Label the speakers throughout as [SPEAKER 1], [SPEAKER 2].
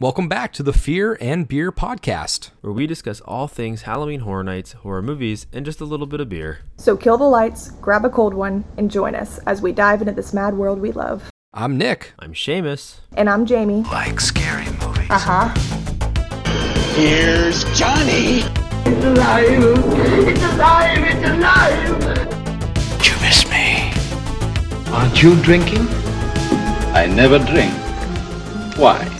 [SPEAKER 1] Welcome back to the Fear and Beer podcast.
[SPEAKER 2] where we discuss all things Halloween Horror Nights, horror movies, and just a little bit of beer.
[SPEAKER 3] So kill the lights, grab a cold one, and join us as we dive into this mad world we love.
[SPEAKER 1] I'm Nick.
[SPEAKER 2] I'm Seamus.
[SPEAKER 3] And I'm Jamie.
[SPEAKER 4] like scary movies.
[SPEAKER 3] Uh huh.
[SPEAKER 4] Here's Johnny.
[SPEAKER 5] It's alive! It's alive! It's alive!
[SPEAKER 4] You miss me.
[SPEAKER 6] Aren't you drinking?
[SPEAKER 7] I never drink. Why?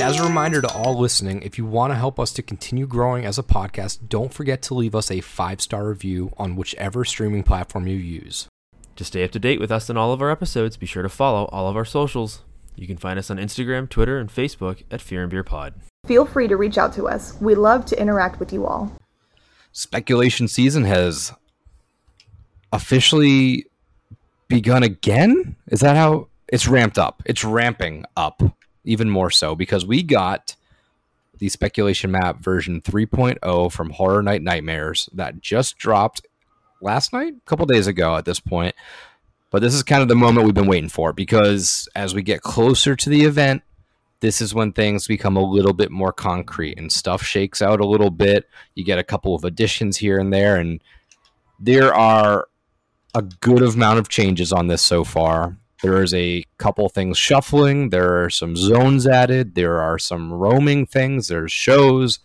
[SPEAKER 1] And as a reminder to all listening, if you want to help us to continue growing as a podcast, don't forget to leave us a five star review on whichever streaming platform you use.
[SPEAKER 2] To stay up to date with us and all of our episodes, be sure to follow all of our socials. You can find us on Instagram, Twitter, and Facebook at Fear and Beer Pod.
[SPEAKER 3] Feel free to reach out to us. We love to interact with you all.
[SPEAKER 1] Speculation season has officially begun again. Is that how it's ramped up? It's ramping up even more so because we got the speculation map version 3.0 from Horror Night Nightmares that just dropped last night, a couple days ago at this point. But this is kind of the moment we've been waiting for because as we get closer to the event, this is when things become a little bit more concrete and stuff shakes out a little bit. You get a couple of additions here and there, and there are a good amount of changes on this so far. There is a couple things shuffling. There are some zones added. There are some roaming things. There's shows.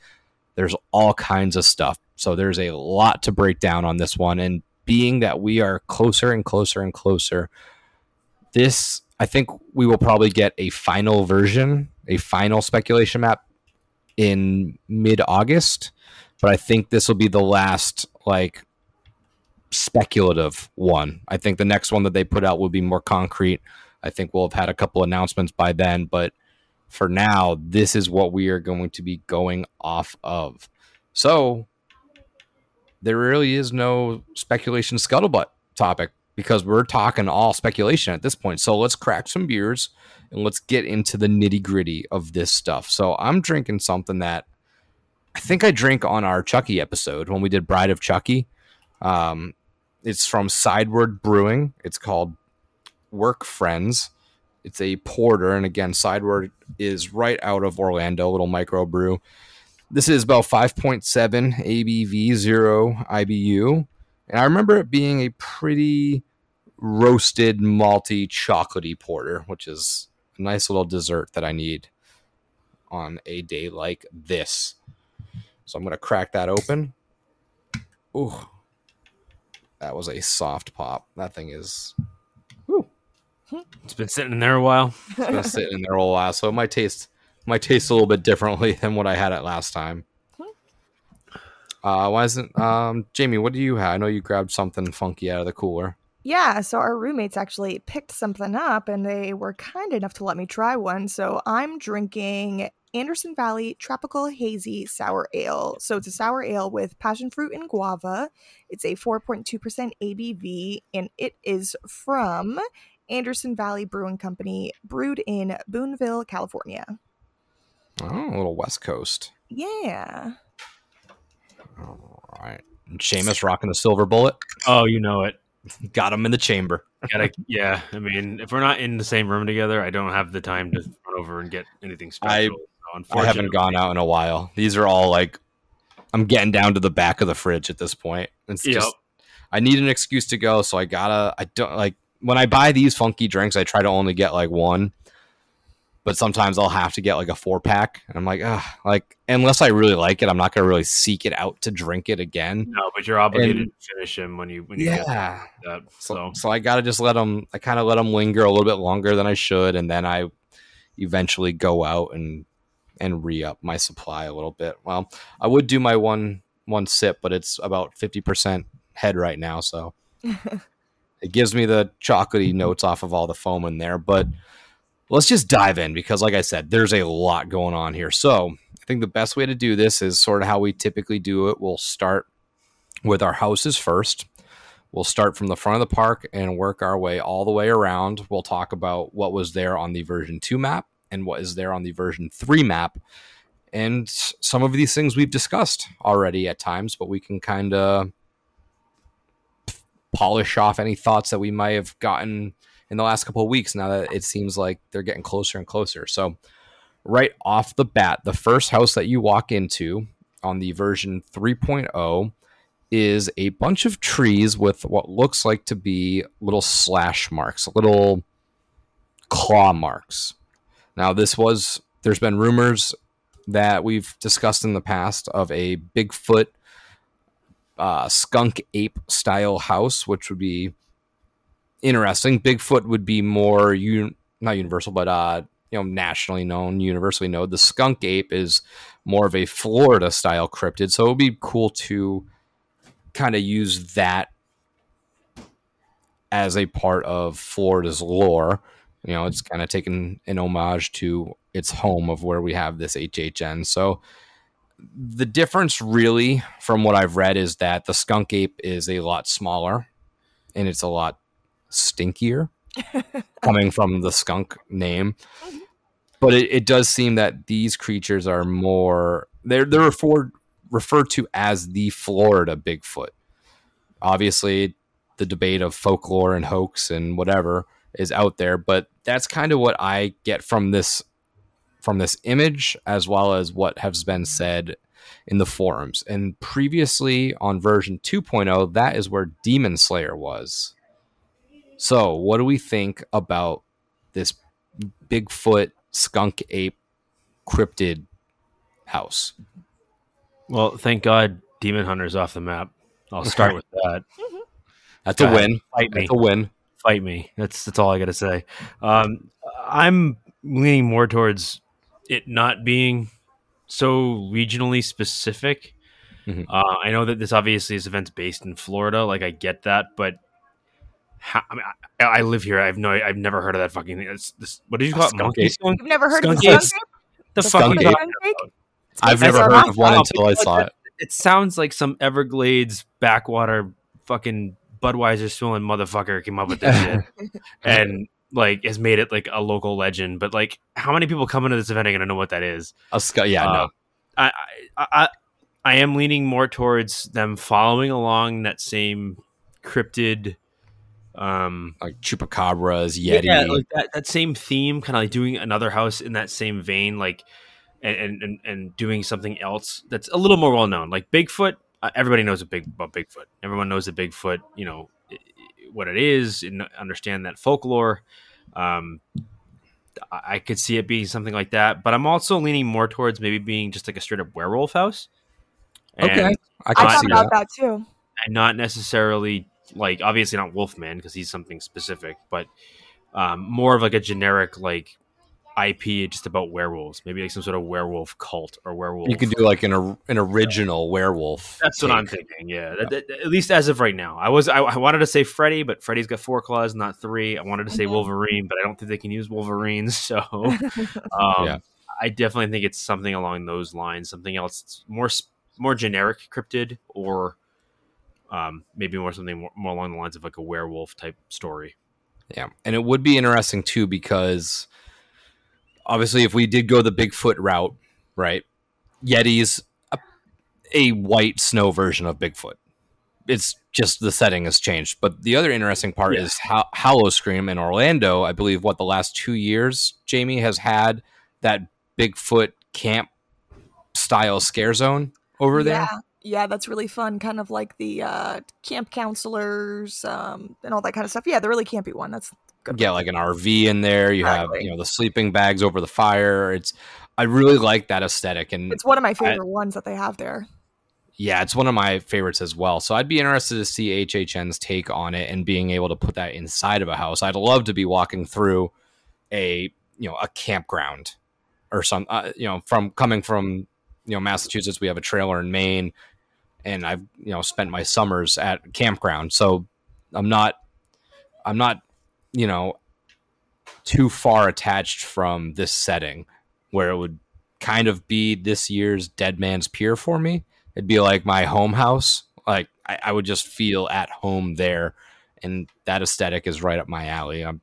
[SPEAKER 1] There's all kinds of stuff. So there's a lot to break down on this one. And being that we are closer and closer and closer, this I think we will probably get a final version, a final speculation map in mid August. But I think this will be the last like speculative one. I think the next one that they put out will be more concrete. I think we'll have had a couple announcements by then, but for now, this is what we are going to be going off of. So there really is no speculation scuttlebutt topic because we're talking all speculation at this point. So let's crack some beers and let's get into the nitty gritty of this stuff. So I'm drinking something that I think I drank on our Chucky episode when we did Bride of Chucky. Um, it's from Sideward Brewing. It's called Work Friends. It's a porter, and again, Sideward is right out of Orlando, little microbrew. This is about 5.7 ABV, zero IBU, and I remember it being a pretty roasted, malty, chocolatey porter, which is a nice little dessert that I need on a day like this. So I'm gonna crack that open. Ooh, that was a soft pop. That thing is
[SPEAKER 2] It's been sitting in there a while.
[SPEAKER 1] it's been sitting in there a while, so it might taste might taste a little bit differently than what I had it last time. Uh, why isn't um Jamie? What do you have? I know you grabbed something funky out of the cooler.
[SPEAKER 3] Yeah, so our roommates actually picked something up and they were kind enough to let me try one. So I'm drinking Anderson Valley Tropical Hazy Sour Ale. So it's a sour ale with passion fruit and guava. It's a 4.2% ABV and it is from Anderson Valley Brewing Company, brewed in Boonville, California.
[SPEAKER 1] Oh, a little West Coast.
[SPEAKER 3] Yeah.
[SPEAKER 1] All right. And Seamus rocking the silver bullet.
[SPEAKER 2] Oh, you know it.
[SPEAKER 1] Got him in the chamber.
[SPEAKER 2] Gotta, yeah. I mean, if we're not in the same room together, I don't have the time to run over and get anything special.
[SPEAKER 1] I-
[SPEAKER 2] So
[SPEAKER 1] I haven't gone out in a while. These are all like I'm getting down to the back of the fridge at this point. It's
[SPEAKER 2] Yep.
[SPEAKER 1] just I need an excuse to go, so I gotta I don't like when I buy these funky drinks, I try to only get like one. But sometimes I'll have to get like a four pack. And I'm like, ah, like unless I really like it, I'm not gonna really seek it out to drink it again.
[SPEAKER 2] No, but you're obligated
[SPEAKER 1] And-
[SPEAKER 2] to finish him when you when you get
[SPEAKER 1] Yeah.
[SPEAKER 2] that.
[SPEAKER 1] So,
[SPEAKER 2] So
[SPEAKER 1] so I gotta just let them. I kind of let them linger a little bit longer than I should, and then I eventually go out and and re up my supply a little bit. Well, I would do my one one sip, but it's about fifty percent head right now, so it gives me the chocolatey notes off of all the foam in there. But let's just dive in because, like I said, there's a lot going on here. So I think the best way to do this is sort of how we typically do it. We'll start with our houses first. We'll start from the front of the park and work our way all the way around. We'll talk about what was there on the version 2 map and what is there on the version 3 map. And some of these things we've discussed already at times, but we can kind of polish off any thoughts that we might have gotten in the last couple of weeks now that it seems like they're getting closer and closer. So, right off the bat, the first house that you walk into on the version 3.0 is a bunch of trees with what looks like to be little slash marks, little claw marks. Now, this was, there's been rumors that we've discussed in the past of a Bigfoot uh, skunk ape style house, which would be interesting. Bigfoot would be more un- not universal, but uh, you know, nationally known, universally known. The skunk ape is more of a Florida style cryptid, so it would be cool to kind of use that as a part of Florida's lore. You know, it's mm-hmm. kind of taken an homage to its home of where we have this HHN. So the difference really from what I've read is that the skunk ape is a lot smaller and it's a lot stinkier coming from the skunk name. Mm-hmm. But it, it does seem that these creatures are more they're they're referred referred to as the Florida Bigfoot. Obviously, the debate of folklore and hoax and whatever is out there, but that's kind of what I get from this from this image as well as what has been said in the forums. And previously on version 2.0, that is where Demon Slayer was. So, what do we think about this Bigfoot skunk ape cryptid house?
[SPEAKER 2] Well, thank God Demon Hunter's off the map. I'll start with that.
[SPEAKER 1] That's
[SPEAKER 2] Go
[SPEAKER 1] a
[SPEAKER 2] ahead.
[SPEAKER 1] win.
[SPEAKER 2] Fight me.
[SPEAKER 1] That's a win.
[SPEAKER 2] Fight me. That's that's all I got to say. Um, I'm leaning more towards it not being so regionally specific.
[SPEAKER 1] Mhm.
[SPEAKER 2] Uh, I know that this obviously is events based in Florida. Like I get that, but how, I, mean, I, I live here. I've no. I've never heard of that fucking thing. It's, this, what did you call it?
[SPEAKER 1] Skunk
[SPEAKER 2] Monkey skunk?
[SPEAKER 3] You've never heard of
[SPEAKER 2] Skunk
[SPEAKER 3] the
[SPEAKER 2] ape.
[SPEAKER 3] skunk ape?
[SPEAKER 2] The
[SPEAKER 3] The
[SPEAKER 2] fuck
[SPEAKER 1] skunk
[SPEAKER 2] are
[SPEAKER 1] ape.
[SPEAKER 2] you
[SPEAKER 3] skunk
[SPEAKER 2] talking
[SPEAKER 3] ape?
[SPEAKER 2] about?
[SPEAKER 1] I've never heard of one until I saw it.
[SPEAKER 2] It sounds like some Everglades backwater fucking Budweiser swilling motherfucker came up with this shit and like has made it like a local legend. But like, how many people coming to this event are gonna know what that is?
[SPEAKER 1] A sc- yeah,
[SPEAKER 2] Uh,
[SPEAKER 1] no.
[SPEAKER 2] I, I, I, I am leaning more towards them following along that same cryptid, um,
[SPEAKER 1] Like chupacabras, yeti.
[SPEAKER 2] yeah, like that, that same theme, kind of like doing another house in that same vein, like and and and, and doing something else that's a little more well known, like Bigfoot. Uh, everybody knows a big about Bigfoot. Everyone knows that Bigfoot, you know, i- i- what it is, and understand that folklore. Um, I I could see it being something like that, but I'm also leaning more towards maybe being just like a straight up werewolf house. And,
[SPEAKER 1] Okay. I
[SPEAKER 3] I
[SPEAKER 1] can
[SPEAKER 3] thought about
[SPEAKER 1] that.
[SPEAKER 3] that too.
[SPEAKER 2] and not necessarily like obviously not Wolfman because he's something specific, but um, more of like a generic like IP just about werewolves, maybe like some sort of werewolf cult or werewolf.
[SPEAKER 1] You could do like an or- an original werewolf.
[SPEAKER 2] That's what I'm thinking. Yeah, That- that- at least as of right now. I was I, I wanted to say Freddy, but Freddy's got four claws, not three. I wanted to say
[SPEAKER 3] Mhm.
[SPEAKER 2] Wolverine, but I don't think they can use Wolverines. So um,
[SPEAKER 1] Yeah.
[SPEAKER 2] I definitely think it's something along those lines, something else more more generic cryptid, or um, maybe more something more, more along the lines of like a werewolf type story.
[SPEAKER 1] Yeah, and it would be interesting too because obviously, if we did go the Bigfoot route, right? Yeti's a, a white snow version of Bigfoot. It's just the setting has changed. But the other interesting part is how Howl-O-Scream in Orlando. I believe what the last two years, Jamie has had that Bigfoot camp style scare zone over there.
[SPEAKER 3] Yeah, yeah, that's really fun. Kind of like the uh, camp counselors um, and all that kind of stuff. Yeah, the really campy one. That's.
[SPEAKER 1] Yeah, like an RV in there. You have you know the sleeping bags over the fire. It's I really like that aesthetic, and
[SPEAKER 3] It's one of my favorite ones that they have there.
[SPEAKER 1] yeah, it's one of my favorites as well. So I'd be interested to see HHN's take on it and being able to put that inside of a house. I'd love to be walking through a you know a campground or some uh, you know from coming from you know Massachusetts. We have a trailer in Maine, and I've you know spent my summers at campground. So I'm not I'm not you know too far attached from this setting where it would kind of be this year's Dead Man's Pier for me. It'd be like my home house. Like I, I would just feel at home there, and that aesthetic is right up my alley. I'm,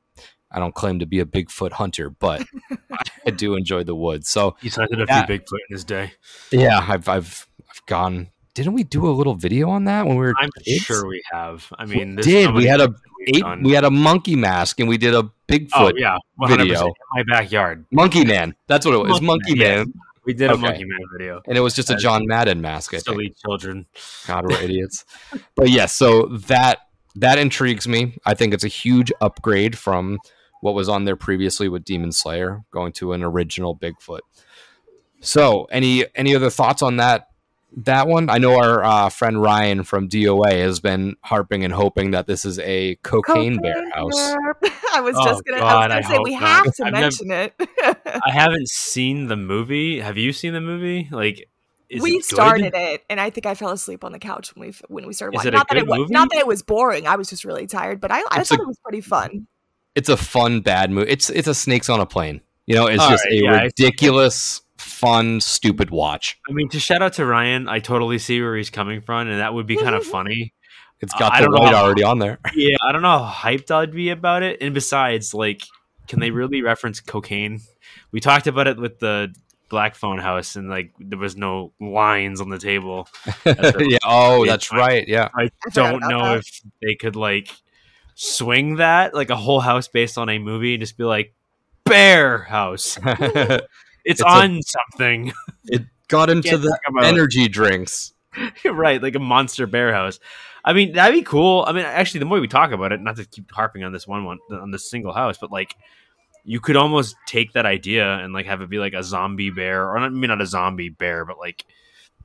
[SPEAKER 1] I don't claim to be a Bigfoot hunter, but I do enjoy the woods. So
[SPEAKER 2] He's hunted a
[SPEAKER 1] Yeah.
[SPEAKER 2] few Bigfoot in his day.
[SPEAKER 1] yeah, I've I've I've gone. Didn't we do a little video on that when we were?
[SPEAKER 2] I'm
[SPEAKER 1] kids?
[SPEAKER 2] sure we have. I mean, this
[SPEAKER 1] did. We had a
[SPEAKER 2] things we've
[SPEAKER 1] Eight,
[SPEAKER 2] done.
[SPEAKER 1] we had a monkey mask and we did a oh, Bigfoot
[SPEAKER 2] oh yeah, 100%
[SPEAKER 1] video.
[SPEAKER 2] in my backyard.
[SPEAKER 1] monkey man. That's what it was.
[SPEAKER 2] Monkey
[SPEAKER 1] Monkey
[SPEAKER 2] Man,
[SPEAKER 1] man.
[SPEAKER 2] We did a Monkey Man video.
[SPEAKER 1] And it was just a John Madden mask. I think.
[SPEAKER 2] Silly children.
[SPEAKER 1] God, we're idiots. But yes, so that that intrigues me. I think it's a huge upgrade from what was on there previously with Demon Slayer, going to an original Bigfoot. So, any any other thoughts on that that one? I know our uh, friend Ryan from DOA has been harping and hoping that this is a cocaine, bear house.
[SPEAKER 3] bear. I was
[SPEAKER 2] Oh,
[SPEAKER 3] just gonna,
[SPEAKER 2] God,
[SPEAKER 3] I
[SPEAKER 2] I
[SPEAKER 3] was gonna say we
[SPEAKER 2] not.
[SPEAKER 3] have to
[SPEAKER 2] I've never-
[SPEAKER 3] mention it.
[SPEAKER 2] I haven't seen the movie. Have you seen the movie? Like, is
[SPEAKER 3] we
[SPEAKER 2] it good?
[SPEAKER 3] started it, and I think I fell asleep on the couch when we when we started
[SPEAKER 2] Is
[SPEAKER 3] watching.
[SPEAKER 2] it a
[SPEAKER 3] Not that it
[SPEAKER 2] good
[SPEAKER 3] was
[SPEAKER 2] movie?
[SPEAKER 3] not that it was boring. I was just really tired, but I, I
[SPEAKER 1] It's
[SPEAKER 3] thought
[SPEAKER 1] a-
[SPEAKER 3] it was pretty fun.
[SPEAKER 1] It's a fun bad movie. It's it's a snakes on a plane. You know, it's
[SPEAKER 2] All
[SPEAKER 1] just
[SPEAKER 2] right,
[SPEAKER 1] a
[SPEAKER 2] yeah, it's-
[SPEAKER 1] ridiculous, fun, stupid watch.
[SPEAKER 2] I mean, to shout out to Ryan, I totally see where he's coming from, and that would be kind of funny.
[SPEAKER 1] It's got
[SPEAKER 2] I
[SPEAKER 1] the
[SPEAKER 2] don't
[SPEAKER 1] light
[SPEAKER 2] how-
[SPEAKER 1] already on there.
[SPEAKER 2] Yeah, I don't know how hyped I'd be about it. And besides, like, can they really reference cocaine? We talked about it with the Black Phone House, and like, there was no lines on the table.
[SPEAKER 1] Yeah. Oh, that's
[SPEAKER 2] I-
[SPEAKER 1] right. Yeah.
[SPEAKER 2] I
[SPEAKER 3] I
[SPEAKER 2] don't
[SPEAKER 3] about
[SPEAKER 2] know
[SPEAKER 3] that.
[SPEAKER 2] if they could like swing that like a whole house based on a movie and just be like Bear House. It's,
[SPEAKER 1] It's a-
[SPEAKER 2] on something.
[SPEAKER 1] It got into the energy drinks.
[SPEAKER 2] right, like a monster bear house. I mean, that'd be cool. I mean, actually, the more we talk about it, not to keep harping on this one one on this single house, but like you could almost take that idea and like have it be like a zombie bear, or not, mean, not a zombie bear, but like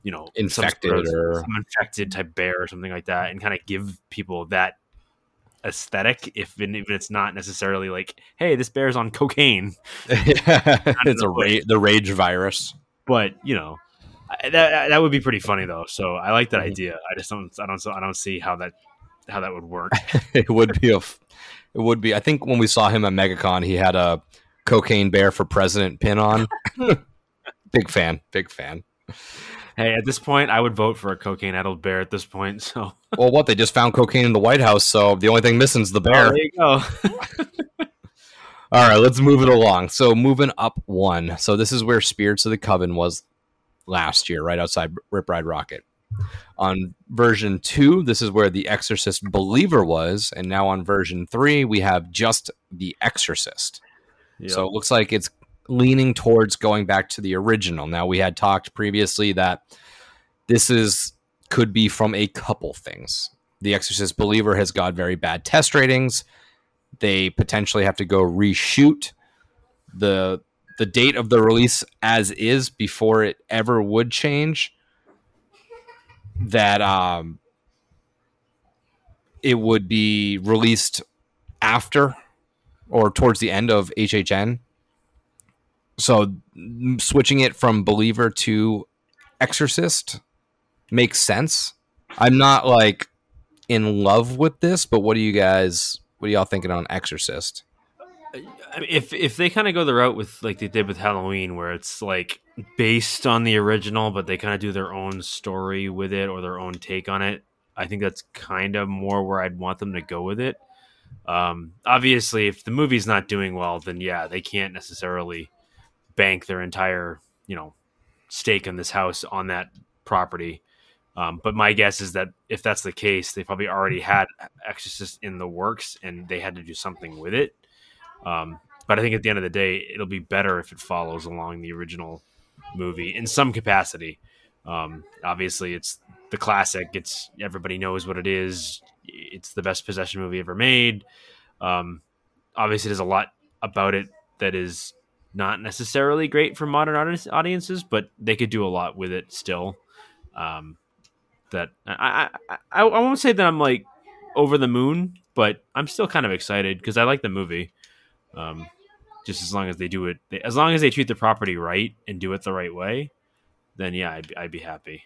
[SPEAKER 2] you know,
[SPEAKER 1] Infected
[SPEAKER 2] of-
[SPEAKER 1] or-
[SPEAKER 2] some infected type bear or something like that, and kind of give people that aesthetic. If even if it's not necessarily like, hey, this bear's on cocaine,
[SPEAKER 1] it's a ra- the rage virus.
[SPEAKER 2] but you know. That, that would be pretty funny though. So I like that
[SPEAKER 1] Mhm.
[SPEAKER 2] idea. I just don't I don't I don't see how that how that would work.
[SPEAKER 1] It would be a. It would be. I think when we saw him at MegaCon, he had a cocaine bear for president pin on. big fan. Big fan.
[SPEAKER 2] Hey, at this point, I would vote for a cocaine addled bear at this point. So
[SPEAKER 1] Well, what they just found cocaine in the White House, so the only thing missing is the bear.
[SPEAKER 2] Oh, there you go.
[SPEAKER 1] All right, let's move it along. So moving up one. So this is where Spirits of the Coven was last year, right outside Rip Ride Rockit. On version two, this is where the Exorcist Believer was, and now on version three, we have just the Exorcist. So it looks like it's leaning towards going back to the original. Now we had talked previously that this is could be from a couple things. The Exorcist Believer has got very bad test ratings. They potentially have to go reshoot the the date of the release as is before it ever would change. That um it would be released after or towards the end of HHN. So switching it from Believer to Exorcist makes sense. I'm not like in love with this, but what do you guys what are y'all thinking on Exorcist?
[SPEAKER 2] If if they kind of go the route with like they did with Halloween, where it's like based on the original, but they kind of do their own story with it or their own take on it, I think that's kind of more where I'd want them to go with it. Um, obviously, if the movie's not doing well, then yeah, they can't necessarily bank their entire you know stake in this house on that property. Um, but my guess is that if that's the case, they probably already had Exorcist in the works and they had to do something with it. Um, but I think at the end of the day, it'll be better if it follows along the original movie in some capacity. Um, obviously, it's the classic. It's everybody knows what it is. It's the best possession movie ever made. Um, obviously, there's a lot about it that is not necessarily great for modern audiences, but they could do a lot with it still. Um, that I, I I won't say that I'm like over the moon, but I'm still kind of excited because I like the movie. Um, just as long as they do it, as long as they treat the property right and do it the right way, then yeah, I'd, I'd be happy.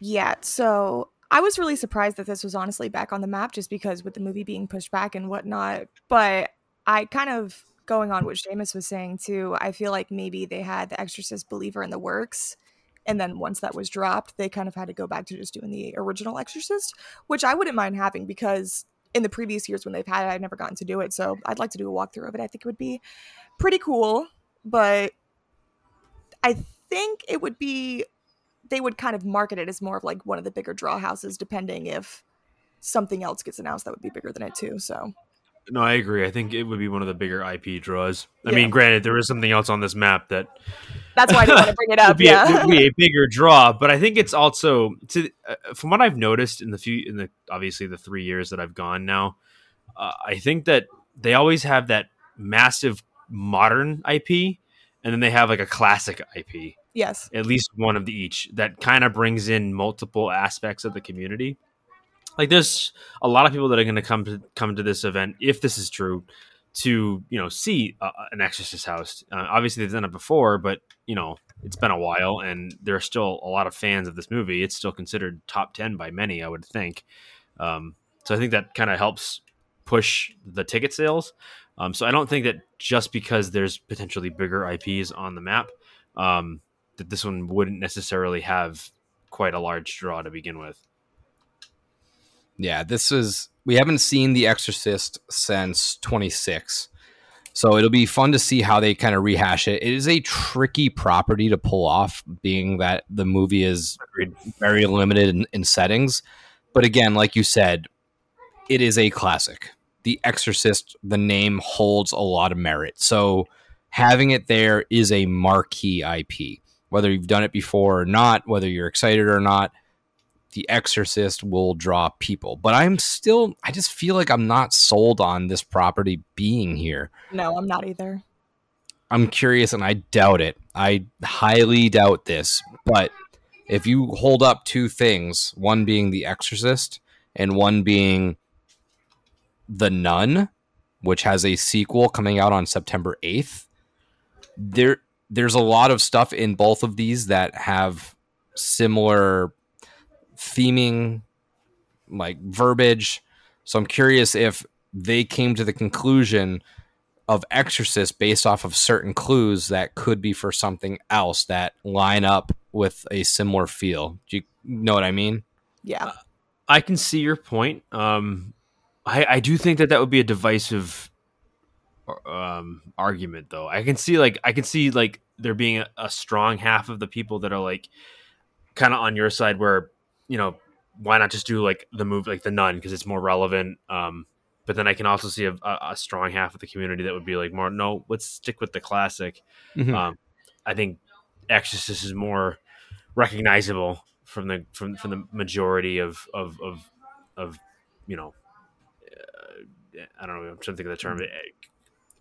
[SPEAKER 3] Yeah, so I was really surprised that this was honestly back on the map just because with the movie being pushed back and whatnot. But I kind of going on what Seamus was saying too, I feel like maybe they had the Exorcist Believer in the works. And then once that was dropped, they kind of had to go back to just doing the original Exorcist, which I wouldn't mind having because in the previous years when they've had it, I've never gotten to do it. So I'd like to do a walkthrough of it. I think it would be pretty cool. But I think it would be they would kind of market it as more of like one of the bigger draw houses, depending if something else gets announced that would be bigger than it too. So
[SPEAKER 2] No, I agree. I think it would be one of the bigger IP draws. I
[SPEAKER 3] Yeah.
[SPEAKER 2] mean, granted, there is something else on this map that
[SPEAKER 3] that's why I didn't want to bring it up.
[SPEAKER 2] be, a, would be a bigger draw. But I think it's also, to, uh, from what I've noticed in the few, in the obviously the three years that I've gone now, uh, I think that they always have that massive modern IP, and then they have like a classic IP.
[SPEAKER 3] yes.
[SPEAKER 2] at least one of the each that kind of brings in multiple aspects of the community. Like there's a lot of people that are going to come to come to this event if this is true to you know see uh, an Exorcist house. Uh, obviously they've done it before, but you know it's been a while, and there are still a lot of fans of this movie. It's still considered top ten by many, I would think. Um, so I think that kind of helps push the ticket sales. Um, so I don't think that just because there's potentially bigger IPs on the map, um, that this one wouldn't necessarily have quite a large draw to begin with.
[SPEAKER 1] Yeah, this is we haven't seen The Exorcist since 26. So it'll be fun to see how they kind of rehash it. It is a tricky property to pull off, being that the movie is very limited in, in settings. But again, like you said, it is a classic. The Exorcist, the name holds a lot of merit. So having it there is a marquee IP. Whether you've done it before or not, whether you're excited or not, The Exorcist will draw people. But I'm still, I just feel like I'm not sold on this property being here.
[SPEAKER 3] No, I'm not either.
[SPEAKER 1] I'm curious and I doubt it. I highly doubt this. But if you hold up two things, one being The Exorcist and one being The Nun, which has a sequel coming out on September 8th, there there's a lot of stuff in both of these that have similar theming like verbiage. So I'm curious if they came to the conclusion of Exorcist based off of certain clues that could be for something else that line up with a similar feel. Do you know what I mean?
[SPEAKER 3] Yeah.
[SPEAKER 2] I can see your point. Um, I, I do think that that would be a divisive um, argument, though. I can see like I can see like there being a, a strong half of the people that are like kind of on your side, where you know why not just do like the move like the nun because it's more relevant. Um, but then I can also see a, a, strong half of the community that would be like more no, let's stick with the classic.
[SPEAKER 1] Mhm.
[SPEAKER 2] Um, I think Exorcist is more recognizable from the from from the majority of of of, of you know. Uh, I don't know. I'm trying to think of the term.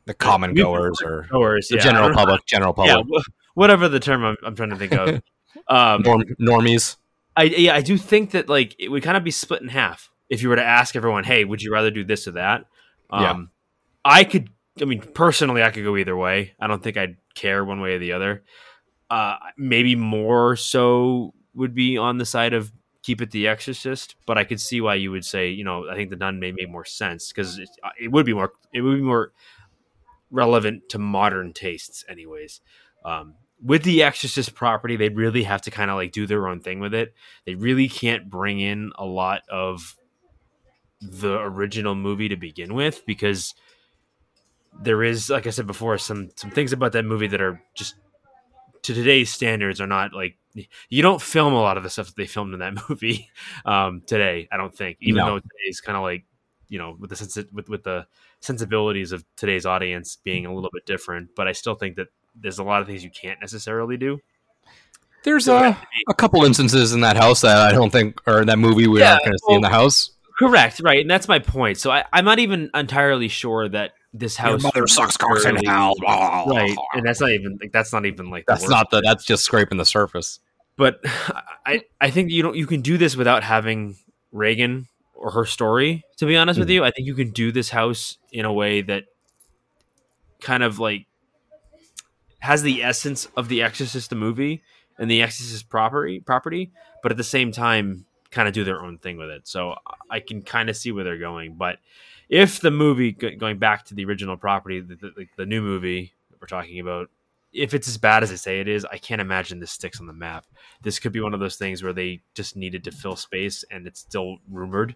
[SPEAKER 1] The common goers or
[SPEAKER 2] Goers,
[SPEAKER 1] the
[SPEAKER 2] yeah,
[SPEAKER 1] general public, general public,
[SPEAKER 2] wh- whatever the term I'm, I'm trying to think of. Um,
[SPEAKER 1] Norm, normies.
[SPEAKER 2] I yeah, I do think that like it would kind of be split in half if you were to ask everyone, "Hey, would you rather do this or that?" Um,
[SPEAKER 1] Yeah.
[SPEAKER 2] I could. I mean, personally, I could go either way. I don't think I'd care one way or the other. Uh, maybe more so would be on the side of keep it the Exorcist, but I could see why you would say, you know, I think the Nun may make more sense because it, uh, it would be more. It would be more relevant to modern tastes, anyways. Um, with the Exorcist property, they really have to kind of like do their own thing with it. They really can't bring in a lot of the original movie to begin with because there is, like I said before, some some things about that movie that are just to today's standards are not like you don't film a lot of the stuff that they filmed in that movie um, today. I don't think, even
[SPEAKER 1] No.
[SPEAKER 2] though today's kind of like you know with the sensi- with with the sensibilities of today's audience being a little bit different. But I still think that there's a lot of things you can't necessarily do.
[SPEAKER 1] There's
[SPEAKER 2] So
[SPEAKER 1] a,
[SPEAKER 2] has to be-
[SPEAKER 1] a couple instances in that house that I don't think, or in that movie we
[SPEAKER 2] Yeah,
[SPEAKER 1] aren't going to see in the house.
[SPEAKER 2] Correct, right, and that's my point. So I, I'm not even entirely sure that this
[SPEAKER 1] Your
[SPEAKER 2] house
[SPEAKER 1] mother sucks cocks in
[SPEAKER 2] necessarily-
[SPEAKER 1] hell.
[SPEAKER 2] right, and that's not even like that's not even like the
[SPEAKER 1] That's
[SPEAKER 2] worst
[SPEAKER 1] not the. That's just scraping the surface.
[SPEAKER 2] but I I think you don't you can do this without having Regan or her story. To be honest with
[SPEAKER 1] Mhm.
[SPEAKER 2] you, I think you can do this house in a way that kind of like has the essence of the Exorcist the movie and the Exorcist property property, but at the same time kind of do their own thing with it. So I can kind of see where they're going. But if the movie going back to the original property, the, the, the new movie we're talking about, if it's as bad as they say it is, I can't imagine this sticks on the map. This could be one of those things where they just needed to fill space, and it's still rumored.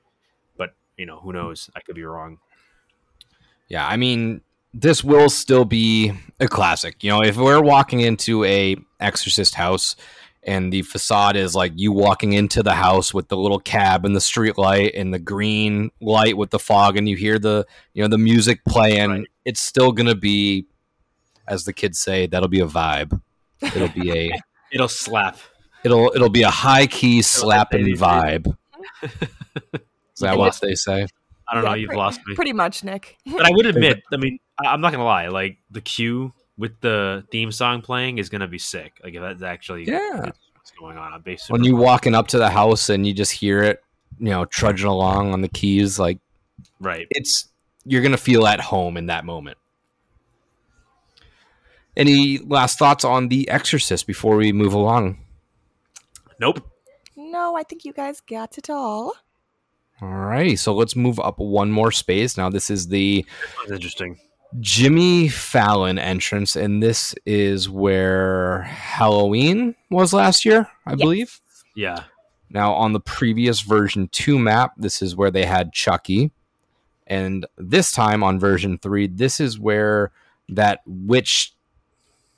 [SPEAKER 2] But you know, who knows? I could be wrong.
[SPEAKER 1] Yeah, I mean, this will still be a classic. You know, if we're walking into a Exorcist house and the facade is like you walking into the house with the little cab and the street light and the green light with the fog and you hear the you know the music playing
[SPEAKER 2] Right.
[SPEAKER 1] it's still gonna be as the kids say that'll be a vibe it'll be a
[SPEAKER 2] It'll slap.
[SPEAKER 1] it'll it'll be a high key slapping vibe is that what they say
[SPEAKER 2] I don't
[SPEAKER 3] Yeah,
[SPEAKER 2] know. You've
[SPEAKER 3] pretty-
[SPEAKER 2] lost me.
[SPEAKER 3] Pretty much, Nick.
[SPEAKER 2] But I would admit, I mean, I- I'm not gonna lie. Like the cue with the theme song playing is gonna be sick. Like if that's actually
[SPEAKER 1] Yeah.
[SPEAKER 2] what's going on. I'm based
[SPEAKER 1] when you walking up to the house and you just hear it you know trudging along on the keys like
[SPEAKER 2] right.
[SPEAKER 1] it's you're gonna feel at home in that moment. Any last thoughts on The Exorcist before we move along?
[SPEAKER 2] Nope.
[SPEAKER 3] No, I think you guys got it all.
[SPEAKER 1] Alrighty, so let's move up one more space. Now this is the
[SPEAKER 2] That's interesting.
[SPEAKER 1] Jimmy Fallon entrance, and this is where Halloween was last year, I
[SPEAKER 3] Yes.
[SPEAKER 1] believe.
[SPEAKER 2] Yeah.
[SPEAKER 1] Now, on the previous version 2 map, this is where they had Chucky. And this time on version 3, this is where that witch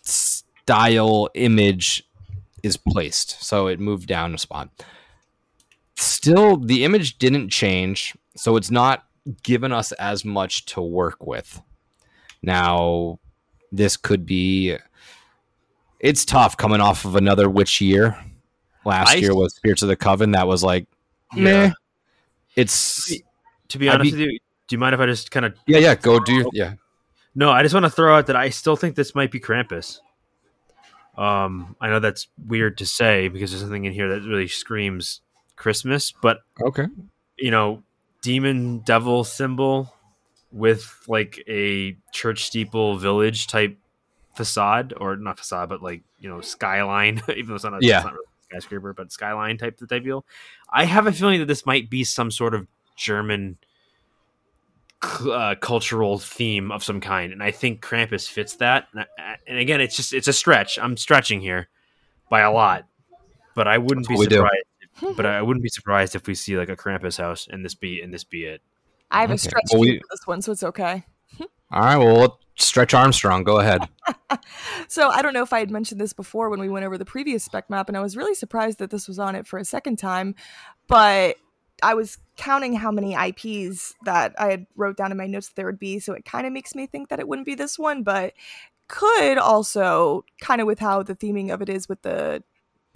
[SPEAKER 1] style image is placed. So it moved down a spot. Still, the image didn't change. So it's not given us as much to work with. Now, this could be. It's tough coming off of another witch year. Last
[SPEAKER 2] I-
[SPEAKER 1] year was Spirits of the Coven. That was like, meh. It's
[SPEAKER 2] To be honest
[SPEAKER 1] be-
[SPEAKER 2] with you, do you mind if I just kind of?
[SPEAKER 1] yeah, yeah. Go do your, yeah.
[SPEAKER 2] No, I just want to throw out that I still think this might be Krampus. Um, I know that's weird to say because there's something in here that really screams Christmas, but
[SPEAKER 1] Okay.
[SPEAKER 2] you know, demon devil symbol with like a church steeple village type facade, or not facade, but like you know skyline. Even though it's not, a,
[SPEAKER 1] Yeah.
[SPEAKER 2] it's not really a skyscraper, but skyline type type deal. I have a feeling that this might be some sort of German uh, cultural theme of some kind, and I think Krampus fits that. And, I, and again, it's just it's a stretch. I'm stretching here by a lot, but I wouldn't
[SPEAKER 1] That's
[SPEAKER 2] be surprised. But I wouldn't be surprised if we see like a Krampus house and this be and this be it.
[SPEAKER 3] I have a stretch
[SPEAKER 1] Well, we-
[SPEAKER 3] for this one, so it's okay.
[SPEAKER 1] All right. Well, let's stretch Armstrong. Go ahead.
[SPEAKER 3] So I don't know if I had mentioned this before when we went over the previous spec map, and I was really surprised that this was on it for a second time. But I was counting how many IPs that I had wrote down in my notes that there would be, so it kind of makes me think that it wouldn't be this one, but could also kind of with how the theming of it is with the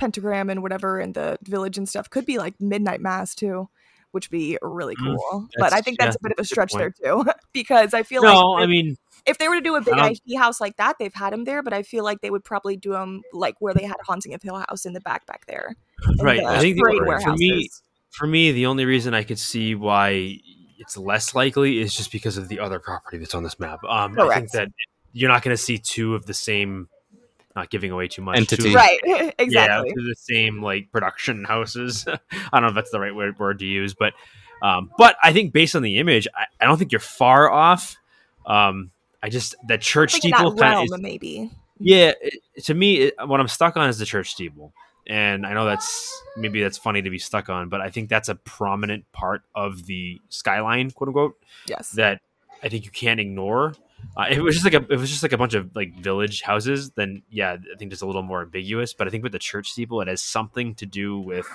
[SPEAKER 3] pentagram and whatever and the village and stuff could be like midnight mass too which would be really
[SPEAKER 2] Mm,
[SPEAKER 3] cool but i think that's
[SPEAKER 2] yeah,
[SPEAKER 3] a bit of a stretch there too because i feel
[SPEAKER 2] No,
[SPEAKER 3] like
[SPEAKER 2] I mean
[SPEAKER 3] if they were to do a big
[SPEAKER 2] I don't-
[SPEAKER 3] IP house like that, they've had him there, but I feel like they would probably do them like where they had Haunting of Hill House in the back back there.
[SPEAKER 2] right.
[SPEAKER 3] the
[SPEAKER 2] I think the, for me for me the only reason I could see why it's less likely is just because of the other property that's on this map. Um, I think that you're not going to see two of the same. Not giving away too much.
[SPEAKER 1] Entity.
[SPEAKER 2] the-
[SPEAKER 3] right,
[SPEAKER 2] Yeah,
[SPEAKER 3] exactly.
[SPEAKER 2] to the same like production houses. I don't know if that's the right word, word to use, but um, but I think based on the image, I, I don't think you're far off. Um, I just that church steeple kind of is,
[SPEAKER 3] maybe.
[SPEAKER 2] yeah. It, to me, it, what I'm stuck on is the church steeple, and I know that's maybe that's funny to be stuck on, but I think that's a prominent part of the skyline, quote unquote,
[SPEAKER 3] Yes.
[SPEAKER 2] that I think you can't ignore. Uh, if it was just like a, it was just like a bunch of like village houses, then yeah, I think it's a little more ambiguous. But I think with the church steeple, it has something to do with,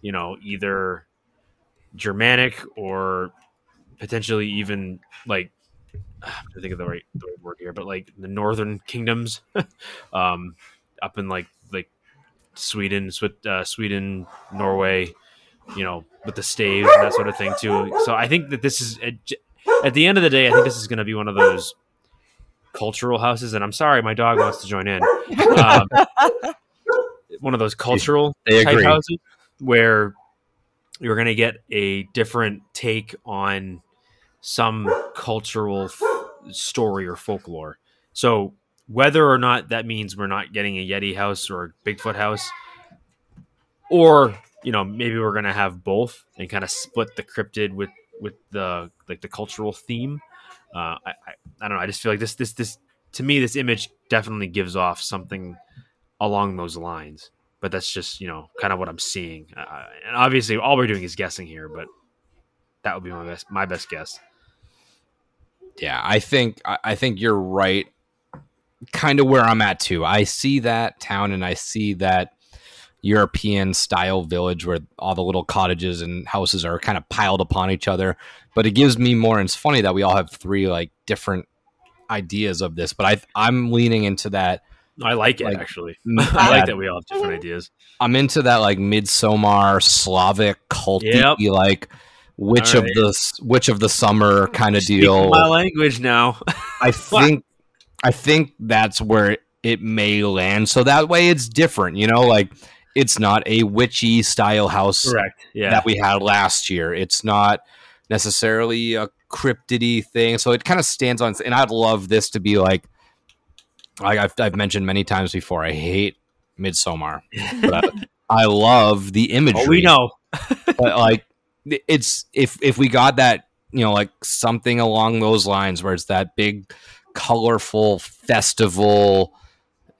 [SPEAKER 2] you know, either Germanic or potentially even like to think of the right, the right word here, but like the northern kingdoms, um, up in like like Sweden, uh, Sweden, Norway, you know, with the staves and that sort of thing too. So I think that this is at, the end of the day, I think this is going to be one of those cultural houses. And I'm sorry, my dog wants to join in. Um, one of those cultural
[SPEAKER 1] They
[SPEAKER 2] type
[SPEAKER 1] agree.
[SPEAKER 2] houses where you're going to get a different take on some cultural f- story or folklore. So whether or not that means we're not getting a Yeti house or a Bigfoot house, or you know maybe we're gonna have both and kind of split the cryptid with with the like the cultural theme. Uh, I, I I don't know. I just feel like this this this to me this image definitely gives off something along those lines. But that's just you know kind of what I'm seeing, uh, and obviously all we're doing is guessing here. But that would be my best my best guess.
[SPEAKER 1] Yeah, I think I I think you're right. Kind of where I'm at too. I see that town and I see that European style village where all the little cottages and houses are kind of piled upon each other. But it gives me more. And it's funny that we all have three like different ideas of this. But I I'm leaning into that.
[SPEAKER 2] I like it
[SPEAKER 1] Like,
[SPEAKER 2] actually. I like that we all have different ideas.
[SPEAKER 1] I'm into that like midsummer Slavic culty
[SPEAKER 2] Yep.
[SPEAKER 1] like witch
[SPEAKER 2] All
[SPEAKER 1] of the which of the summer kind of
[SPEAKER 2] Speaking
[SPEAKER 1] deal.
[SPEAKER 2] my language now.
[SPEAKER 1] I think I think that's where it may land. So that way it's different, you know, like it's not a witchy style house
[SPEAKER 2] Correct. Yeah.
[SPEAKER 1] that we had last year. It's not necessarily a cryptidy thing. So it kind of stands on and I'd love this to be like like I've, I've mentioned many times before, I hate Midsommar. But I, I love the imagery
[SPEAKER 2] oh, we know.
[SPEAKER 1] but like it's if if we got that you know like something along those lines where it's that big colorful festival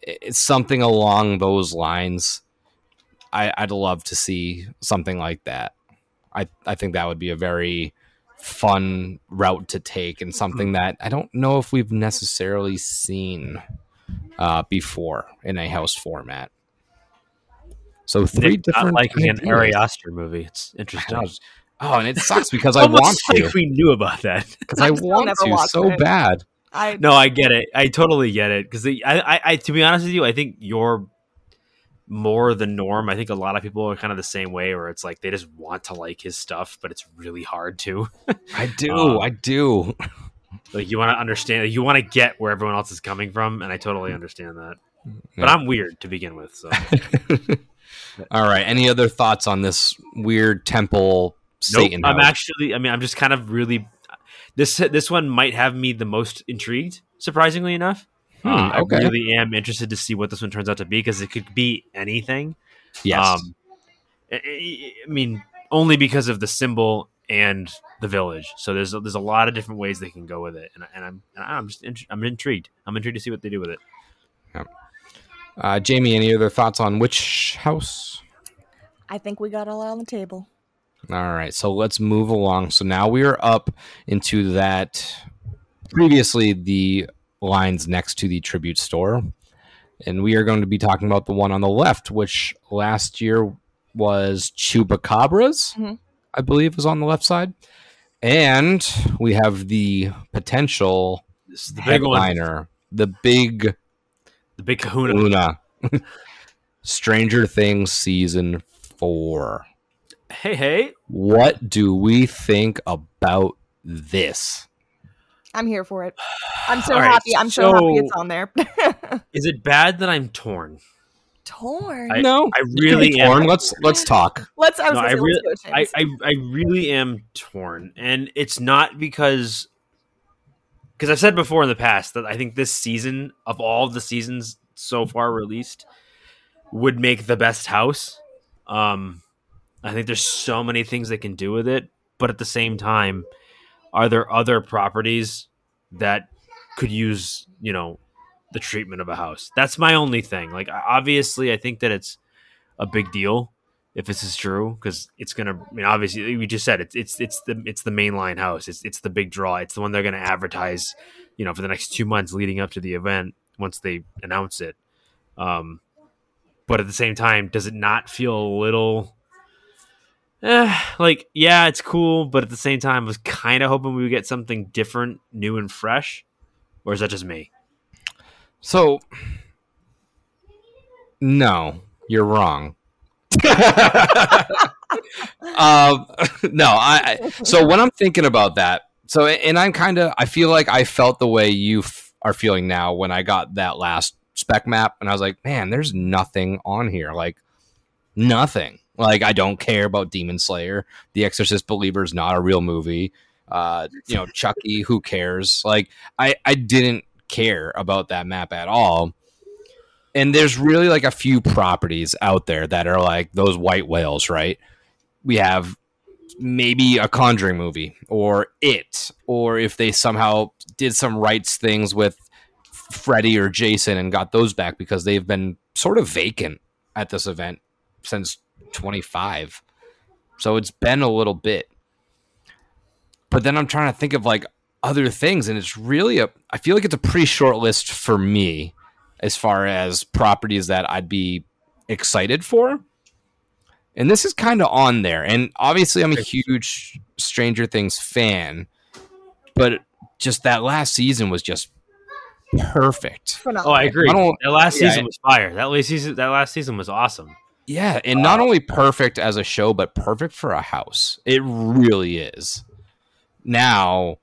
[SPEAKER 1] it's something along those lines I, i'd love to see something like that i i think that would be a very fun route to take and something that i don't know if we've necessarily seen uh, before in a house format so three
[SPEAKER 2] Nick
[SPEAKER 1] different
[SPEAKER 2] liking an. Ari Aster movie. It's interesting.
[SPEAKER 1] know. Oh, and it sucks because I
[SPEAKER 2] Almost
[SPEAKER 1] want
[SPEAKER 2] like
[SPEAKER 1] to.
[SPEAKER 2] we knew about that.
[SPEAKER 1] Because I
[SPEAKER 3] I've
[SPEAKER 1] want to so
[SPEAKER 3] it.
[SPEAKER 1] bad.
[SPEAKER 3] I
[SPEAKER 2] No, I get it. I totally get it. Because I, I, I, to be honest with you, I think you're more the norm. I think a lot of people are kind of the same way, where it's like they just want to like his stuff, but it's really hard to.
[SPEAKER 1] I do.
[SPEAKER 2] Um,
[SPEAKER 1] I do.
[SPEAKER 2] like you want to understand, you want to get where everyone else is coming from, and I totally understand that. But I'm weird to begin with, so
[SPEAKER 1] All right. Any other thoughts on this weird temple
[SPEAKER 2] nope.
[SPEAKER 1] Satan?
[SPEAKER 2] I'm actually, I mean, I'm just kind of really. This this one might have me the most intrigued, surprisingly enough.
[SPEAKER 1] Hmm,
[SPEAKER 2] Uh,
[SPEAKER 1] okay.
[SPEAKER 2] I really am interested to see what this one turns out to be because it could be anything.
[SPEAKER 1] yes.
[SPEAKER 2] Um, I, I- I mean, only because of the symbol and the village. So there's there's a lot of different ways they can go with it, and, and I'm and I'm just int- I'm intrigued. I'm intrigued to see what they do with it.
[SPEAKER 1] uh, Jamie, any other thoughts on which house?
[SPEAKER 3] I think we got it all on the table.
[SPEAKER 1] All right. So let's move along. So now we are up into that previously the lines next to the tribute store. And we are going to be talking about the one on the left, which last year was Chupacabras,
[SPEAKER 3] Mhm.
[SPEAKER 1] I believe, was on the left side. And we have the potential
[SPEAKER 2] This is the big one,
[SPEAKER 1] headliner, the big
[SPEAKER 2] the big Kahuna.
[SPEAKER 1] Una. Stranger Things season four.
[SPEAKER 2] Hey, hey,
[SPEAKER 1] What do we think about this?
[SPEAKER 3] I'm here for it. I'm so
[SPEAKER 2] All right,
[SPEAKER 3] happy. I'm so, happy it's on there.
[SPEAKER 2] is it bad that I'm torn?
[SPEAKER 3] Torn.
[SPEAKER 2] I-
[SPEAKER 1] no,
[SPEAKER 2] I really
[SPEAKER 1] torn.
[SPEAKER 2] am.
[SPEAKER 1] Let's let's talk.
[SPEAKER 3] let's. I was
[SPEAKER 2] No,
[SPEAKER 3] gonna
[SPEAKER 2] I
[SPEAKER 3] say,
[SPEAKER 2] really-
[SPEAKER 3] let's
[SPEAKER 2] I, I, I really am torn, and it's not because because I've said before in the past that I think this season of all the seasons so far released would make the best house. Um, I think there's so many things they can do with it, but at the same time, are there other properties that could use you know the treatment of a house? That's my only thing. Like obviously, I think that it's a big deal if this is true because it's gonna. I mean, obviously, we just said it's it's it's the it's the mainline house. It's it's the big draw. It's the one they're gonna advertise, you know, for the next two months leading up to the event once they announce it. Um, but at the same time, does it not feel a little? Eh, like yeah, it's cool, but at the same time, I was kind of hoping we would get something different, new and fresh. Or is that just me?
[SPEAKER 1] So, no, you're wrong. um, no, I. I- So when I'm thinking about that, so and I'm kind of, I feel like I felt the way you f- are feeling now when I got that last spec map, and I was like, man, there's nothing on here, like nothing. Like I don't care about Demon Slayer. The Exorcist Believer is not a real movie. Uh, you know, Chucky, who cares? Like I, I didn't care about that map at all. And there's really like a few properties out there that are like those white whales, right? We have maybe a Conjuring movie or It, or if they somehow did some rights things with Freddy or Jason and got those back because they've been sort of vacant at this event since 25. So it's been a little bit. But then I'm trying to think of like other things, and it's really a. I feel like it's a pretty short list for me as far as properties that I'd be excited for. and this is kind of on there. And obviously, I'm a huge Stranger Things fan, but just that last season was just perfect.
[SPEAKER 3] Phenomenal.
[SPEAKER 2] Oh, I agree.
[SPEAKER 1] I don't-
[SPEAKER 2] That last
[SPEAKER 1] yeah,
[SPEAKER 2] season was fire. That last season, that last season was awesome.
[SPEAKER 1] Yeah, and not only perfect as a show, but perfect for a house. It really is. Now,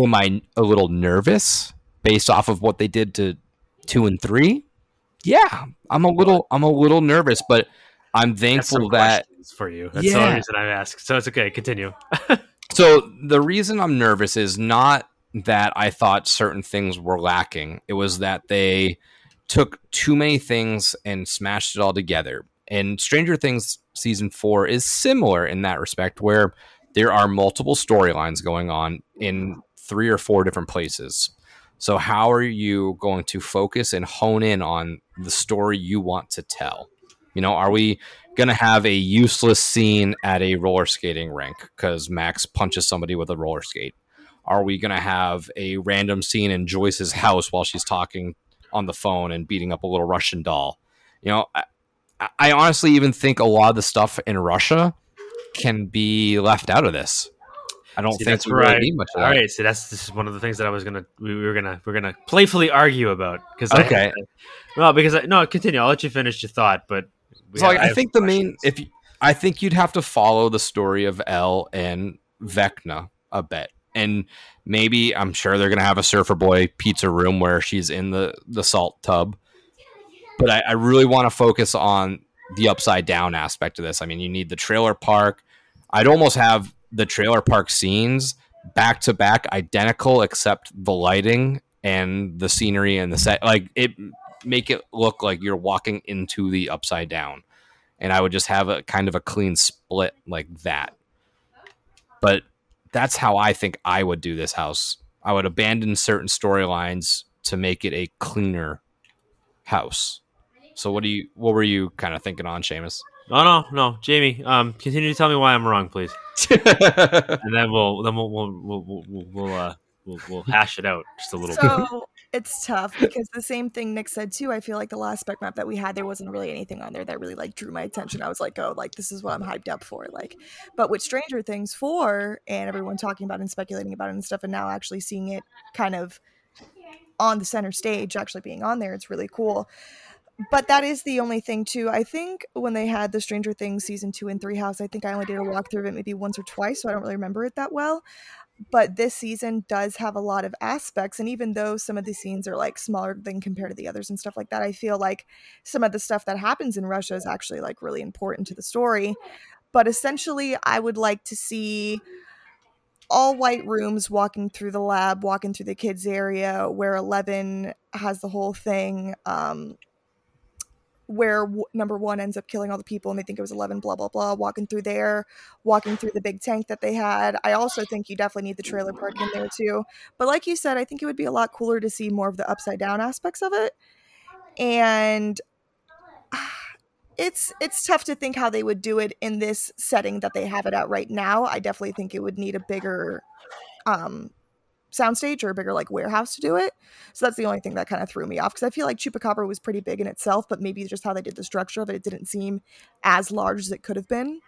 [SPEAKER 1] am I a little nervous based off of what they did to two and three? Yeah, I'm a little. I'm a little nervous, but I'm
[SPEAKER 2] That's some
[SPEAKER 1] thankful that
[SPEAKER 2] for you. That's the only reason I asked. So it's okay. Continue.
[SPEAKER 1] So the reason I'm nervous is not that I thought certain things were lacking. It was that they took too many things and smashed it all together. And Stranger Things season 4 is similar in that respect where there are multiple storylines going on in three or four different places. So how are you going to focus and hone in on the story you want to tell? You know, are we going to have a useless scene at a roller skating rink because Max punches somebody with a roller skate? Are we going to have a random scene in Joyce's house while she's talking on the phone and beating up a little Russian doll? You know, I, I honestly even think a lot of the stuff in Russia can be left out of this. I don't
[SPEAKER 2] See,
[SPEAKER 1] think
[SPEAKER 2] that's
[SPEAKER 1] we
[SPEAKER 2] where
[SPEAKER 1] really
[SPEAKER 2] I-
[SPEAKER 1] need much of
[SPEAKER 2] All right, so that's this is one of the things that I was gonna we, we were gonna we're gonna playfully argue about because
[SPEAKER 1] Okay.
[SPEAKER 2] no because I, no continue. I'll let you finish your thought, but
[SPEAKER 1] So
[SPEAKER 2] have-
[SPEAKER 1] like, I,
[SPEAKER 2] have
[SPEAKER 1] think the main if you, I think you'd have to follow the story of El and Vecna a bit, and maybe I'm sure they're gonna have a Surfer Boy pizza room where she's in the the salt tub. But I, I really want to focus on the upside down aspect of this. I mean, you need the trailer park. I'd almost have the trailer park scenes back to back, identical except the lighting and the scenery and the set. Like it make it look like you're walking into the upside down and i would just have a kind of a clean split like that but that's how i think i would do this house i would abandon certain storylines to make it a cleaner house so what do you what were you kind of thinking on Seamus?
[SPEAKER 2] no no no Jamie um continue to tell me why I'm wrong please and then we'll then we'll we'll we'll we'll, we'll, we'll uh we'll, we'll hash it out just a little bit.
[SPEAKER 3] So it's tough because the same thing Nick said too. I feel like the last spec map that we had, there wasn't really anything on there that really like drew my attention. I was like, oh, like this is what I'm hyped up for. Like, but with Stranger Things four and everyone talking about it and speculating about it and stuff, and now actually seeing it kind of on the center stage, actually being on there, it's really cool. But that is the only thing too. I think when they had the Stranger Things season two and three house, I think I only did a walkthrough of it maybe once or twice, so I don't really remember it that well but this season does have a lot of aspects and even though some of the scenes are like smaller than compared to the others and stuff like that i feel like some of the stuff that happens in russia is actually like really important to the story but essentially i would like to see all white rooms walking through the lab walking through the kids area where 11 has the whole thing um where w- number one ends up killing all the people and they think it was 11 blah blah blah walking through there walking through the big tank that they had. I also think you definitely need the trailer park in there too. But like you said i think it would be a lot cooler to see more of the upside down aspects of it. And it's it's tough to think how they would do it in this setting that they have it at right now. I definitely think it would need a bigger um soundstage or a bigger like warehouse to do it. So that's the only thing that kind of threw me off because I feel like Chupacabra was pretty big in itself, but maybe just how they did the structure of it, it didn't seem as large as it could have been.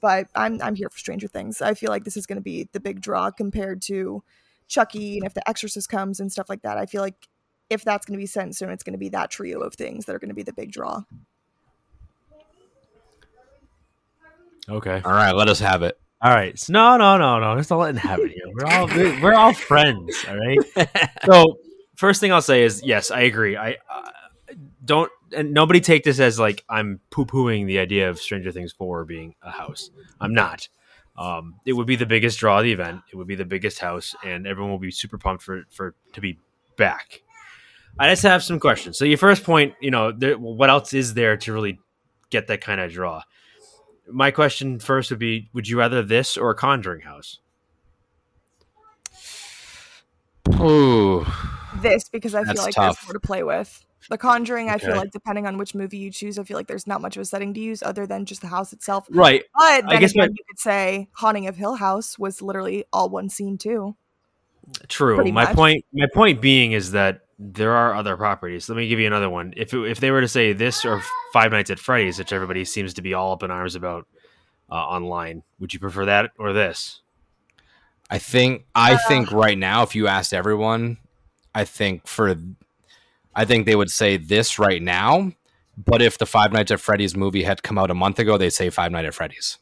[SPEAKER 3] But I'm I'm here for Stranger Things. I feel like this is going to be the big draw compared to Chucky, and if The Exorcist comes and stuff like that, I feel like if that's going to be sent in stone, it's going to be that trio of things that are going to be the big draw.
[SPEAKER 2] Okay.
[SPEAKER 1] All right, let us have it.
[SPEAKER 2] All right. So, no, no, no, no. Just not letting it here. We're all we're, we're all friends. All right. so first thing I'll say is yes, I agree. I uh, don't and nobody take this as like I'm poo pooing the idea of Stranger Things four being a house. I'm not. Um, it would be the biggest draw of the event. It would be the biggest house, and everyone will be super pumped for for to be back. I just have some questions. So your first point, you know, there, what else is there to really get that kind of draw? My question first would be: Would you rather this or a Conjuring house?
[SPEAKER 1] Ooh,
[SPEAKER 3] This because I feel like
[SPEAKER 1] tough.
[SPEAKER 3] there's more to play with. The Conjuring, I feel like depending on which movie you choose, I feel like there's not much of a setting to use other than just the house itself.
[SPEAKER 2] Right.
[SPEAKER 3] But then
[SPEAKER 2] guess
[SPEAKER 3] again,
[SPEAKER 2] my-
[SPEAKER 3] you could say Haunting of Hill House was literally all one scene too.
[SPEAKER 2] True.
[SPEAKER 3] Pretty
[SPEAKER 2] My
[SPEAKER 3] much.
[SPEAKER 2] point my point being is that there are other properties. Let me give you another one. If it, if they were to say this or Five Nights at Freddy's, which everybody seems to be all up in arms about uh, online, would you prefer that or this?
[SPEAKER 1] I think I think right now, if you asked everyone, I think for I think they would say this right now. But if the Five Nights at Freddy's movie had come out a month ago, they'd say Five Nights at Freddy's.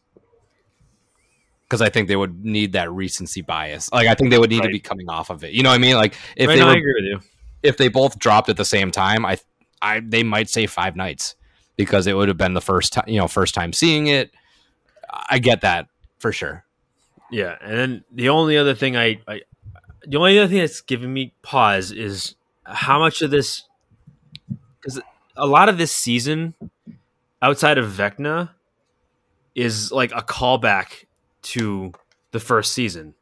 [SPEAKER 1] Because I think they would need that recency bias. Like I think they would need to be coming off of it. You know what I mean? Like if
[SPEAKER 2] Right,
[SPEAKER 1] they
[SPEAKER 2] no, I
[SPEAKER 1] were,
[SPEAKER 2] agree with you.
[SPEAKER 1] If they both dropped at the same time, I I they might say Five Nights because it would have been the first time you know first time seeing it. I get that for sure.
[SPEAKER 2] Yeah, and then the only other thing I, I the only other thing that's giving me pause is how much of this because a lot of this season outside of Vecna is like a callback to the first season.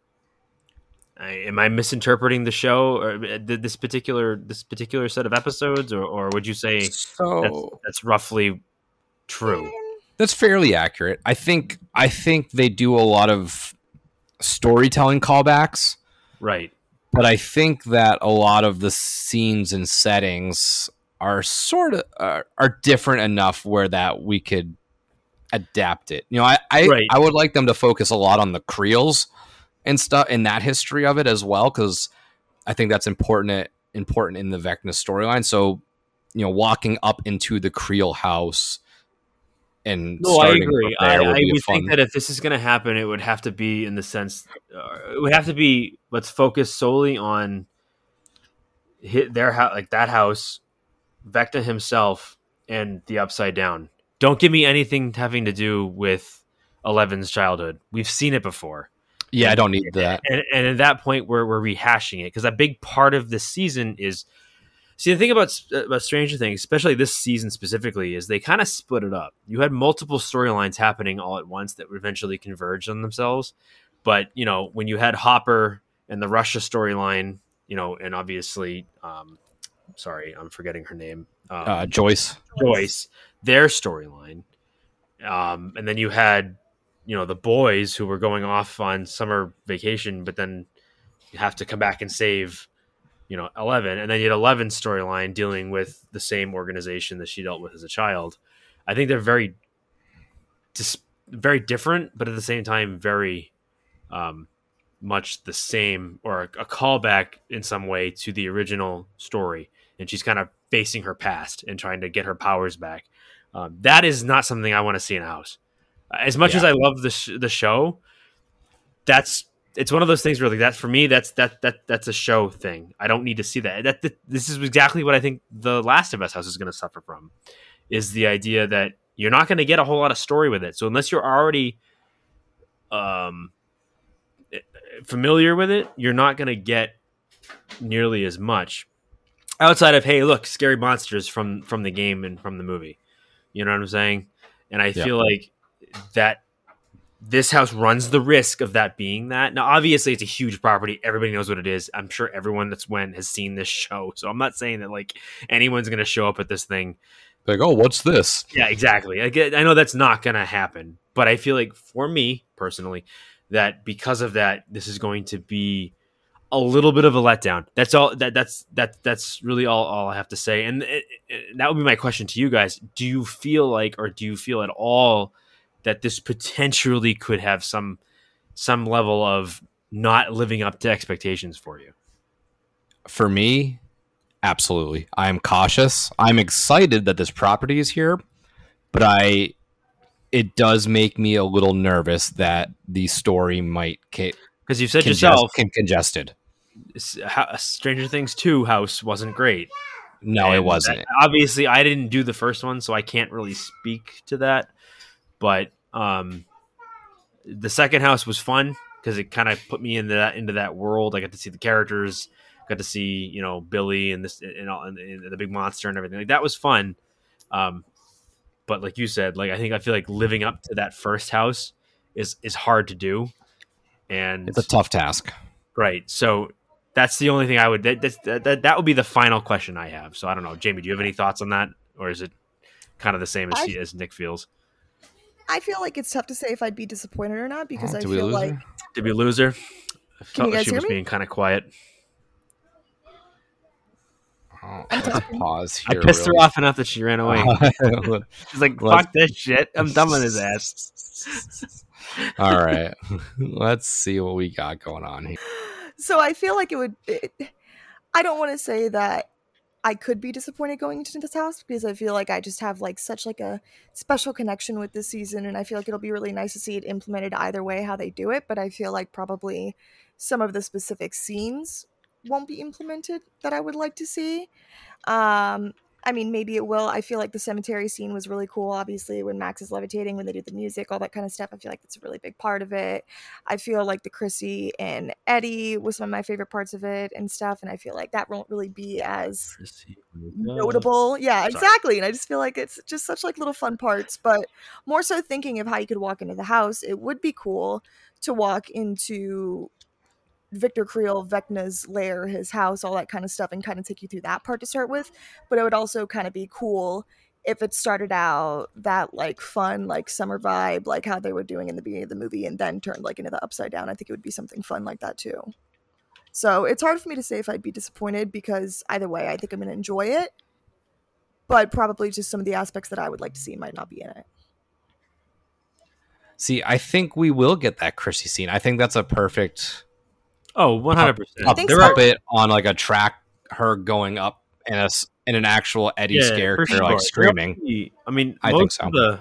[SPEAKER 2] I, am I misinterpreting the show or uh, this particular this particular set of episodes, or, or would you say that's,
[SPEAKER 1] So
[SPEAKER 2] that's roughly true?
[SPEAKER 1] That's fairly accurate. I think I think they do a lot of storytelling callbacks,
[SPEAKER 2] Right.
[SPEAKER 1] but I think that a lot of the scenes and settings are sort of are, are different enough where that we could adapt it. You know, I I,
[SPEAKER 2] Right.
[SPEAKER 1] I would like them to focus a lot on the Creels and stuff in that history of it as well because I think that's important important in the Vecna storyline. So, you know, walking up into the Creel house and
[SPEAKER 2] No, I agree. I, I
[SPEAKER 1] would be a
[SPEAKER 2] would think that if this is going to happen, it would have to be in the sense, uh, it would have to be let's focus solely on hit their house, like that house, Vecna himself, and the Upside Down. Don't give me anything having to do with Eleven's childhood. We've seen it before,
[SPEAKER 1] yeah, I don't need that.
[SPEAKER 2] and, and at that point, we're we're rehashing it because a big part of this season is. See, the thing about about Stranger Things, especially this season specifically, is they kind of split it up. You had multiple storylines happening all at once that would eventually converge on themselves. But you know, when you had Hopper and the Russia storyline, you know, and obviously, um, sorry, I'm forgetting her name, um,
[SPEAKER 1] Uh, Joyce.
[SPEAKER 2] Joyce, their storyline, um, and then you had, you know, the boys who were going off on summer vacation, but then you have to come back and save, you know, Eleven, and then you had Eleven's storyline dealing with the same organization that she dealt with as a child. I think they're very, dis- very different, but at the same time, very um, much the same or a, a callback in some way to the original story. And she's kind of facing her past and trying to get her powers back. Um, that is not something I want to see in a house. As much
[SPEAKER 1] Yeah.
[SPEAKER 2] as I love the sh- the show, that's it's one of those things where like that for me that's that that that's a show thing. I don't need to see that. That, that this is exactly what I think the Last of Us house is going to suffer from is the idea that you're not going to get a whole lot of story with it. So unless you're already um familiar with it, you're not going to get nearly as much outside of hey, look, scary monsters from from the game and from the movie. You know what I'm saying? And I
[SPEAKER 1] Yeah.
[SPEAKER 2] feel like that this house runs the risk of that being that. Now, obviously, it's a huge property. Everybody knows what it is. I'm sure everyone that's went has seen this show. So I'm not saying that like anyone's going to show up at this thing
[SPEAKER 1] Like, oh, what's this?
[SPEAKER 2] yeah, exactly. I, get, I know that's not going to happen, but I feel like for me personally, that because of that, this is going to be a little bit of a letdown. That's all. That that's that that's really all, all I have to say. And it, it- that would be my question to you guys. Do you feel like, or do you feel at all that this potentially could have some some level of not living up to expectations for you?
[SPEAKER 1] For me, absolutely. I'm cautious. I'm excited that this property is here, but I it does make me a little nervous that the story might ca-
[SPEAKER 2] Because you've said
[SPEAKER 1] congest-
[SPEAKER 2] yourself,
[SPEAKER 1] con- congested.
[SPEAKER 2] Stranger Things two house wasn't great.
[SPEAKER 1] No, it wasn't.
[SPEAKER 2] that- obviously, I didn't do the first one, so I can't really speak to that. But um, the second house was fun because it kind of put me into that into that world. I got to see the characters, got to see you know Billy and this and, all, and, and the big monster and everything. Like that was fun. Um, but like you said, like I think I feel like living up to that first house is is hard to do. And
[SPEAKER 1] It's a tough task.
[SPEAKER 2] Right. So that's the only thing I would. That, that, that that would be the final question I have. So I don't know, Jamie. Do you have any thoughts on that, or is it kind of the same as
[SPEAKER 3] I-
[SPEAKER 2] he, as Nick feels?
[SPEAKER 3] I feel like it's tough to say if I'd be disappointed or not because
[SPEAKER 1] Oh,
[SPEAKER 3] I feel like
[SPEAKER 1] her?
[SPEAKER 2] Did we lose her? I
[SPEAKER 3] Can
[SPEAKER 2] felt
[SPEAKER 3] you
[SPEAKER 2] like
[SPEAKER 3] guys
[SPEAKER 2] she was
[SPEAKER 3] me?
[SPEAKER 2] being kind of quiet.
[SPEAKER 1] Oh, let's pause
[SPEAKER 2] I
[SPEAKER 1] here.
[SPEAKER 2] pissed her off enough that she ran away. She's like,
[SPEAKER 1] Let's-
[SPEAKER 2] "Fuck this shit! I'm done with his ass."
[SPEAKER 1] All right, let's see what we got going on here.
[SPEAKER 3] So I feel like it would. It, I don't want to say that I could be disappointed going into this house because I feel like I just have like such like a special connection with this season, and I feel like it'll be really nice to see it implemented either way how they do it. But I feel like probably some of the specific scenes won't be implemented that I would like to see. Um, I mean, maybe it will. I feel like the cemetery scene was really cool. Obviously, when Max is levitating, when they do the music, all that kind of stuff. I feel like that's a really big part of it. I feel like the Chrissy and Eddie was some of my favorite parts of it and stuff. And I feel like that won't really be as notable. Yeah, exactly. And I just feel like it's just such like little fun parts. But more so thinking of how you could walk into the house, it would be cool to walk into Victor Creel, Vecna's lair, his house, all that kind of stuff, and kind of take you through that part to start with. But it would also kind of be cool if it started out that like fun, like summer vibe, like how they were doing in the beginning of the movie, and then turned like into the upside down. I think it would be something fun like that too. So it's hard for me to say if I'd be disappointed because either way, I think I'm gonna enjoy it. But probably just some of the aspects that I would like to see might not be in it.
[SPEAKER 1] See, I think we will get that Chrissy scene. I think that's a perfect
[SPEAKER 2] Oh, one hundred percent.
[SPEAKER 3] think
[SPEAKER 1] there
[SPEAKER 3] so.
[SPEAKER 1] puppet on like a track, her going up in a s- in an actual Eddie's character like screaming.
[SPEAKER 2] I mean,
[SPEAKER 1] I
[SPEAKER 2] most
[SPEAKER 1] think so.
[SPEAKER 2] Of the,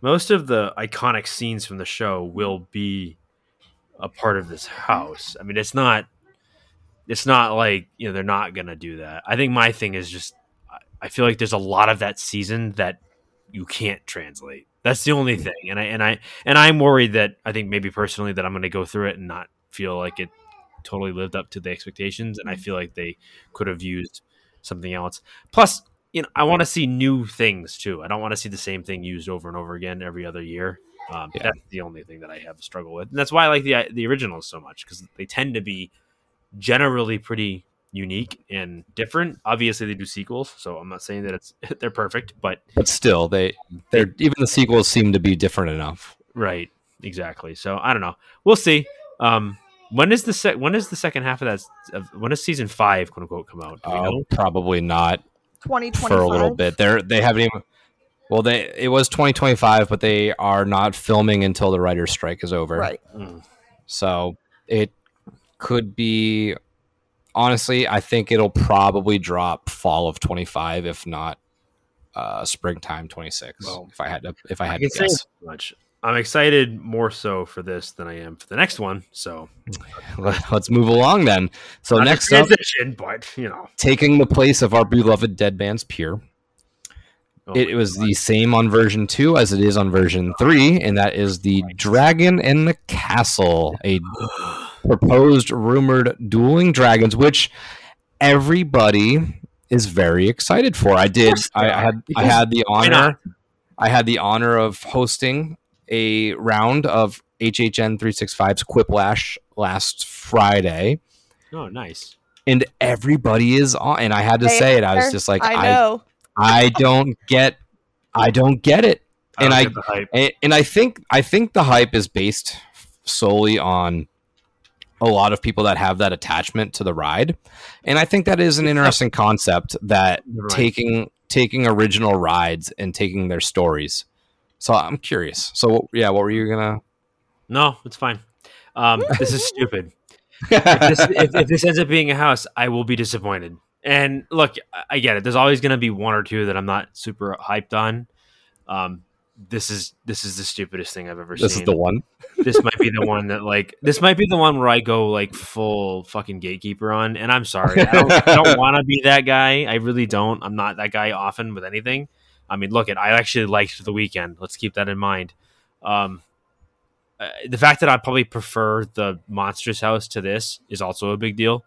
[SPEAKER 2] most of the iconic scenes from the show will be a part of this house. I mean, it's not. It's not like you know they're not gonna do that. I think my thing is just. I- I feel like there's a lot of that season that you can't translate. That's the only thing, and I and I and I'm worried that I think maybe personally that I'm going to go through it and not feel like it totally lived up to the expectations, and I feel like they could have used something else. Plus, you know, I want to see new things too. I don't want to see the same thing used over and over again every other year. Um,
[SPEAKER 1] Yeah.
[SPEAKER 2] That's the only thing that I have a struggle with, and that's why I like the the originals so much because they tend to be generally pretty unique and different. Obviously, they do sequels, so I'm not saying that it's they're perfect, but
[SPEAKER 1] But still, they they're even the sequels seem to be different enough.
[SPEAKER 2] Right. Exactly. So I don't know. We'll see. Um, when is the sec- when is the second half of that? Of, when does season five, quote unquote, come out? Do we
[SPEAKER 1] Uh,
[SPEAKER 2] know?
[SPEAKER 1] probably not
[SPEAKER 3] Twenty twenty
[SPEAKER 1] for a little bit. They're they haven't even. Well, they it was 2025, but they are not filming until the writer's strike is over.
[SPEAKER 3] Right.
[SPEAKER 2] Mm.
[SPEAKER 1] So it could be. Honestly, I think it'll probably drop fall of 25, if not uh, springtime 26.
[SPEAKER 2] Well,
[SPEAKER 1] if I had to, if I
[SPEAKER 2] I
[SPEAKER 1] had
[SPEAKER 2] can
[SPEAKER 1] to guess,
[SPEAKER 2] as much. I'm excited more so for this than I am for the next one. So
[SPEAKER 1] let's move along then. So
[SPEAKER 2] Not
[SPEAKER 1] next up,
[SPEAKER 2] but you know,
[SPEAKER 1] taking the place of our beloved Dead Man's Pier.
[SPEAKER 2] Oh
[SPEAKER 1] it was
[SPEAKER 2] God.
[SPEAKER 1] the same on version 2 as it is on version 3 and that is the dragon in the castle a proposed rumored dueling dragons which everybody is very excited for i did I, I had i had the honor i had the honor of hosting a round of hhn 365's quiplash last friday
[SPEAKER 2] oh nice.
[SPEAKER 1] and everybody is on and i had to
[SPEAKER 3] They
[SPEAKER 1] say it i was just like
[SPEAKER 3] I
[SPEAKER 1] i
[SPEAKER 3] know.
[SPEAKER 1] I don't get I don't get it.
[SPEAKER 2] I
[SPEAKER 1] And
[SPEAKER 2] don't
[SPEAKER 1] I-
[SPEAKER 2] get the hype.
[SPEAKER 1] And, and I think I think the hype is based solely on a lot of people that have that attachment to the ride. And I think that is an interesting concept that
[SPEAKER 2] Never mind.
[SPEAKER 1] taking taking original rides and taking their stories. So I'm curious. So yeah, what were you gonna
[SPEAKER 2] No, it's fine. Um, this is stupid. if, this, if, if this ends up being a house, I will be disappointed. And look, I- get it. There's always going to be one or two that I'm not super hyped on. Um, this is this is the stupidest thing I've ever
[SPEAKER 1] This
[SPEAKER 2] seen.
[SPEAKER 1] This is the one.
[SPEAKER 2] this might be the one that like this might be the one where I go like full fucking gatekeeper on. And I'm sorry, I don't, I don't want to be that guy. I really don't. I'm not that guy often with anything. I mean, look at I actually liked the Weeknd. Let's keep that in mind. Um, uh, the fact that I probably prefer the monstrous house to this is also a big deal.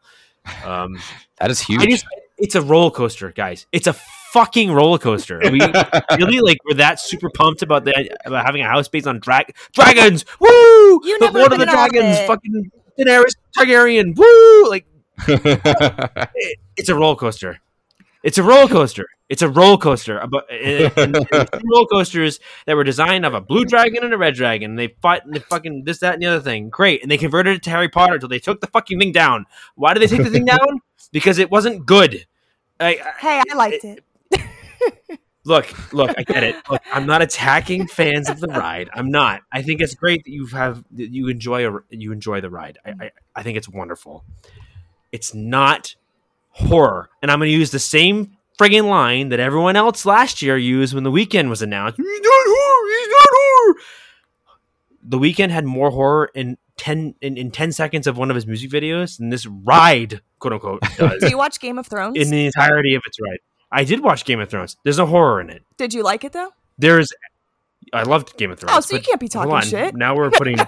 [SPEAKER 2] Um,
[SPEAKER 1] That is huge.
[SPEAKER 2] I just, it's a roller coaster, guys. It's a fucking roller coaster. Are we really like we're that super pumped about the about having a house based on drag dragons? Woo!
[SPEAKER 3] You
[SPEAKER 2] the Lord of the Dragons,
[SPEAKER 3] it.
[SPEAKER 2] fucking Daenerys Targaryen. Woo! Like it- it's a roller coaster. It's a roller coaster. It's a roller coaster. Two roller coasters that were designed of a blue dragon and a red dragon. And they fought and they fucking this, that, and the other thing. Great. And they converted it to Harry Potter until they took the fucking thing down. Why did they take the thing down? Because it wasn't good. I, I,
[SPEAKER 3] Hey, I liked it.
[SPEAKER 2] look, look, I get it. Look, I'm not attacking fans of the ride. I'm not. I think it's great that you have that you enjoy a, you enjoy the ride. I, I I think it's wonderful. It's not horror, and I'm going to use the same friggin' line that everyone else last year used when the Weeknd was announced. He's not horror. He's not horror. The Weeknd had more horror in ten in, in ten seconds of one of his music videos than this ride, quote unquote, does
[SPEAKER 3] Do you watch Game of Thrones?
[SPEAKER 2] in the entirety of its ride. I did watch Game of Thrones. There's no horror in it.
[SPEAKER 3] Did you like it though?
[SPEAKER 2] There's, I loved Game of Thrones.
[SPEAKER 3] Oh, so you can't be talking shit.
[SPEAKER 2] Now we're putting.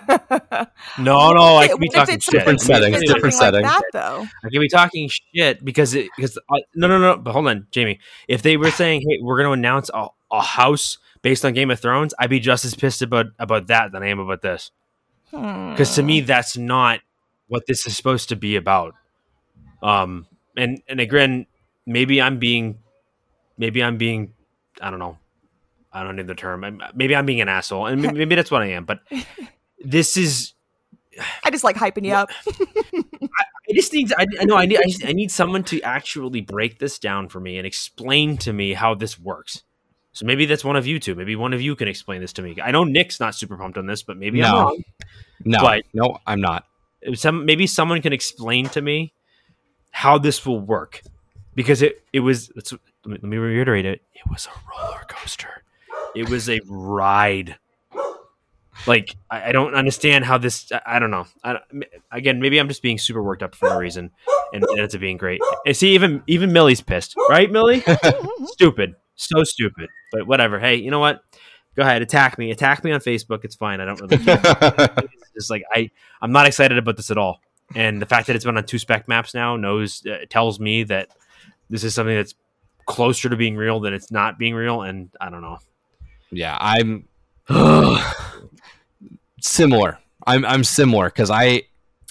[SPEAKER 2] No, no, I can be
[SPEAKER 3] If
[SPEAKER 2] talking
[SPEAKER 3] it's
[SPEAKER 2] shit.
[SPEAKER 1] Different
[SPEAKER 3] something-
[SPEAKER 1] setting,
[SPEAKER 3] if it's
[SPEAKER 1] different
[SPEAKER 3] something
[SPEAKER 1] setting.
[SPEAKER 3] Like that though.
[SPEAKER 2] I can be talking shit because it because uh, no no no. But hold on, Jamie. If they were saying, "Hey, we're going to announce a, a house based on Game of Thrones," I'd be just as pissed about about that than I am about this. Because to
[SPEAKER 3] Hmm.
[SPEAKER 2] me, that's not what this is supposed to be about. Um, and and again, maybe I'm being, maybe I'm being, I don't know, I don't know the term. I'm- Maybe I'm being an asshole, and maybe, maybe that's what I am. But this is
[SPEAKER 3] I just like hyping you up.
[SPEAKER 2] I just need. I, I know. I need. I, just- I need someone to actually break this down for me and explain to me how this works. So maybe that's one of you two. Maybe one of you can explain this to me. I know Nick's not super pumped on this, but maybe I'm
[SPEAKER 1] No.
[SPEAKER 2] wrong.
[SPEAKER 1] No,
[SPEAKER 2] But-
[SPEAKER 1] no, I'm not.
[SPEAKER 2] Some maybe someone can explain to me how this will work because it it was. Let's, let, me, let me reiterate it. It was a roller coaster. It was a ride. Like I, I don't understand how this. I, I don't know. I, again, maybe I'm just being super worked up for no reason, and it ends up being great. And see, even even Millie's pissed, right, Millie? stupid, so stupid. But whatever. Hey, you know what? Go ahead, attack me. Attack me on Facebook. It's fine. I don't really care. it's just like I I'm not excited about this at all. And the fact that it's been on two spec maps now knows uh, tells me that this is something that's closer to being real than it's not being real. And I don't know.
[SPEAKER 1] Yeah, I'm similar. I'm I'm similar because I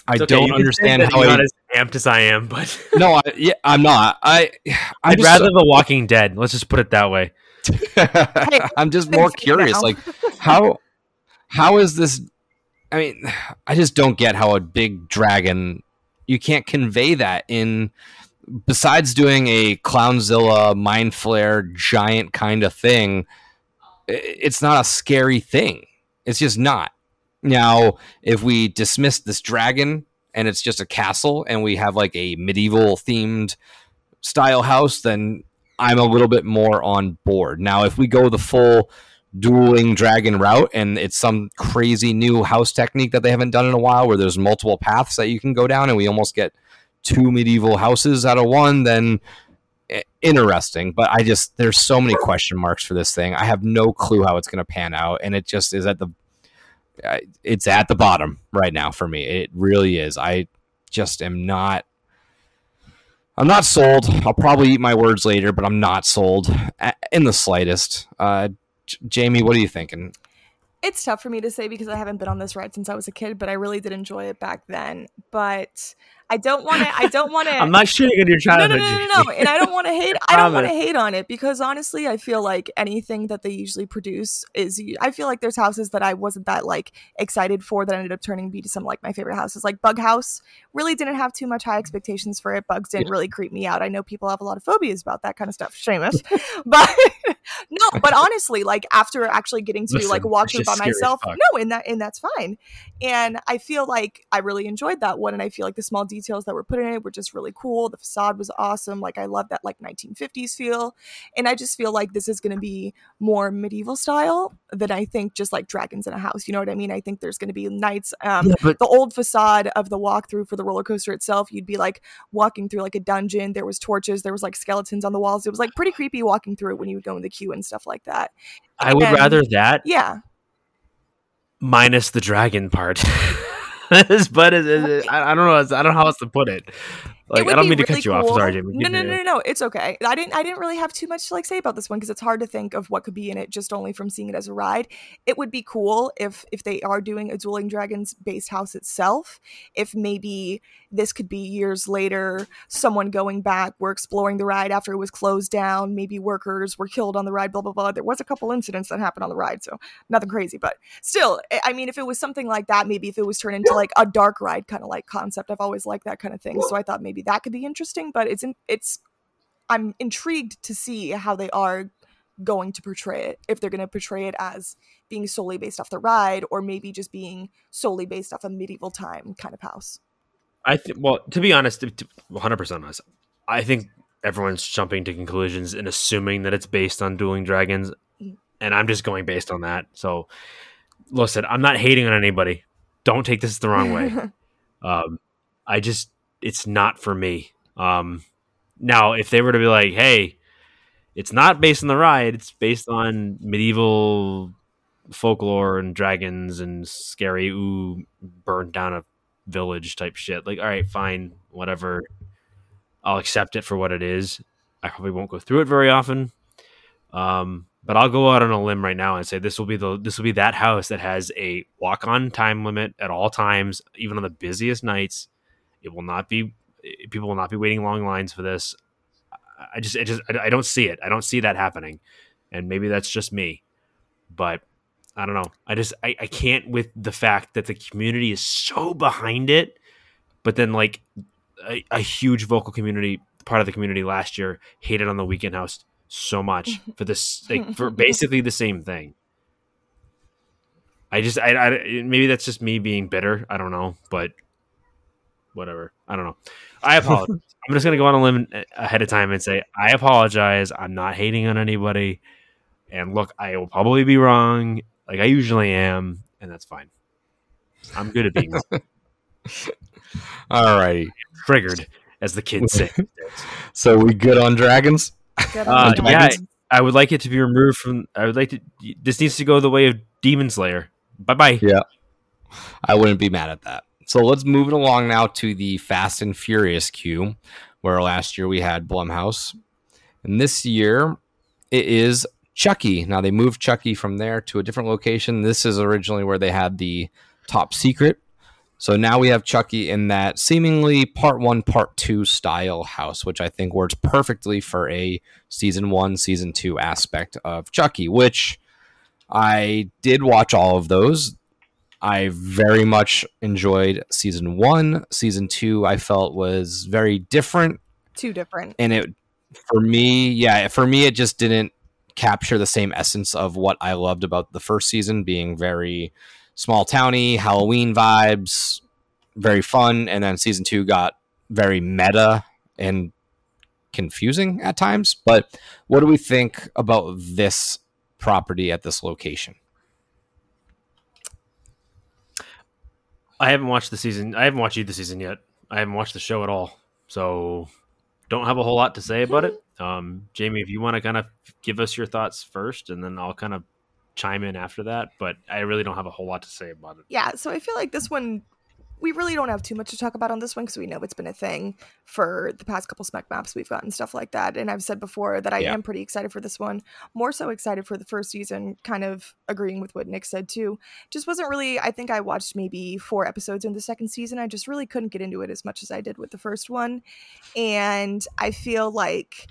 [SPEAKER 1] I
[SPEAKER 2] It's okay,
[SPEAKER 1] don't
[SPEAKER 2] can
[SPEAKER 1] understand
[SPEAKER 2] that
[SPEAKER 1] how
[SPEAKER 2] you're
[SPEAKER 1] I,
[SPEAKER 2] not as amped as I am, but
[SPEAKER 1] no, I, yeah, I'm not. I I'm
[SPEAKER 2] I'd
[SPEAKER 1] just
[SPEAKER 2] rather The Walking Dead. Let's just put it that way.
[SPEAKER 1] I'm just more curious. Like how how is this? I mean, I just don't get how a big dragon you can't convey that in. Besides doing a Clownzilla Mind Flayer giant kind of thing, i- it's not a scary thing. It's just not. Now, if we dismiss this dragon and it's just a castle and we have like a medieval themed style house, then I'm a little bit more on board. Now, if we go the full dueling dragon route and it's some crazy new house technique that they haven't done in a while where there's multiple paths that you can go down and we almost get two medieval houses out of one, then interesting. But I just, there's so many question marks for this thing. I have no clue how it's going to pan out. And it just is at the, it's at the bottom right now for me. It really is. I just am not I'm not sold. I'll probably eat my words later, but I'm not sold in the slightest. Uh, Jamie, what are you thinking?
[SPEAKER 3] It's tough for me to say because I haven't been on this ride since I was a kid, but I really did enjoy it back then. But I don't want to. I don't want to.
[SPEAKER 2] I'm not shitting on your
[SPEAKER 3] no,
[SPEAKER 2] childhood.
[SPEAKER 3] no, no, no,
[SPEAKER 2] Jamie.
[SPEAKER 3] no, and I don't want to hate. I don't want to hate on it because honestly, I feel like anything that they usually produce is. I feel like there's houses that I wasn't that like excited for that ended up turning be to some like my favorite houses. Like Bug House, really didn't have too much high expectations for it. Bugs didn't really creep me out. I know people have a lot of phobias about that kind of stuff. Seamus, but no, but honestly, like after actually getting to
[SPEAKER 2] Listen,
[SPEAKER 3] like walk through by
[SPEAKER 2] just scary as
[SPEAKER 3] myself, no, and that and that's fine. And I feel like I really enjoyed that one, and I feel like the small details that were put in it were just really cool. The facade was awesome. Like I love that like 1950s feel, and I just feel like this is going to be more medieval style than I think just like dragons in a house. You know what I mean? I think there's going to be knights. Um,
[SPEAKER 2] Yeah, but
[SPEAKER 3] the old facade of the walkthrough for the roller coaster itself, you'd be like walking through like a dungeon. There was torches. There was like skeletons on the walls. It was like pretty creepy walking through it when you would go in the queue and stuff like that.
[SPEAKER 2] I would
[SPEAKER 3] and-
[SPEAKER 2] rather that
[SPEAKER 3] Yeah,
[SPEAKER 2] minus the dragon part. But it- it- I, I don't know. I don't know how else to put it. Like I don't
[SPEAKER 3] be
[SPEAKER 2] mean to cut you off. Sorry, Jamie.
[SPEAKER 3] No, no, no, no, no. It's okay. I didn't. I didn't really have too much to like say about this one because it's hard to think of what could be in it just only from seeing it as a ride. It would be cool if if they are doing a Dueling Dragons based house itself. If maybe this could be years later, someone going back, we're exploring the ride after it was closed down. Maybe workers were killed on the ride. Blah blah blah. There was a couple incidents that happened on the ride, so nothing crazy. But still, I- I mean, if it was something like that, maybe if it was turned into like a dark ride kind of like concept, I've always liked that kind of thing. So I thought maybe that could be interesting. But it's in, it's I'm intrigued to see how they are going to portray it. If they're going to portray it as being solely based off the ride, or maybe just being solely based off a medieval time kind of house.
[SPEAKER 2] I think. Well, to be honest, one hundred percent honest, I think everyone's jumping to conclusions and assuming that it's based on Dueling Dragons,
[SPEAKER 3] Mm.
[SPEAKER 2] and I'm just going based on that. So, listen, I'm not hating on anybody. Don't take this the wrong way. um, I just, it's not for me. Um, now, if they were to be like, hey, it's not based on the ride, it's based on medieval folklore and dragons and scary, ooh, burned down a village type shit. Like, all right, fine, whatever. I'll accept it for what it is. I probably won't go through it very often. Um, but I'll go out on a limb right now and say this will be the this will be that house that has a walk on time limit at all times, even on the busiest nights. It will not be people will not be waiting long lines for this. I- just I just I I don't see it. I don't see that happening, and maybe that's just me, but I don't know. I just I, I can't with the fact that the community is so behind it, but then like a, a huge vocal community part of the community last year hated on the Weeknd house so much for this like for basically the same thing. I just I, I maybe that's just me being bitter. I don't know, but whatever. I don't know. I apologize. I'm just gonna go on a limb ahead of time and say I apologize. I'm not hating on anybody. And look, I will probably be wrong, like I usually am, and that's fine. I'm good at being wrong.
[SPEAKER 1] All righty.
[SPEAKER 2] triggered, as the kids say.
[SPEAKER 1] So we good on dragons?
[SPEAKER 3] Good
[SPEAKER 2] Uh,
[SPEAKER 3] on
[SPEAKER 2] yeah. I would like it to be removed from. I would like to. This needs to go the way of Demon Slayer. Bye bye.
[SPEAKER 1] Yeah. I wouldn't be mad at that. So let's move it along now to the Fast and Furious queue, where last year we had Blumhouse. And this year it is Chucky. Now they moved Chucky from there to a different location. This is originally where they had the top secret. So now we have Chucky in that seemingly part one, part two style house, which I think works perfectly for a season one, season two aspect of Chucky, which I did watch all of those. I very much enjoyed season one. Season two, I felt was very different,
[SPEAKER 3] Too different.
[SPEAKER 1] and it for me, yeah, for me, it just didn't capture the same essence of what I loved about the first season, being very small towny Halloween vibes, very fun, and then season two got very meta and confusing at times. But what do we think about this property at this location?
[SPEAKER 2] I haven't watched the season. I haven't watched either season yet. I haven't watched the show at all, so don't have a whole lot to say about it. Um, Jamie, if you want to kind of give us your thoughts first, and then I'll kind of chime in after that. But I really don't have a whole lot to say about it.
[SPEAKER 3] Yeah, so I feel like this one, we really don't have too much to talk about on this one because we know it's been a thing for the past couple spec maps we've gotten stuff like that. And I've said before that I
[SPEAKER 1] Yeah.
[SPEAKER 3] am pretty excited for this one. More so excited for the first season, kind of agreeing with what Nick said too. Just wasn't really, I think I watched maybe four episodes in the second season. I just really couldn't get into it as much as I did with the first one. And I feel like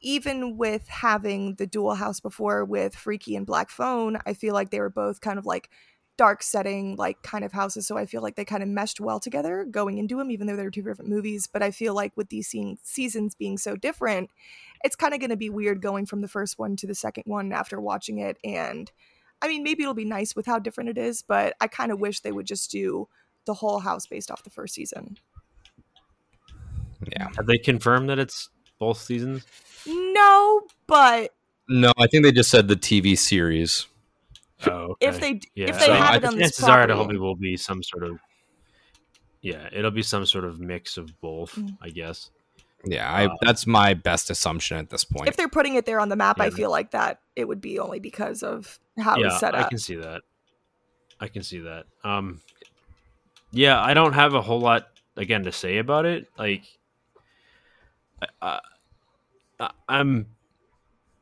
[SPEAKER 3] even with having the dual house before with Freaky and Black Phone, I feel like they were both kind of like dark setting, like kind of houses. So I feel like they kind of meshed well together going into them, even though they're two different movies. But I feel like with these scene- seasons being so different, it's kind of going to be weird going from the first one to the second one after watching it. And I mean, maybe it'll be nice with how different it is, but I kind of wish they would just do the whole house based off the first season.
[SPEAKER 1] Yeah.
[SPEAKER 2] Have they confirmed that it's both seasons?
[SPEAKER 3] No, but
[SPEAKER 1] No, I think they just said the TV series.
[SPEAKER 2] Oh,
[SPEAKER 3] if
[SPEAKER 2] okay.
[SPEAKER 3] they
[SPEAKER 2] Yeah.
[SPEAKER 3] if they
[SPEAKER 1] So
[SPEAKER 3] have
[SPEAKER 1] I
[SPEAKER 3] it on this
[SPEAKER 2] chances are, it
[SPEAKER 3] property,
[SPEAKER 2] probably will be some sort of. Yeah, it'll be some sort of mix of both,
[SPEAKER 3] Mm.
[SPEAKER 2] I guess.
[SPEAKER 1] Yeah, I,
[SPEAKER 2] Uh,
[SPEAKER 1] that's my best assumption at this point.
[SPEAKER 3] if they're putting it there on the map, I feel like that it would be only because of how
[SPEAKER 2] yeah,
[SPEAKER 3] it's set up.
[SPEAKER 2] I can see that. I can see that. Um, yeah, I don't have a whole lot again to say about it. Like, I, I, I'm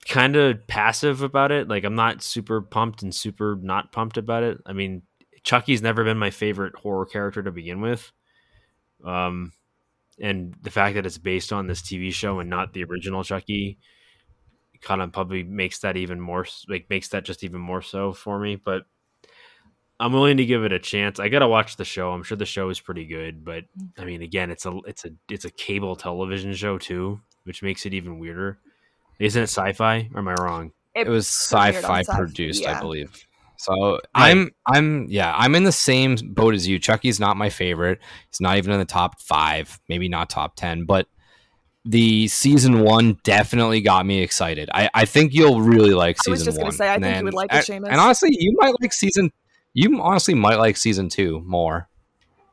[SPEAKER 2] kind of passive about it. Like, I'm not super pumped and super not pumped about it. I mean, Chucky's never been my favorite horror character to begin with. Um, and the fact that it's based on this TV show and not the original Chucky kind of probably makes that even more like makes that just even more so for me but i'm willing to give it a chance i gotta watch the show i'm sure the show is pretty good but i mean again it's a it's a it's a cable television show too which makes it even weirder. Isn't it Syfy? Or am I wrong?
[SPEAKER 1] It was
[SPEAKER 3] premiered on
[SPEAKER 1] Syfy
[SPEAKER 3] Sci-
[SPEAKER 1] produced, I believe. So I'm I'm yeah, I'm in the same boat as you. Chucky's not my favorite. He's not even in the top five, maybe not top ten, but the season one definitely got me excited. I, I think you'll really like season one.
[SPEAKER 3] I was just
[SPEAKER 1] one.
[SPEAKER 3] gonna say, I
[SPEAKER 1] And
[SPEAKER 3] think you would like it,
[SPEAKER 1] and-
[SPEAKER 3] Seamus.
[SPEAKER 1] And honestly, you might like season. You honestly might like season two more.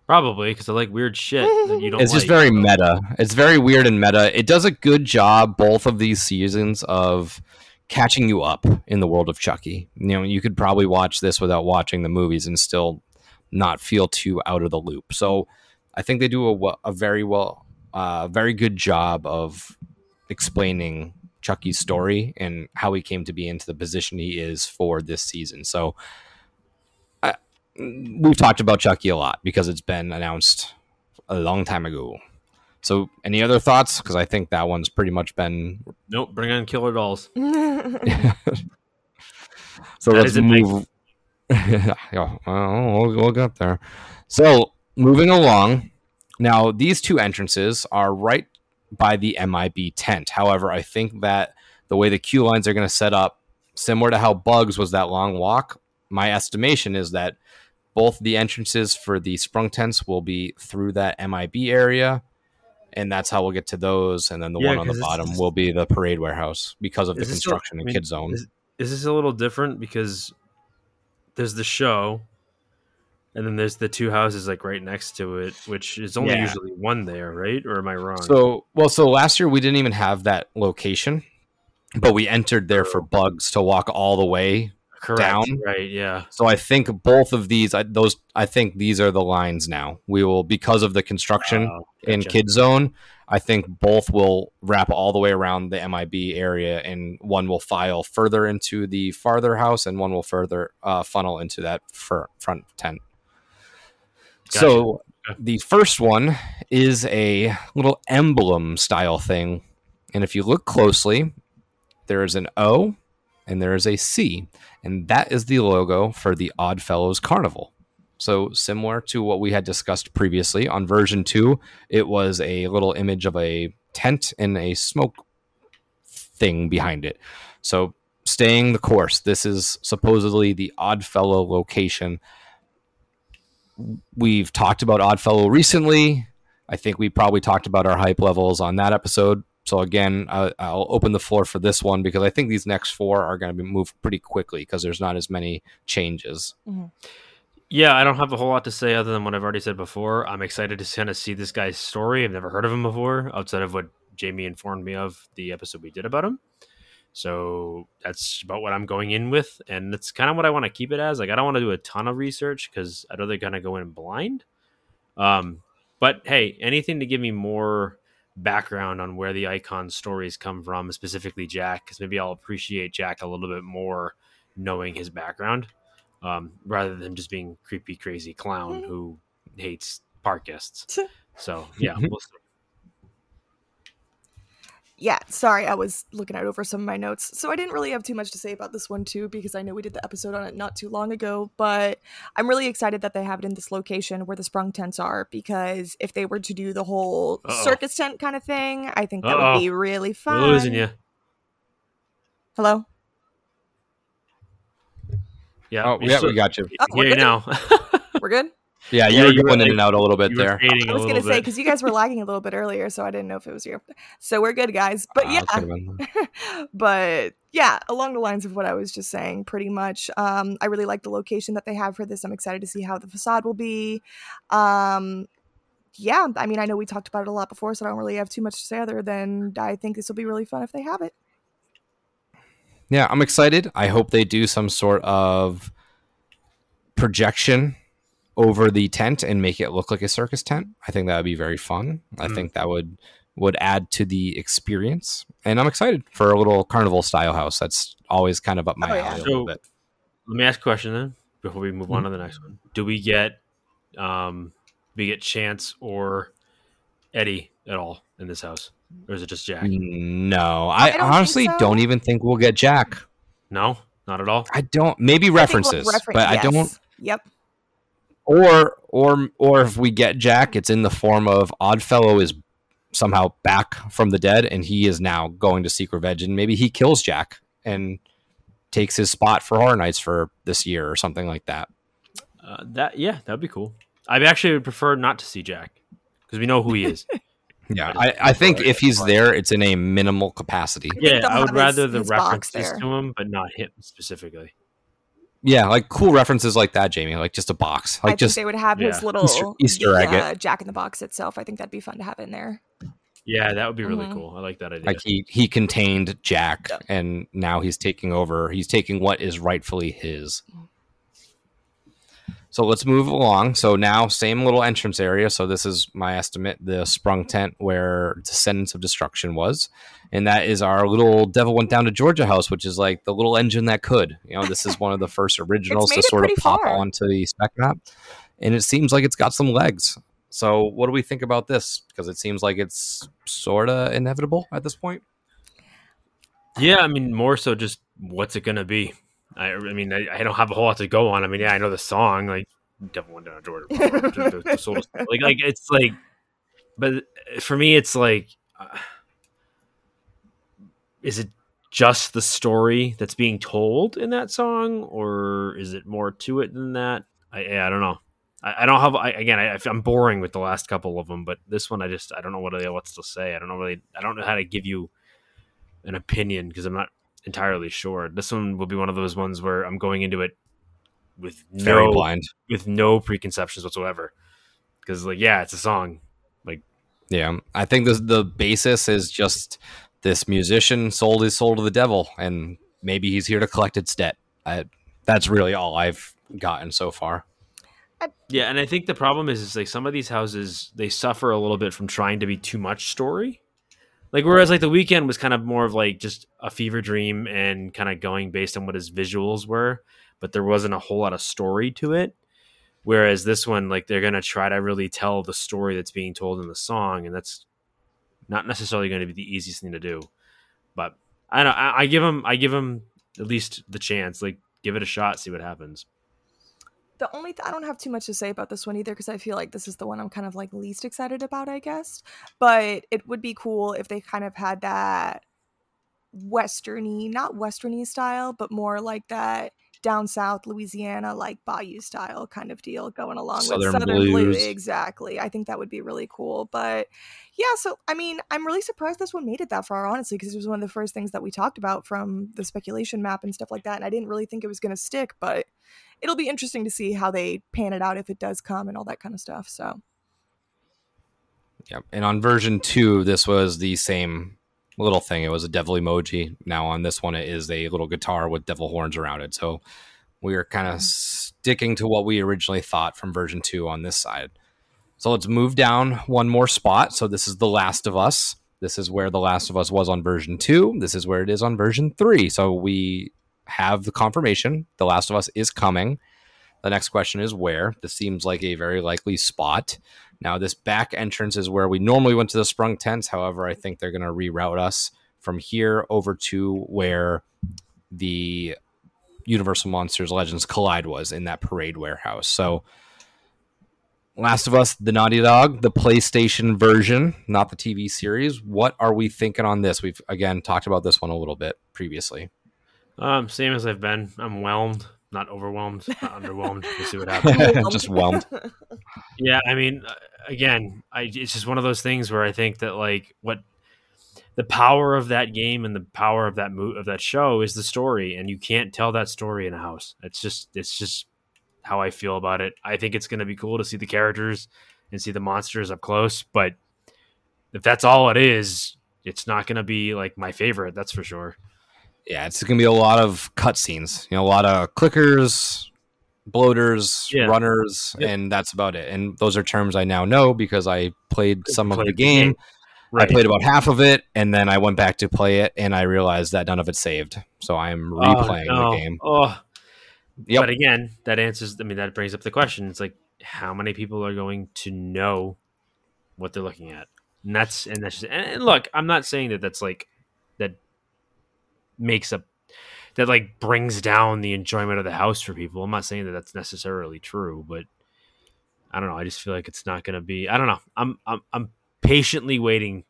[SPEAKER 2] Probably because I like weird shit that you don't.
[SPEAKER 1] it's just very meta. It's very weird and meta. It does a good job both of these seasons of catching you up in the world of Chucky. You know, you could probably watch this without watching the movies and still not feel too out of the loop. So, I think they do a, a very well, uh, very good job of explaining Chucky's story and how he came to be into the position he is for this season. So, I, we've talked about Chucky a lot because it's been announced a long time ago. So, any other thoughts? Because I think that one's pretty much been.
[SPEAKER 2] Nope. Bring on killer dolls.
[SPEAKER 1] so
[SPEAKER 2] That
[SPEAKER 1] let's
[SPEAKER 2] my-
[SPEAKER 1] move. yeah, well, we'll, we'll get there. So, moving along. Now, these two entrances are right by the MIB tent. However, I think that the way the queue lines are going to set up, similar to how Bugs was that long walk, my estimation is that both the entrances for the sprung tents will be through that MIB area. And that's how we'll get to those. And then the
[SPEAKER 2] Yeah,
[SPEAKER 1] one on the bottom will be the parade warehouse because of the
[SPEAKER 2] Is this a-
[SPEAKER 1] construction
[SPEAKER 2] I
[SPEAKER 1] and
[SPEAKER 2] mean,
[SPEAKER 1] kid zone.
[SPEAKER 2] Is, is this a little different because there's the show, and then there's the two houses like right next to it, which is only
[SPEAKER 1] Yeah.
[SPEAKER 2] usually one there, right? Or am I wrong?
[SPEAKER 1] So, well, so last year we didn't even have that location, but we entered there oh. for bugs to walk all the way.
[SPEAKER 2] Correct.
[SPEAKER 1] down.
[SPEAKER 2] Right. Yeah.
[SPEAKER 1] So I think both of these, I, those, I think these are the lines now. We will because of the construction
[SPEAKER 2] Oh,
[SPEAKER 1] in. Kid Zone. I think both will wrap all the way around the MIB area, and one will file further into the farther house, and one will further uh, funnel into that fir- front tent. So
[SPEAKER 2] Okay.
[SPEAKER 1] the first one is a little emblem style thing, and if you look closely, there is an O and there is a C, and that is the logo for the Oddfellows Carnival. So similar to what we had discussed previously on version two, it was a little image of a tent and a smoke thing behind it. So staying the course. This is supposedly the Oddfellow location. We've talked about Oddfellow recently. I think we probably talked about our hype levels on that episode. So again, I, I'll open the floor for this one because I think these next four are going to be moved pretty quickly because there's not as many changes.
[SPEAKER 2] Yeah, I don't have a whole lot to say other than what I've already said before. I'm excited to kind of see this guy's story. I've never heard of him before, outside of what Jamie informed me of the episode we did about him. So that's about what I'm going in with, and that's kind of what I want to keep it as. Like, I don't want to do a ton of research because I'd rather kind of go in blind. Um, but hey, anything to give me more background on where the icon stories come from, specifically Jack, because maybe I'll appreciate Jack a little bit more knowing his background um, rather than just being creepy, crazy clown who hates park guests. So yeah, we'll.
[SPEAKER 3] Yeah, sorry, I was looking out over some of my notes. So I didn't really have too much to say about this one too, because I know we did the episode on it not too long ago, but I'm really excited that they have it in this location where the sprung tents are, because if they were to do the whole
[SPEAKER 2] Uh-oh.
[SPEAKER 3] circus tent kind of thing, I think that
[SPEAKER 2] Uh-oh.
[SPEAKER 3] would be really fun.
[SPEAKER 2] we're losing you.
[SPEAKER 3] Hello?
[SPEAKER 2] Yeah,
[SPEAKER 1] Oh,
[SPEAKER 2] you're
[SPEAKER 1] yeah,
[SPEAKER 2] still-
[SPEAKER 1] we got you.
[SPEAKER 3] Oh, we're good?
[SPEAKER 2] now.
[SPEAKER 3] We're good?
[SPEAKER 1] Yeah,
[SPEAKER 2] Yeah,
[SPEAKER 1] you were
[SPEAKER 2] you were
[SPEAKER 1] going in
[SPEAKER 2] like-
[SPEAKER 1] and out a little bit there.
[SPEAKER 3] I was going to say, because you guys were lagging a little bit earlier, so I didn't know if it was you. So we're good, guys. But
[SPEAKER 1] Ah,
[SPEAKER 3] yeah,
[SPEAKER 1] that's could've been-
[SPEAKER 3] but yeah, along the lines of what I was just saying, pretty much. Um, I really like the location that they have for this. I'm excited to see how the facade will be. Um, yeah, I mean, I know we talked about it a lot before, so I don't really have too much to say other than I think this will be really fun if they have it.
[SPEAKER 1] Yeah, I'm excited. I hope they do some sort of projection over the tent and make it look like a circus tent. I think that would be very fun. I
[SPEAKER 2] Mm.
[SPEAKER 1] think that would would add to the experience. And I'm excited for a little carnival style house. That's always kind of up my
[SPEAKER 3] Oh, yeah.
[SPEAKER 1] alley a little
[SPEAKER 2] So-
[SPEAKER 1] bit.
[SPEAKER 2] Let me ask a question then before we move on to the next one. Do we get um we get Chance or Eddie at all in this house? Or is it just Jack?
[SPEAKER 1] No,
[SPEAKER 3] I
[SPEAKER 1] I,
[SPEAKER 3] don't
[SPEAKER 1] honestly
[SPEAKER 3] so.
[SPEAKER 1] don't even think we'll get Jack.
[SPEAKER 2] No, not at all.
[SPEAKER 1] I don't. Maybe
[SPEAKER 3] I we'll
[SPEAKER 1] references,
[SPEAKER 3] refer-
[SPEAKER 1] but I don't.
[SPEAKER 3] Yep.
[SPEAKER 1] Or or or if we get Jack, it's in the form of Oddfellow is somehow back from the dead, and he is now going to seek revenge, and maybe he kills Jack and takes his spot for Horror Nights for this year or something like that.
[SPEAKER 2] Uh, that yeah, that'd be cool. I actually would prefer not to see Jack because we know who he is.
[SPEAKER 1] Yeah, I, I think if he's there, it's in a minimal capacity.
[SPEAKER 2] yeah, I would rather the
[SPEAKER 3] his
[SPEAKER 2] references to him, but not him specifically.
[SPEAKER 1] Yeah, like cool references like that, Jamie. Like just a box,
[SPEAKER 3] I
[SPEAKER 1] like
[SPEAKER 3] think
[SPEAKER 1] just
[SPEAKER 3] they would have his little
[SPEAKER 1] Easter- Easter egg
[SPEAKER 3] uh, Jack in the Box itself. I think that'd be fun to have in there.
[SPEAKER 2] Yeah, that would be really
[SPEAKER 3] Mhm.
[SPEAKER 2] cool. I like that idea.
[SPEAKER 1] like he he contained Jack,
[SPEAKER 3] Yeah.
[SPEAKER 1] and now he's taking over. He's taking what is rightfully his. So let's move along. So now same little entrance area. So this is my estimate, the sprung tent where Descendants of Destruction was, and that is our little Devil Went Down to Georgia house, which is like the little engine that could. You know, this is one of the first originals to sort of pop
[SPEAKER 3] far.
[SPEAKER 1] onto the spec map, and it seems like it's got some legs. So what do we think about this? Because it seems like it's sort of inevitable at this point.
[SPEAKER 2] yeah, I mean, more so just what's it gonna be? I, I mean, I, I don't have a whole lot to go on. I mean, yeah, I know the song, like "Devil Went Down Georgia," the, the soul- like, like it's like, but for me, it's like, uh, is it just the story that's being told in that song, or is it more to it than that? I, I don't know. I, I don't have. I, again, I, I'm boring with the last couple of them, but this one, I just I don't know what else to say. I don't know really. I don't know how to give you an opinion because I'm not entirely sure. This one will be one of those ones where I'm going into it with
[SPEAKER 1] Very
[SPEAKER 2] no
[SPEAKER 1] blind.
[SPEAKER 2] with no preconceptions whatsoever. Because like, yeah, it's a song. Like,
[SPEAKER 1] Yeah, I think the the basis is just this musician sold his soul to the devil, and maybe he's here to collect its debt. I, that's really all I've gotten so far.
[SPEAKER 2] yeah, and I think the problem is, is like some of these houses they suffer a little bit from trying to be too much story. Like whereas like the Weeknd was kind of more of like just a fever dream and kind of going based on what his visuals were, but there wasn't a whole lot of story to it. Whereas this one, like they're gonna try to really tell the story that's being told in the song, and that's not necessarily going to be the easiest thing to do. But I don't. I, I give him. I give him at least the chance. Like give it a shot, see what happens.
[SPEAKER 3] The only th- I don't have too much to say about this one either because I feel like this is the one I'm kind of like least excited about, I guess. But it would be cool if they kind of had that westerny, not westerny style, but more like that down south Louisiana like bayou style kind of deal going along
[SPEAKER 1] Southern
[SPEAKER 3] with Southern Blue.
[SPEAKER 1] blues.
[SPEAKER 3] Exactly. I think that would be really cool. But yeah, so I mean, I'm really surprised this one made it that far, honestly, because it was one of the first things that we talked about from the speculation map and stuff like that. And I didn't really think it was going to stick, but it'll be interesting to see how they pan it out if it does come and all that kind of stuff. So
[SPEAKER 1] Yep. And on version two, this was the same little thing. It was a devil emoji. Now on this one, it is a little guitar with devil horns around it. So we are kind of mm-hmm. sticking to what we originally thought from version two on this side. So let's move down one more spot. So this is The Last of Us. This is where The Last of Us was on version two. This is where it is on version three. So we have the confirmation The Last of Us is coming. The next question is where. This seems like a very likely spot. Now, this back entrance is where we normally went to the sprung tents. However, I think they're going to reroute us from here over to where the Universal Monsters Legends Collide was in that parade warehouse. So, Last of Us, the Naughty Dog, the PlayStation version, not the TV series. What are we thinking on this? We've again talked about this one a little bit previously.
[SPEAKER 2] Um, same as I've been. I'm whelmed, not overwhelmed, not underwhelmed. We'll see what happens.
[SPEAKER 1] Just whelmed.
[SPEAKER 2] Yeah, I mean, uh, again, I, it's just one of those things where I think that like what the power of that game and the power of that mo- of that show is the story, and you can't tell that story in a house. It's just it's just how I feel about it. I think it's going to be cool to see the characters and see the monsters up close, but if that's all it is, it's not going to be like my favorite. That's for sure.
[SPEAKER 1] Yeah, it's going to be a lot of cutscenes. You know, a lot of clickers, bloaters,
[SPEAKER 2] Yeah.
[SPEAKER 1] runners,
[SPEAKER 2] Yep.
[SPEAKER 1] and that's about it. And those are terms I now know because I played some of
[SPEAKER 2] Played
[SPEAKER 1] the
[SPEAKER 2] the
[SPEAKER 1] game.
[SPEAKER 2] game. Right.
[SPEAKER 1] I played about half of it, and then I went back to play it, and I realized that none of it saved. So I am oh, replaying
[SPEAKER 2] oh, no.
[SPEAKER 1] the game.
[SPEAKER 2] Oh,
[SPEAKER 1] Yep.
[SPEAKER 2] But again, that answers. I mean, that brings up the question. It's like, how many people are going to know what they're looking at? And that's and that's just, and look, I'm not saying that that's like that makes a that like brings down the enjoyment of the house for people. I'm not saying that that's necessarily true, but I don't know. I just feel like it's not going to be. I don't know. I'm I'm I'm patiently waiting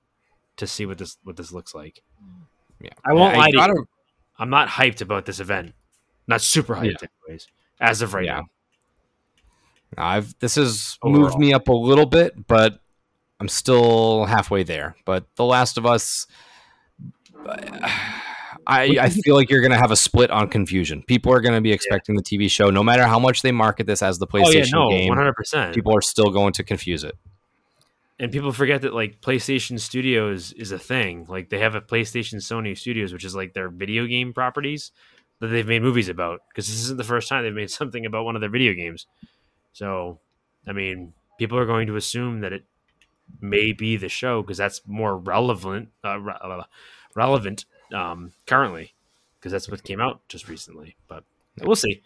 [SPEAKER 2] to see what this what this looks like.
[SPEAKER 1] Yeah.
[SPEAKER 2] I won't
[SPEAKER 1] I
[SPEAKER 2] lie to
[SPEAKER 1] gotta-
[SPEAKER 2] you. I'm not hyped about this event. Not super hyped, anyways. As of right
[SPEAKER 1] Yeah.
[SPEAKER 2] now.
[SPEAKER 1] I've this has
[SPEAKER 2] Overall.
[SPEAKER 1] moved me up a little bit, but I'm still halfway there. But The Last of Us, I I feel like you're gonna have a split on confusion. People are gonna be expecting the TV show, no matter how much they market this as the PlayStation
[SPEAKER 2] Oh yeah, no,
[SPEAKER 1] game.
[SPEAKER 2] one hundred percent.
[SPEAKER 1] People are still going to confuse it.
[SPEAKER 2] and people forget that like PlayStation Studios is a thing. Like they have a PlayStation Sony Studios, which is like their video game properties that they've made movies about. Because this isn't the first time they've made something about one of their video games. So, I mean, people are going to assume that it may be the show because that's more relevant, uh, re- uh, relevant um, currently, because that's what came out just recently. But we'll see.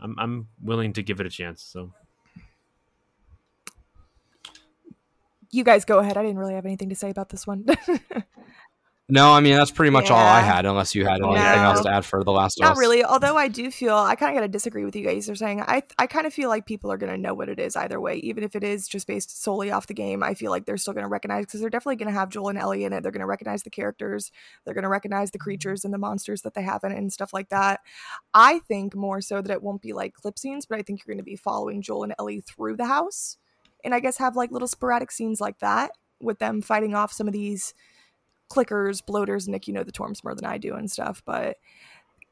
[SPEAKER 2] I'm I'm willing to give it a chance. So.
[SPEAKER 3] You guys go ahead. I didn't really have anything to say about this one.
[SPEAKER 1] No, I mean that's pretty much all I had, unless you had anything
[SPEAKER 2] No.
[SPEAKER 1] else to add for The Last of
[SPEAKER 3] Not
[SPEAKER 1] Us.
[SPEAKER 3] really. Although I do feel I kind of got to disagree with you guys. They're saying I I kind of feel like people are going to know what it is either way, even if it is just based solely off the game. I feel like they're still going to recognize because they're definitely going to have Joel and Ellie in it. They're going to recognize the characters. They're going to recognize the mm-hmm. creatures and the monsters that they have in it and stuff like that. I think more so that it won't be like clip scenes, but I think you're going to be following Joel and Ellie through the house, and I guess have like little sporadic scenes like that with them fighting off some of these clickers, bloaters. Nick, you know the Torms more than I do and stuff, but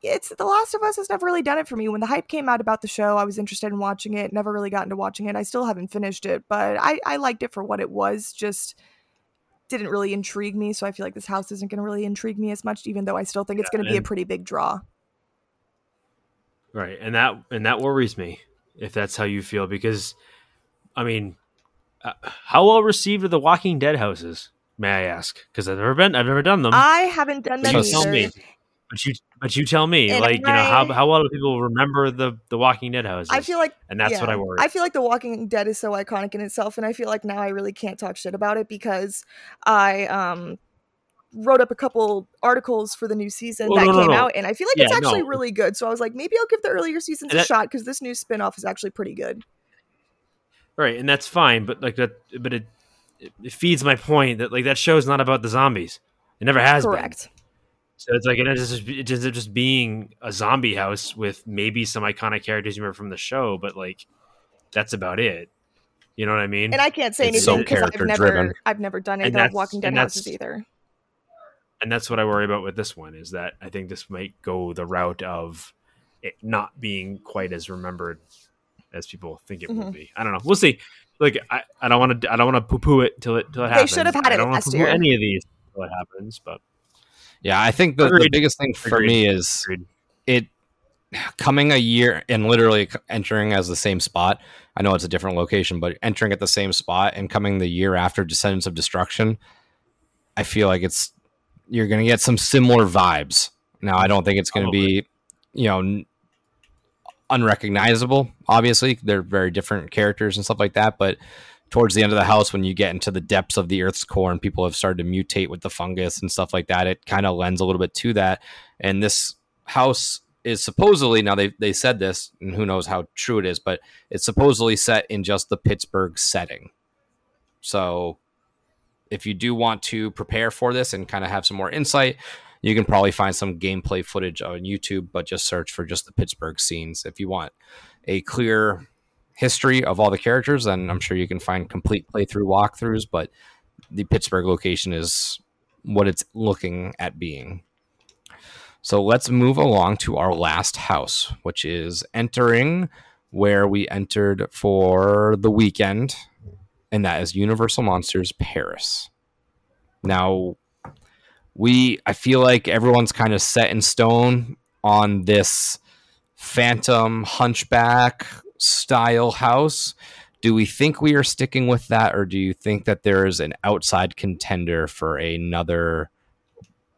[SPEAKER 3] it's The Last of Us has never really done it for me. When the hype came out about the show, I was interested in watching it. Never really got into watching it. I still haven't finished it, but I, I liked it for what it was. Just didn't really intrigue me. So I feel like this house isn't going to really intrigue me as much, even though I still think it's
[SPEAKER 2] Yeah,
[SPEAKER 3] going to be a pretty big draw.
[SPEAKER 2] Right, and that and that worries me if that's how you feel because, I mean, uh, how well received are the Walking Dead houses? May I ask? Because I've never been, I've never done them.
[SPEAKER 3] I haven't done them
[SPEAKER 2] you tell me, but you, but you tell me,
[SPEAKER 3] And
[SPEAKER 2] like you know, how
[SPEAKER 3] I-
[SPEAKER 2] how well do people remember the the Walking Dead houses?
[SPEAKER 3] I feel like
[SPEAKER 2] and that's what I worry.
[SPEAKER 3] I feel like The Walking Dead is so iconic in itself, and I feel like now I really can't talk shit about it because I um wrote up a couple articles for the new season
[SPEAKER 2] Well,
[SPEAKER 3] that
[SPEAKER 2] no, no,
[SPEAKER 3] came
[SPEAKER 2] no.
[SPEAKER 3] out, and I feel like
[SPEAKER 2] Yeah,
[SPEAKER 3] it's actually really good. So I was like, maybe I'll give the earlier seasons
[SPEAKER 2] And
[SPEAKER 3] a
[SPEAKER 2] that-
[SPEAKER 3] shot because this new spin off is actually pretty good.
[SPEAKER 2] right, and that's fine, but like that, but it it feeds my point that like that show's not about the zombies. It never has been.
[SPEAKER 3] Correct.
[SPEAKER 2] So it's like it ends just, it ends up just being a zombie house with maybe some iconic characters you remember from the show, but like that's about it. You know what I mean?
[SPEAKER 3] And I can't say
[SPEAKER 1] It's
[SPEAKER 3] anything because I've never,
[SPEAKER 1] character-driven.
[SPEAKER 3] I've never done
[SPEAKER 2] And
[SPEAKER 3] either Walking Dead houses either.
[SPEAKER 2] and that's what I worry about with this one is that I think this might go the route of it not being quite as remembered as people think it will
[SPEAKER 3] Mhm.
[SPEAKER 2] be. I don't know. We'll see. Like I, I don't want to I don't want to poo poo it till it till it
[SPEAKER 3] They
[SPEAKER 2] happens.
[SPEAKER 3] should have had it.
[SPEAKER 2] I
[SPEAKER 3] it
[SPEAKER 2] don't wanna
[SPEAKER 3] last
[SPEAKER 2] poo-poo
[SPEAKER 3] year.
[SPEAKER 2] any of these till it happens, but
[SPEAKER 1] Yeah, I think the, the biggest thing for
[SPEAKER 2] Agreed.
[SPEAKER 1] me is
[SPEAKER 2] Agreed.
[SPEAKER 1] it coming a year and literally entering as the same spot. I know it's a different location, but entering at the same spot and coming the year after Descendants of Destruction, I feel like it's you're going to get some similar vibes. Now, I don't think it's going to be, you know, n- unrecognizable. Obviously, they're very different characters and stuff like that, but towards the end of the house when you get into the depths of the earth's core and people have started to mutate with the fungus and stuff like that it kind of lends a little bit to that and this house is supposedly now they they said this and who knows how true it is but it's supposedly set in just the Pittsburgh setting so if you do want to prepare for this and kind of have some more insight you can probably find some gameplay footage on YouTube but just search for just the Pittsburgh scenes if you want a clear history of all the characters, then I'm sure you can find complete playthrough walkthroughs. But the Pittsburgh location is what it's looking at being. So let's move along to our last house, which is entering where we entered for the Weeknd, and that is Universal Monsters Paris. Now, we I feel like everyone's kind of set in stone on this phantom hunchback style house. Do we think we are sticking with that, or do you think that there is an outside contender for another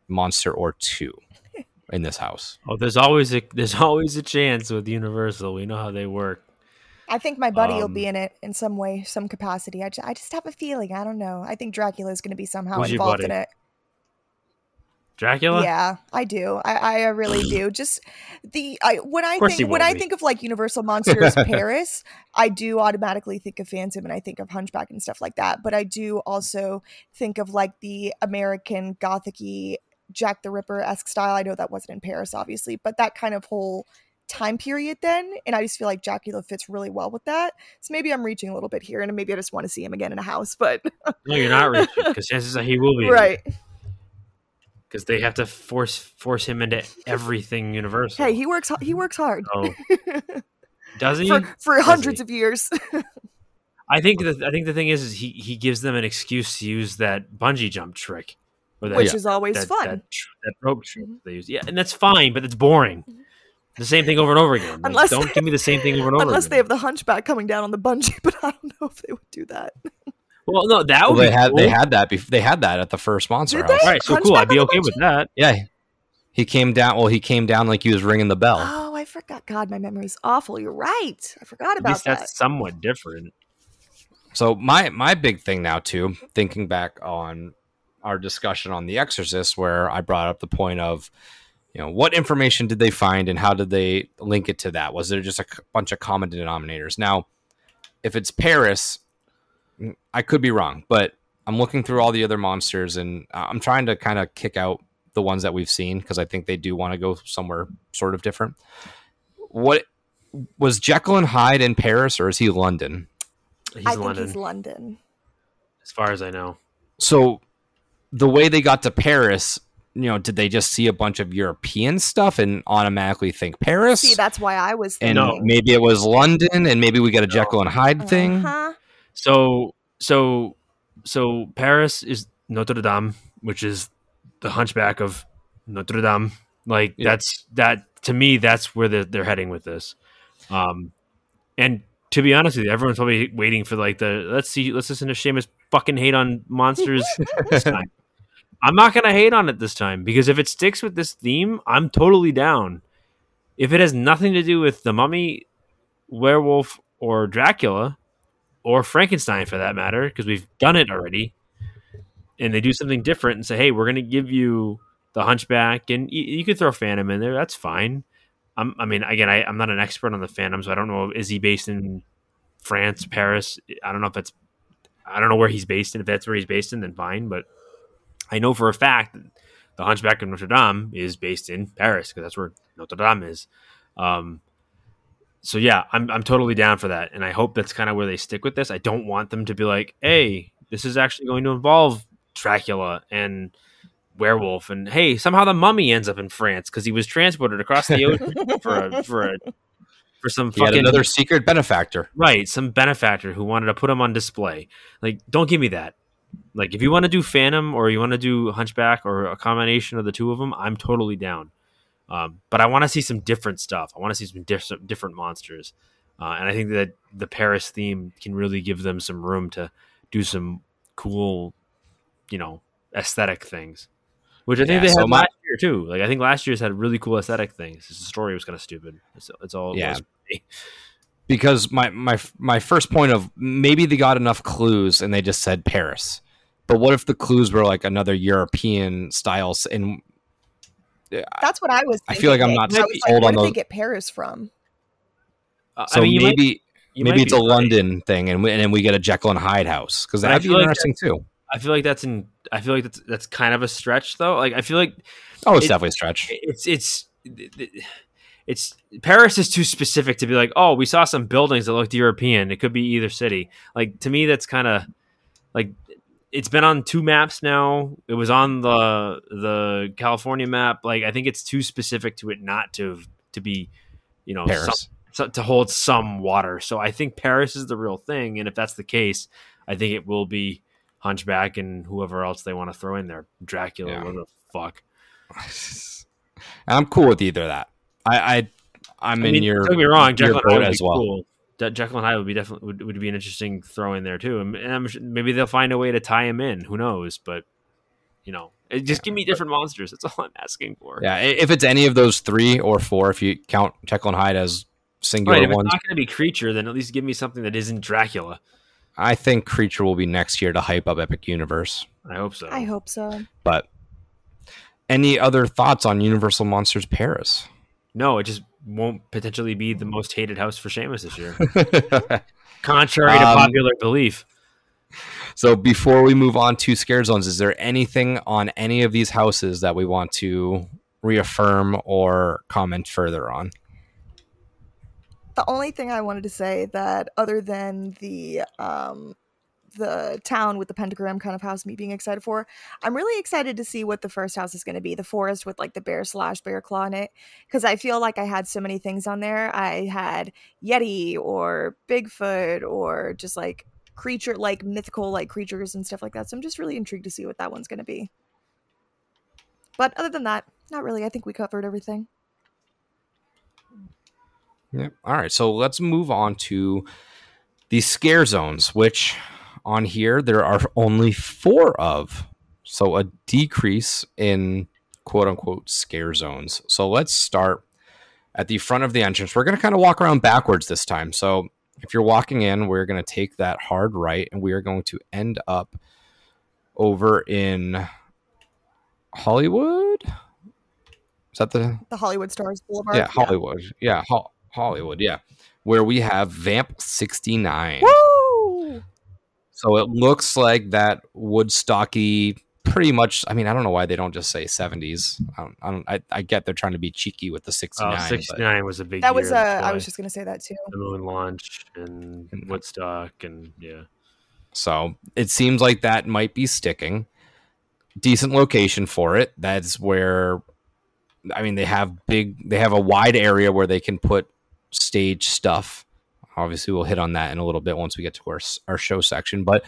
[SPEAKER 1] monster or two in this house?
[SPEAKER 2] oh, there's always a there's always a chance with Universal. We know how they work.
[SPEAKER 3] I think my buddy will
[SPEAKER 2] Um,
[SPEAKER 3] be in it in some way, some capacity. I, ju- I just have a feeling. I don't know. I think Dracula is going to be somehow involved in it.
[SPEAKER 2] Dracula.
[SPEAKER 3] Yeah, I do. I, I really do. Just the I when I think when
[SPEAKER 2] won't
[SPEAKER 3] I
[SPEAKER 2] be.
[SPEAKER 3] think of like Universal Monsters Paris, I do automatically think of Phantom and I think of Hunchback and stuff like that. But I do also think of like the American gothicy Jack the Ripper esque style. I know that wasn't in Paris, obviously, but that kind of whole time period then and i just feel like dracula fits really well with that so maybe i'm reaching a little bit here and maybe i just want to see him again in a house but
[SPEAKER 2] No, you're not reaching because chances are he will be.
[SPEAKER 3] right
[SPEAKER 2] Because they have to force force him into everything Universal.
[SPEAKER 3] hey he works he mm-hmm. works hard
[SPEAKER 2] Oh, does he?
[SPEAKER 3] for, for
[SPEAKER 2] Does
[SPEAKER 3] hundreds
[SPEAKER 2] he?
[SPEAKER 3] of years
[SPEAKER 2] I think the I think the thing is, is he he gives them an excuse to use that bungee jump trick, or that,
[SPEAKER 3] which is always
[SPEAKER 2] that,
[SPEAKER 3] fun
[SPEAKER 2] That, that rope trick mm-hmm. they use. Yeah, and that's fine, but it's boring. Mm-hmm. The same thing over and over again. Like,
[SPEAKER 3] Unless-
[SPEAKER 2] don't give me the same thing over and over.
[SPEAKER 3] Unless
[SPEAKER 2] again.
[SPEAKER 3] they have the hunchback coming down on the bungee, but I don't know if they would do that.
[SPEAKER 2] Well, no, that
[SPEAKER 1] Well,
[SPEAKER 2] would
[SPEAKER 1] they
[SPEAKER 2] be
[SPEAKER 1] had
[SPEAKER 2] cool.
[SPEAKER 1] they had that bef- they had that at the first Monster
[SPEAKER 3] Did
[SPEAKER 1] House.
[SPEAKER 3] they?
[SPEAKER 2] All right, so cool. I'd be okay with that.
[SPEAKER 1] Yeah, he came down. Well, he came down like he was ringing the bell.
[SPEAKER 3] Oh, I forgot. God, my memory's awful. You're right. I forgot
[SPEAKER 2] At
[SPEAKER 3] about
[SPEAKER 2] least
[SPEAKER 3] that.
[SPEAKER 2] that's somewhat different.
[SPEAKER 1] So my my big thing now too, thinking back on our discussion on The Exorcist, where I brought up the point of, you know, what information did they find and how did they link it to that? Was there just a c- bunch of common denominators? Now, if it's Paris, I could be wrong, but I'm looking through all the other monsters and uh, I'm trying to kind of kick out the ones that we've seen because I think they do want to go somewhere sort of different. What was Jekyll and Hyde in Paris or is he London?
[SPEAKER 2] He's
[SPEAKER 3] I think he's London.
[SPEAKER 2] as far as I know.
[SPEAKER 1] so the way they got to Paris, you know, did they just see a bunch of European stuff and automatically think Paris?
[SPEAKER 3] See, that's why I was
[SPEAKER 1] and
[SPEAKER 3] thinking.
[SPEAKER 1] maybe it was London, and maybe we got a Jekyll and Hyde thing.
[SPEAKER 3] Uh-huh.
[SPEAKER 2] So so so Paris is Notre Dame, which is the Hunchback of Notre Dame. Like
[SPEAKER 1] Yeah.
[SPEAKER 2] that's that to me. That's where they're, they're heading with this. Um, and to be honest with you, everyone's probably waiting for like the let's see, let's listen to Seamus fucking hate on monsters this time. I'm not gonna hate on it this time because if it sticks with this theme, I'm totally down. If it has nothing to do with the mummy, werewolf, or Dracula, or Frankenstein for that matter, because we've done it already, and they do something different and say, "Hey, we're going to give you the Hunchback," and you, you could throw Phantom in there. That's fine. I'm, I mean, again, I, I'm not an expert on the Phantom, so I don't know. Is he based in France, Paris? I don't know if that's. I don't know where he's based in. If that's where he's based in, then fine. But I know for a fact that the Hunchback of Notre Dame is based in Paris because that's where Notre Dame is. Um, so yeah, I'm I'm totally down for that, and I hope that's kind of where they stick with this. I don't want them to be like, "Hey, this is actually going to involve Dracula and werewolf," and hey, somehow the mummy ends up in France because he was transported across the ocean for a, for a, for some
[SPEAKER 1] He
[SPEAKER 2] fucking
[SPEAKER 1] another secret benefactor.
[SPEAKER 2] right, some benefactor who wanted to put him on display. Like, don't give me that. Like, if you want to do Phantom or you want to do Hunchback or a combination of the two of them, I'm totally down. Um, but I want to see some different stuff. I want to see some different different monsters, uh, and I think that the Paris theme can really give them some room to do some cool, you know, aesthetic things. Which I think
[SPEAKER 1] Yeah,
[SPEAKER 2] they
[SPEAKER 1] so
[SPEAKER 2] had
[SPEAKER 1] my-
[SPEAKER 2] last year too. Like I think last year's had really cool aesthetic things. The story was kind of stupid. It's, it's all
[SPEAKER 1] Yeah.
[SPEAKER 2] me.
[SPEAKER 1] because my my my first point of maybe they got enough clues and they just said Paris. But what if the clues were like another European styles and
[SPEAKER 3] That's what I was.
[SPEAKER 1] I feel like I'm not
[SPEAKER 3] I was like,
[SPEAKER 1] sold
[SPEAKER 3] where
[SPEAKER 1] on
[SPEAKER 3] did they
[SPEAKER 1] those-
[SPEAKER 3] get Paris from?
[SPEAKER 2] Uh,
[SPEAKER 1] so
[SPEAKER 2] I mean, you might-
[SPEAKER 1] maybe
[SPEAKER 2] you
[SPEAKER 1] maybe it's a
[SPEAKER 2] right.
[SPEAKER 1] London thing and we, and then we get a Jekyll and Hyde house because that'd be
[SPEAKER 2] like
[SPEAKER 1] interesting too.
[SPEAKER 2] I feel like that's in. I feel like that's that's kind of a stretch though. Like I feel like
[SPEAKER 1] Oh, it's
[SPEAKER 2] it-
[SPEAKER 1] definitely a stretch.
[SPEAKER 2] it's it's it's Paris is too specific to be like, oh, we saw some buildings that looked European. It could be either city. Like to me, that's kind of like it's been on two maps now. It was on the the California map. Like I think it's too specific to it not to to be, you know, some-
[SPEAKER 1] Paris.
[SPEAKER 2] so, to hold some water. So I think Paris is the real thing, and if that's the case, I think it will be Hunchback and whoever else they want to throw in there, Dracula,
[SPEAKER 1] Yeah.
[SPEAKER 2] whatever the fuck.
[SPEAKER 1] And I'm cool with either of that. I, I I'm
[SPEAKER 2] I
[SPEAKER 1] in your
[SPEAKER 2] don't get me wrong, and
[SPEAKER 1] boat as well.
[SPEAKER 2] cool. Je- Jekyll and Hyde would be definitely would, would be an interesting throw in there too, and, and I'm sure maybe they'll find a way to tie him in. Who knows? But you know, it- just give me different monsters. That's all I'm asking for.
[SPEAKER 1] Yeah, if it's any of those three or four, if you count Jekyll and Hyde as singular
[SPEAKER 2] Right, if it's
[SPEAKER 1] ones,
[SPEAKER 2] not going to be creature, then at least give me something that isn't Dracula.
[SPEAKER 1] I think Creature will be next year to hype up Epic Universe.
[SPEAKER 2] I hope so.
[SPEAKER 3] I hope so.
[SPEAKER 1] But any other thoughts on Universal Monsters Paris?
[SPEAKER 2] No, it just won't potentially be the most hated house for Seamus this year, contrary to
[SPEAKER 1] Um,
[SPEAKER 2] popular belief.
[SPEAKER 1] so before we move on to scare zones, is there anything on any of these houses that we want to reaffirm or comment further on?
[SPEAKER 3] The only thing I wanted to say that other than the um the town with the pentagram kind of house me being excited for, I'm really excited to see what the first house is going to be. The forest with like the bear slash bear claw in it. Because I feel like I had so many things on there. I had Yeti or Bigfoot or just like creature like mythical like creatures and stuff like that. So I'm just really intrigued to see what that one's going to be. But other than that, not really. I think we covered everything.
[SPEAKER 1] Yep. All right. So let's move on to the scare zones, which on here there are only four of. So a decrease in quote unquote scare zones. So let's start at the front of the entrance. We're going to kind of walk around backwards this time. So if you're walking in, we're going to take that hard right and we are going to end up over in Hollywood. Is that the
[SPEAKER 3] The Hollywood Stars Boulevard.
[SPEAKER 1] yeah, Hollywood. Yeah, Ho- Hollywood. Yeah, where we have Vamp sixty nine.
[SPEAKER 3] Woo!
[SPEAKER 1] So it looks like that Woodstocky. Pretty much. I mean, I don't know why they don't just say seventies. I, don't, I, don't, I, I get they're trying to be cheeky with the sixty
[SPEAKER 2] Oh,
[SPEAKER 1] nine.
[SPEAKER 2] 69 was a big
[SPEAKER 3] That was
[SPEAKER 2] year.
[SPEAKER 3] uh
[SPEAKER 2] That's
[SPEAKER 3] I was just gonna say that too.
[SPEAKER 2] the moon launch and. Woodstock and yeah.
[SPEAKER 1] So it seems like that might be sticking. Decent location for it. That's where, I mean, they have big, they have a wide area where they can put stage stuff. Obviously, we'll hit on that in a little bit once we get to our, our show section. But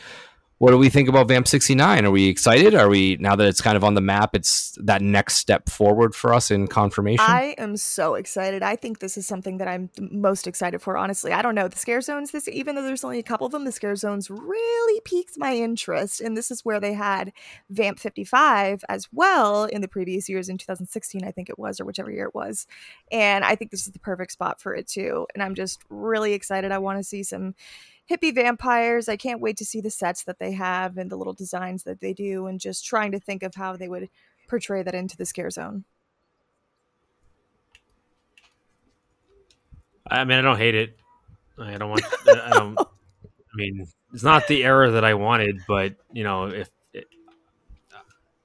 [SPEAKER 1] what do we think about Vamp 69? Are we excited? Are we, now that it's kind of on the map, it's that next step forward for us in confirmation?
[SPEAKER 3] I am so excited. I think this is something that I'm most excited for. Honestly, I don't know the scare zones. This, even though there's only a couple of them, the scare zones really piqued my interest, and this is where they had Vamp 55 as well in the previous years in 2016, I think it was, or whichever year it was. And I think this is the perfect spot for it too. And I'm just really excited. I want to see some hippie vampires. I can't wait to see the sets that they have and the little designs that they do, and just trying to think of how they would portray that into the scare zone.
[SPEAKER 2] I mean, I don't hate it. I don't want. I don't. I mean, it's not the era that I wanted, but you know, if it,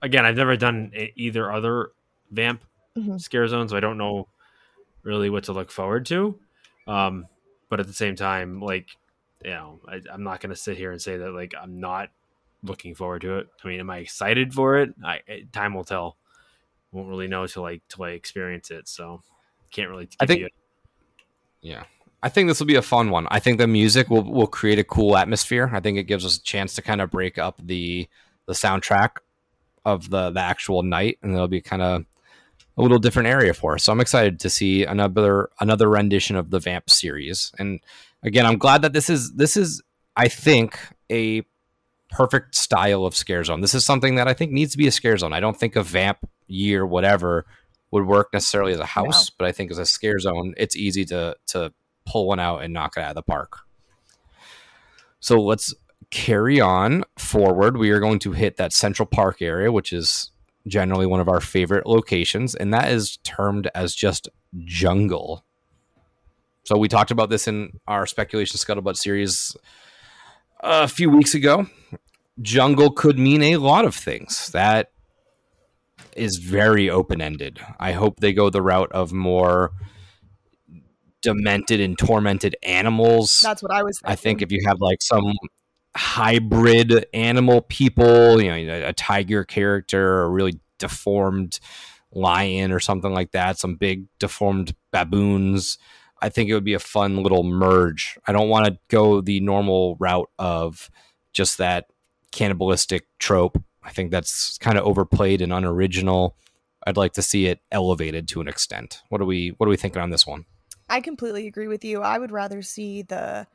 [SPEAKER 2] again, I've never done either other vamp
[SPEAKER 3] Mhm.
[SPEAKER 2] scare zone, so I don't know really what to look forward to. Um, but at the same time, like you know, I, I'm not going to sit here and say that like I'm not looking forward to it. I mean, am I excited for it? I time will tell. Won't really know till like till I experience it. So can't really.
[SPEAKER 1] I think- Yeah. I think this will be a fun one. I think the music will, will create a cool atmosphere. I think it gives us a chance to kind of break up the the soundtrack of the the actual night, and it'll be kind of a little different area for us. So I'm excited to see another another rendition of the Vamp series. And again, I'm glad that this is this is I think a perfect style of scare zone. This is something that I think needs to be a scare zone. I don't think a Vamp year whatever would work necessarily as a house, but I think as a scare zone, it's easy to to pull one out and knock it out of the park. So let's carry on forward. We are going to hit that Central Park area, which is generally one of our favorite locations, and that is termed as just jungle. So we talked about this in our speculation scuttlebutt series a few weeks ago. Jungle could mean a lot of things. That is very open ended. I hope they go the route of more demented and tormented animals.
[SPEAKER 3] That's what I was. Thinking.
[SPEAKER 1] I think if you have like some hybrid animal people, you know, a tiger character, a really deformed lion or something like that, some big deformed baboons, I think it would be a fun little merge. I don't want to go the normal route of just that cannibalistic trope. I think that's kind of overplayed and unoriginal. I'd like to see it elevated to an extent. What are we what are we thinking on this one?
[SPEAKER 3] I completely agree with you. I would rather see the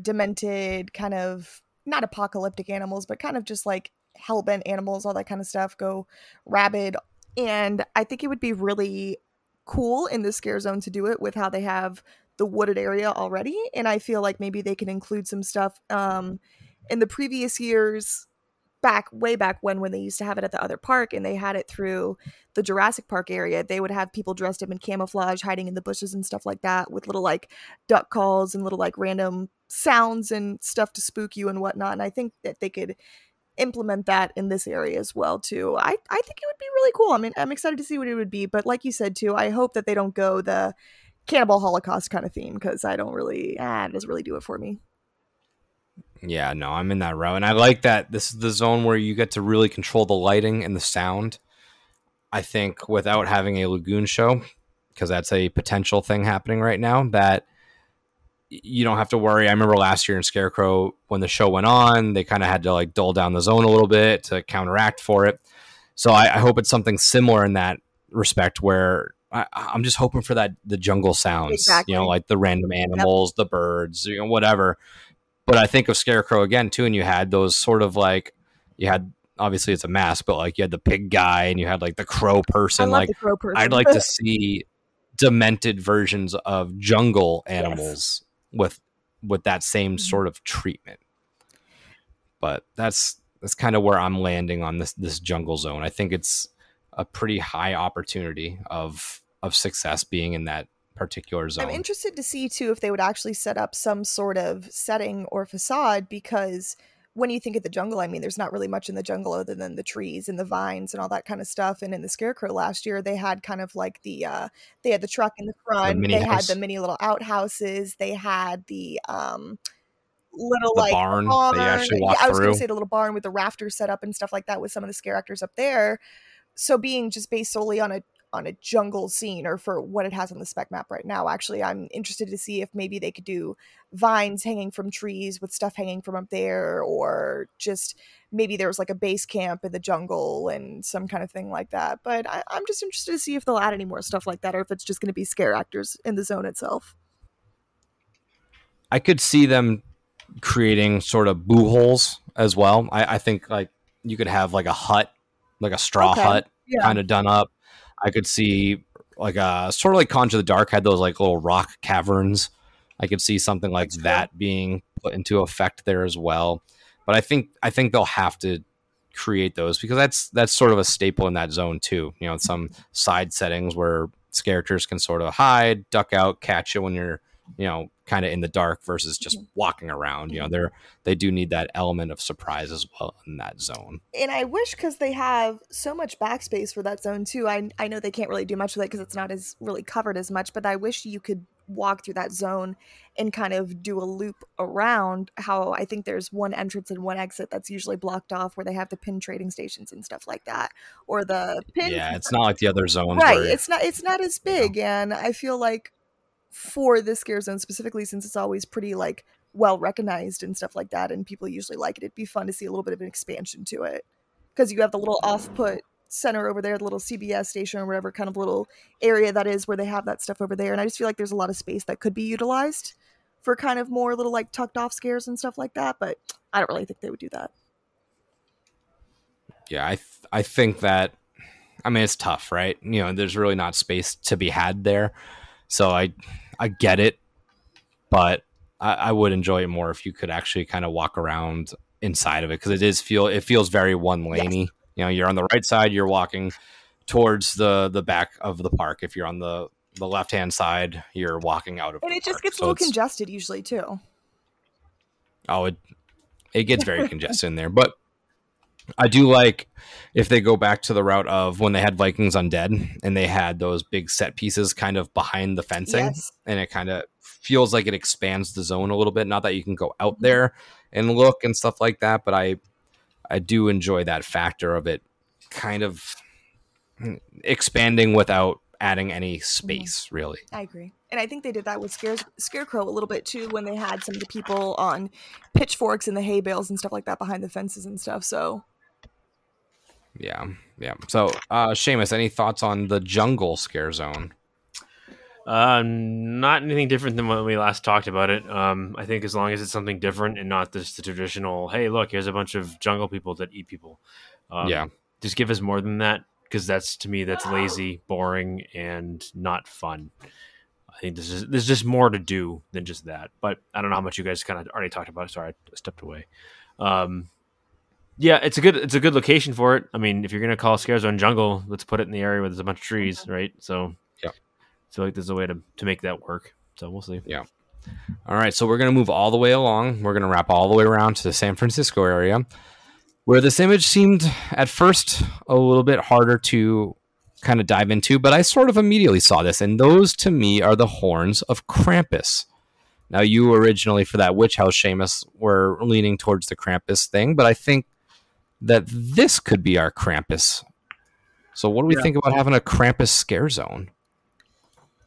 [SPEAKER 3] demented kind of not apocalyptic animals, but kind of just like hellbent animals, all that kind of stuff go rabid. And I think it would be really cool in the scare zone to do it with how they have the wooded area already. And I feel like maybe they can include some stuff. Um, in the previous years, back way back when when they used to have it at the other park and they had it through the Jurassic Park area, they would have people dressed up in camouflage hiding in the bushes and stuff like that with little like duck calls and little like random sounds and stuff to spook you and whatnot. And I think that they could implement that in this area as well too. I I think it would be really cool. I mean, I'm excited to see what it would be, but like you said too, I hope that they don't go the cannibal holocaust kind of theme because I don't really ah, it doesn't really do it for me.
[SPEAKER 1] Yeah, no, I'm in that row. And I like that this is the zone where you get to really control the lighting and the sound. I think without having a lagoon show, because that's a potential thing happening right now, that you don't have to worry. I remember last year in Scarecrow when the show went on, they kind of had to like dull down the zone a little bit to counteract for it. So I, I hope it's something similar in that respect where I, am just hoping for that the jungle sounds,
[SPEAKER 3] Exactly.
[SPEAKER 1] you know, like the random animals, the birds, you know, whatever. But I think of Scarecrow again too, and you had those sort of like you had obviously it's a mask, but like you had the pig guy and you had like the crow person. Like
[SPEAKER 3] crow person.
[SPEAKER 1] I'd like to see demented versions of jungle animals with with that same
[SPEAKER 3] Mhm.
[SPEAKER 1] sort of treatment. But that's that's kind of where I'm landing on this this jungle zone. I think it's a pretty high opportunity of of success being in that particular zone.
[SPEAKER 3] I'm interested to see too if they would actually set up some sort of setting or facade because when you think of the jungle, I mean, there's not really much in the jungle other than the trees and the vines and all that kind of stuff. And in the Scarecrow last year, they had kind of like the uh, they had the truck in the front,
[SPEAKER 1] mini
[SPEAKER 3] they had the mini little outhouses, they had the um little
[SPEAKER 1] The
[SPEAKER 3] like
[SPEAKER 1] barn that you actually walk
[SPEAKER 3] yeah, I was gonna say the little barn with the rafters set up and stuff like that with some of the scare actors up there. So being just based solely on a on a jungle scene or for what it has on the spec map right now. Actually, I'm interested to see if maybe they could do vines hanging from trees with stuff hanging from up there, or just maybe there was like a base camp in the jungle and some kind of thing like that. But I, I'm just interested to see if they'll add any more stuff like that or if it's just going to be scare actors in the zone itself.
[SPEAKER 1] I could see them creating sort of boo holes as well. I, I think like you could have like a hut, like a straw
[SPEAKER 3] Okay.
[SPEAKER 1] hut
[SPEAKER 3] Yeah.
[SPEAKER 1] kind of done up. I could see like a sort of like Conjure the Dark had those like little rock caverns. I could see something like
[SPEAKER 3] That's cool.
[SPEAKER 1] that being put into effect there as well. But I think I think they'll have to create those because that's that's sort of a staple in that zone too. You know, some side settings where characters can sort of hide, duck out, catch you when you're you know kind of in the dark versus just mm-hmm. walking around. You know, mm-hmm. they're they do need that element of surprise as well in that zone.
[SPEAKER 3] and I wish because they have so much backspace for that zone too. I I know they can't really do much with it because it's not as really covered as much, but I wish you could walk through that zone and kind of do a loop around. How I think there's one entrance and one exit that's usually blocked off where they have the pin trading stations and stuff like that, or the pin.
[SPEAKER 1] Yeah, it's not like the other zones.
[SPEAKER 3] right.
[SPEAKER 1] where-
[SPEAKER 3] It's not. It's not as big, and I feel like for this scare zone specifically, since it's always pretty like well recognized and stuff like that, and people usually like it, it'd be fun to see a little bit of an expansion to it because you have the little off put center over there, the little CBS station or whatever kind of little area that is where they have that stuff over there, and I just feel like there's a lot of space that could be utilized for kind of more little like tucked off scares and stuff like that, but I don't really think they would do that.
[SPEAKER 1] yeah, I th- I think that I mean it's tough, right? You know, there's really not space to be had there, so I I get it, but I, I would enjoy it more if you could actually kind of walk around inside of it because it is feel it feels very one laney. You know, you're on the right side, you're walking towards the the back of the park. If you're on the the left hand side, you're walking out of.
[SPEAKER 3] And it just
[SPEAKER 1] park.
[SPEAKER 3] gets a
[SPEAKER 1] So
[SPEAKER 3] little congested usually too.
[SPEAKER 1] Oh, it it gets very congested in there, but I do like if they go back to the route of when they had Vikings Undead and they had those big set pieces kind of behind the fencing,
[SPEAKER 3] Yes.
[SPEAKER 1] and it kind of feels like it expands the zone a little bit. Not that you can go out
[SPEAKER 3] Mm-hmm.
[SPEAKER 1] there and look and stuff like that, but I I do enjoy that factor of it kind of expanding without adding any space, really.
[SPEAKER 3] I agree. And I think they did that with Scare- Scarecrow a little bit too when they had some of the people on pitchforks and the hay bales and stuff like that behind the fences and stuff. So
[SPEAKER 1] Yeah, yeah. So, uh, Seamus, any thoughts on the jungle scare zone?
[SPEAKER 2] Uh, not anything different than when we last talked about it. Um, I think as long as it's something different and not just the traditional, hey, look, here's a bunch of jungle people that eat people. Um,
[SPEAKER 1] Yeah.
[SPEAKER 2] Just give us more than that because that's to me that's lazy, boring, and not fun. I think this is there's just more to do than just that. But I don't know how much you guys kind of already talked about. it. Sorry, I stepped away. Um, Yeah, it's a good it's a good location for it. I mean, if you're gonna call Scare Zone Jungle, let's put it in the area where there's a bunch of trees, mm-hmm. right? So
[SPEAKER 1] Yeah.
[SPEAKER 2] I feel like there's a way to, to make that work. So we'll see. Yeah.
[SPEAKER 1] All right, so we're going to move all the way along. We're going to wrap all the way around to the San Francisco area, where this image seemed at first a little bit harder to kind of dive into, but I sort of immediately saw this, and those to me are the horns of Krampus. Now, you originally for that witch house, Seamus, were leaning towards the Krampus thing, but I think that this could be our Krampus. So, what do we
[SPEAKER 2] Yeah.
[SPEAKER 1] think about having a Krampus scare zone?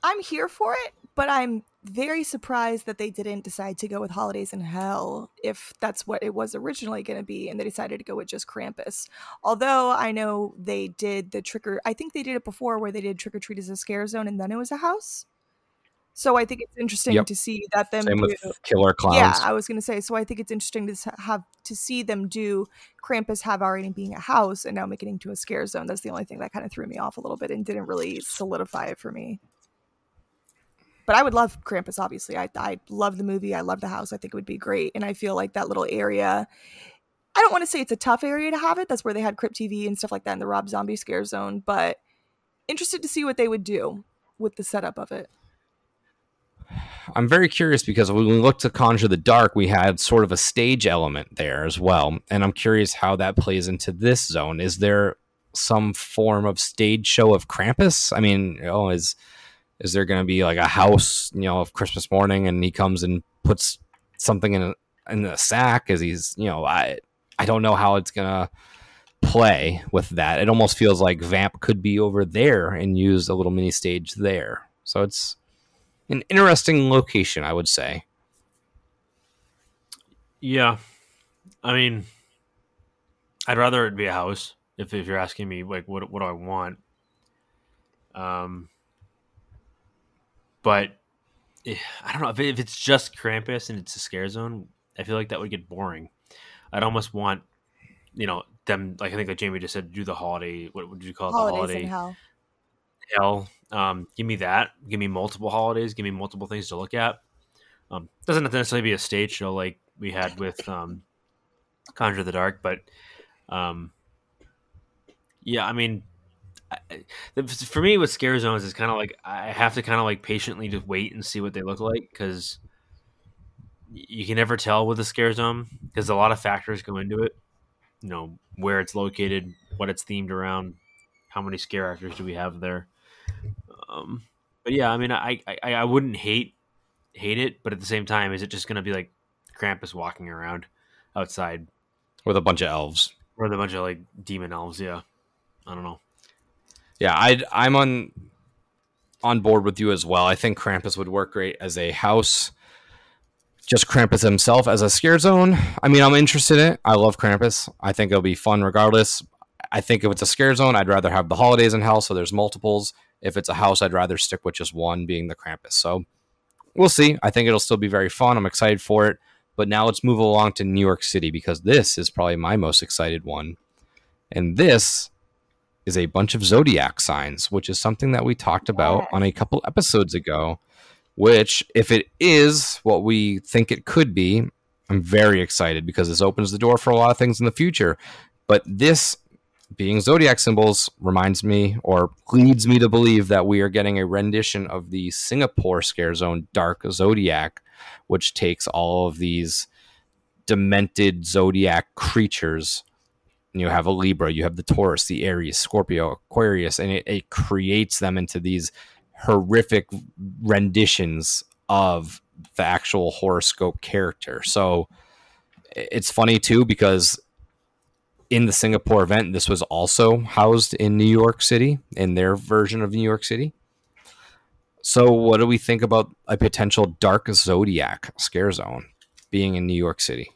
[SPEAKER 3] I'm here for it, but I'm very surprised that they didn't decide to go with Holidays in Hell if that's what it was originally going to be, and they decided to go with just Krampus. Although I know they did the trick or I think they did it before where they did trick or treat as a scare zone and then it was a house. So I think it's interesting
[SPEAKER 1] Yep.
[SPEAKER 3] to see that them
[SPEAKER 1] Same
[SPEAKER 3] do.
[SPEAKER 1] with Killer Clowns.
[SPEAKER 3] Yeah, I was gonna say. So I think it's interesting to have to see them do Krampus have already being a house and now making it into a scare zone. That's the only thing that kind of threw me off a little bit and didn't really solidify it for me. But I would love Krampus. Obviously, I I love the movie. I love the house. I think it would be great, and I feel like that little area. I don't want to say it's a tough area to have it. That's where they had Crypt TV and stuff like that in the Rob Zombie scare zone. But interested to see what they would do with the setup of it.
[SPEAKER 1] I'm very curious because when we looked to Conjure the Dark, we had sort of a stage element there as well. And I'm curious how that plays into this zone. Is there some form of stage show of Krampus? I mean, oh, is is there going to be like a house, you know, of Christmas morning and he comes and puts something in a, in a sack as he's, you know, I I don't know how it's going to play with that. It almost feels like Vamp could be over there and use a little mini stage there. So it's an interesting location, I would say.
[SPEAKER 2] Yeah, I mean, I'd rather it be a house. If if you're asking me, like, what what do I want? Um, but eh, I don't know if, if it's just Krampus and it's a scare zone. I feel like that would get boring. I'd almost want, you know, them like I think like Jamie just said, do the holiday. What would you call it? the holiday
[SPEAKER 3] in Hell.
[SPEAKER 2] hell. Um, give me that. Give me multiple holidays. Give me multiple things to look at. Um, doesn't have to necessarily be a stage show like we had with um, Conjure the Dark, but um, yeah, I mean, I, for me with scare zones, it's kind of like I have to kind of like patiently just wait and see what they look like because you can never tell with a scare zone because a lot of factors go into it. You know where it's located, what it's themed around, how many scare actors do we have there. Um, but yeah, I mean, I, I I wouldn't hate hate it, but at the same time, is it just going to be like Krampus walking around outside
[SPEAKER 1] with a bunch of elves.
[SPEAKER 2] with a bunch of like demon elves? Yeah, I don't know.
[SPEAKER 1] Yeah, I I'm on on board with you as well. I think Krampus would work great as a house. Just Krampus himself as a scare zone. I mean, I'm interested in it. I love Krampus. I think it'll be fun regardless. I think if it's a scare zone, I'd rather have the holidays in hell, so there's multiples. If it's a house, I'd rather stick with just one being the Krampus. So we'll see. I think it'll still be very fun. I'm excited for it. But now let's move along to New York City because this is probably my most excited one. And this is a bunch of zodiac signs, which is something that we talked about on a couple episodes ago. Which, if it is what we think it could be, I'm very excited because this opens the door for a lot of things in the future. But this being zodiac symbols reminds me or leads me to believe that we are getting a rendition of the Singapore scare zone Dark Zodiac, which takes all of these demented zodiac creatures. You have a Libra, you have the Taurus, the Aries, Scorpio, Aquarius, and it, it creates them into these horrific renditions of the actual horoscope character. So it's funny too because in the Singapore event, this was also housed in New York City in their version of New York City. So, what do we think about a potential dark zodiac scare zone being in New York City?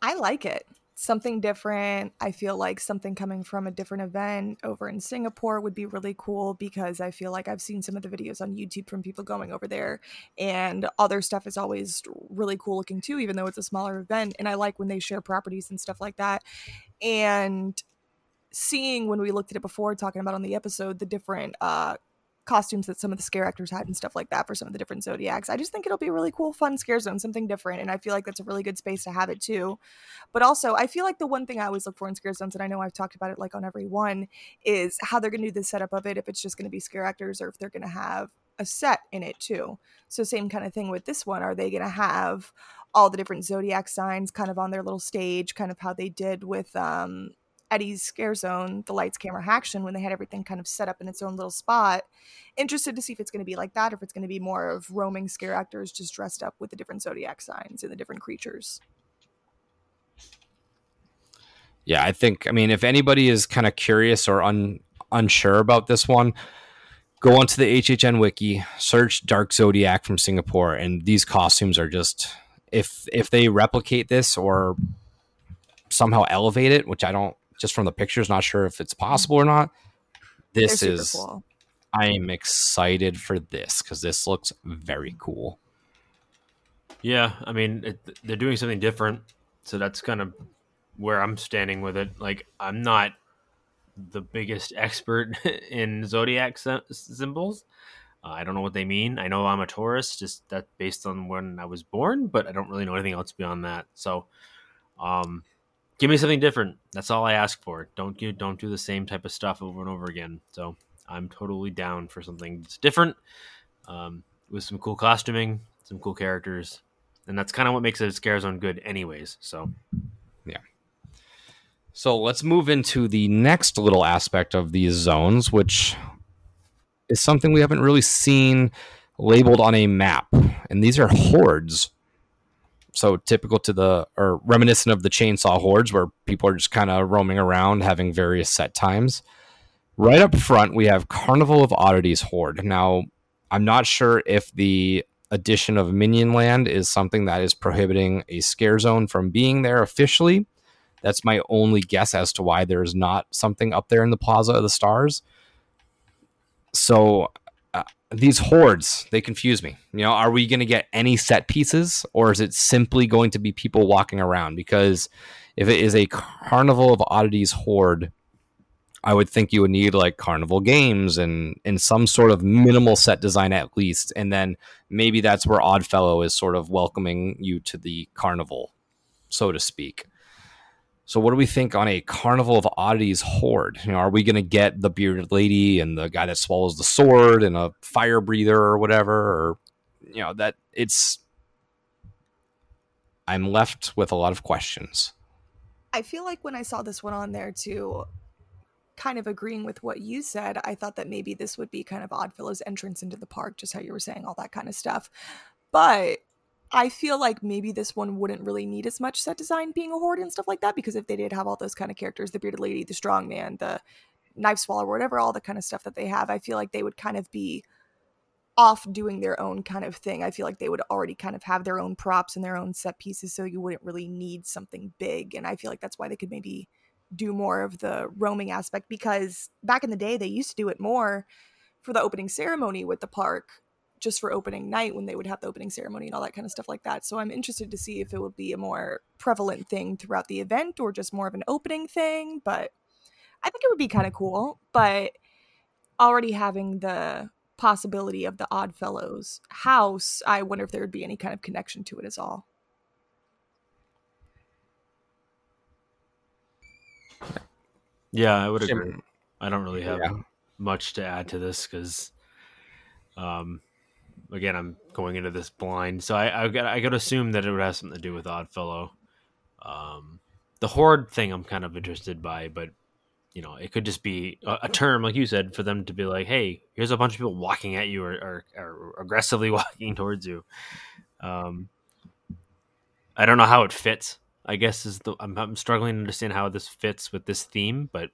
[SPEAKER 3] I like it. Something different. I feel like something coming from a different event over in Singapore would be really cool because I feel like I've seen some of the videos on YouTube from people going over there and other stuff is always really cool looking too, even though it's a smaller event. And I like when they share properties and stuff like that. And seeing when we looked at it before, talking about on the episode, the different uh costumes that some of the scare actors had and stuff like that for some of the different zodiacs. I just think it'll be a really cool, fun scare zone, something different, and I feel like that's a really good space to have it too. But also, I feel like the one thing I always look for in scare zones, and I know I've talked about it like on every one, is how they're going to do the setup of it. If it's just going to be scare actors, or if they're going to have a set in it too. So same kind of thing with this one. Are they going to have all the different zodiac signs kind of on their little stage, kind of how they did with um, Eddie's Scare Zone, the lights, camera, action, when they had everything kind of set up in its own little spot. Interested to see if it's going to be like that, or if it's going to be more of roaming scare actors just dressed up with the different zodiac signs and the different creatures.
[SPEAKER 1] Yeah, I think. I mean, if anybody is kind of curious or un, unsure about this one, go onto the HHN wiki, search Dark Zodiac from Singapore, and these costumes are just if if they replicate this or somehow elevate it, which I don't just from the pictures, not sure if it's possible or not. This
[SPEAKER 3] They're
[SPEAKER 1] is
[SPEAKER 3] cool.
[SPEAKER 1] I am excited for this because this looks very cool.
[SPEAKER 2] Yeah, I mean, it, they're doing something different, so that's kind of where I'm standing with it. Like, I'm not the biggest expert in zodiac symbols. Uh, I don't know what they mean. I know I'm a Taurus, just that based on when I was born, but I don't really know anything else beyond that. So, um, give me something different. That's all I ask for. Don't do don't do the same type of stuff over and over again. So, I'm totally down for something that's different, um, with some cool costuming, some cool characters, and that's kind of what makes a scare zone good, anyways. So, yeah.
[SPEAKER 1] So let's move into the next little aspect of these zones, which is something we haven't really seen labeled on a map. And these are hordes. So typical to the, or reminiscent of the chainsaw hordes, where people are just kind of roaming around having various set times. Right up front, we have Carnival of Oddities Horde. Now, I'm not sure if the addition of Minion Land is something that is prohibiting a scare zone from being there officially. That's my only guess as to why there's not something up there in the Plaza of the Stars. So these hordes, they confuse me. You know, are we going to get any set pieces or is it simply going to be people walking around? Because if it is a Carnival of Oddities horde, I would think you would need like carnival games and and some sort of minimal set design at least, and then maybe that's where Oddfellow is sort of welcoming you to the carnival, so to speak. So, what do we think on a Carnival of Oddities horde? You know, are we going to get the bearded lady and the guy that swallows the sword and a fire breather or whatever? Or you know that it's. I'm left with a lot of questions.
[SPEAKER 3] I feel like when I saw this one on there too, kind of agreeing with what you said, I thought that maybe this would be kind of Oddfellow's entrance into the park, just how you were saying all that kind of stuff. But I feel like maybe this one wouldn't really need as much set design being a horde and stuff like that, because if they did have all those kind of characters, the bearded lady, the strong man, the knife swallower, whatever, all the kind of stuff that they have, I feel like they would kind of be off doing their own kind of thing. I feel like they would already kind of have their own props and their own set pieces, so you wouldn't really need something big. And I feel like that's why they could maybe do more of the roaming aspect because back in the day they used to do it more for the opening ceremony with the park just for opening night when they would have the opening ceremony and all that kind of stuff like that. So I'm interested to see if it would be a more prevalent thing throughout the event or just more of an opening thing, but I think it would be kind of cool, but already having the possibility of the Oddfellow's house, I wonder if there would be any kind of connection to it as all.
[SPEAKER 2] yeah, I would agree. I don't really have
[SPEAKER 1] Yeah.
[SPEAKER 2] much to add to this because, um, again, I'm going into this blind, so I I got I to assume that it would have something to do with Oddfellow. Um, the horde thing I'm kind of interested by, but you know, it could just be a, a term, like you said, for them to be like, "Hey, here's a bunch of people walking at you or, or, or aggressively walking towards you." Um, I don't know how it fits. I guess is the I'm, I'm struggling to understand how this fits with this theme, but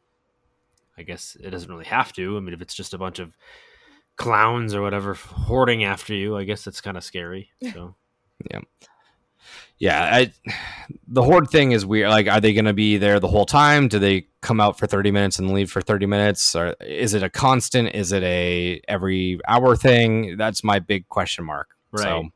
[SPEAKER 2] I guess it doesn't really have to. I mean, if it's just a bunch of clowns or whatever hoarding after you, I guess that's kind of scary. So.
[SPEAKER 1] Yeah. Yeah. I, the horde thing is weird like are they going to be there the whole time? Do they come out for 30 minutes and leave for 30 minutes? Or is it a constant? Is it a every hour thing? That's my big question mark. So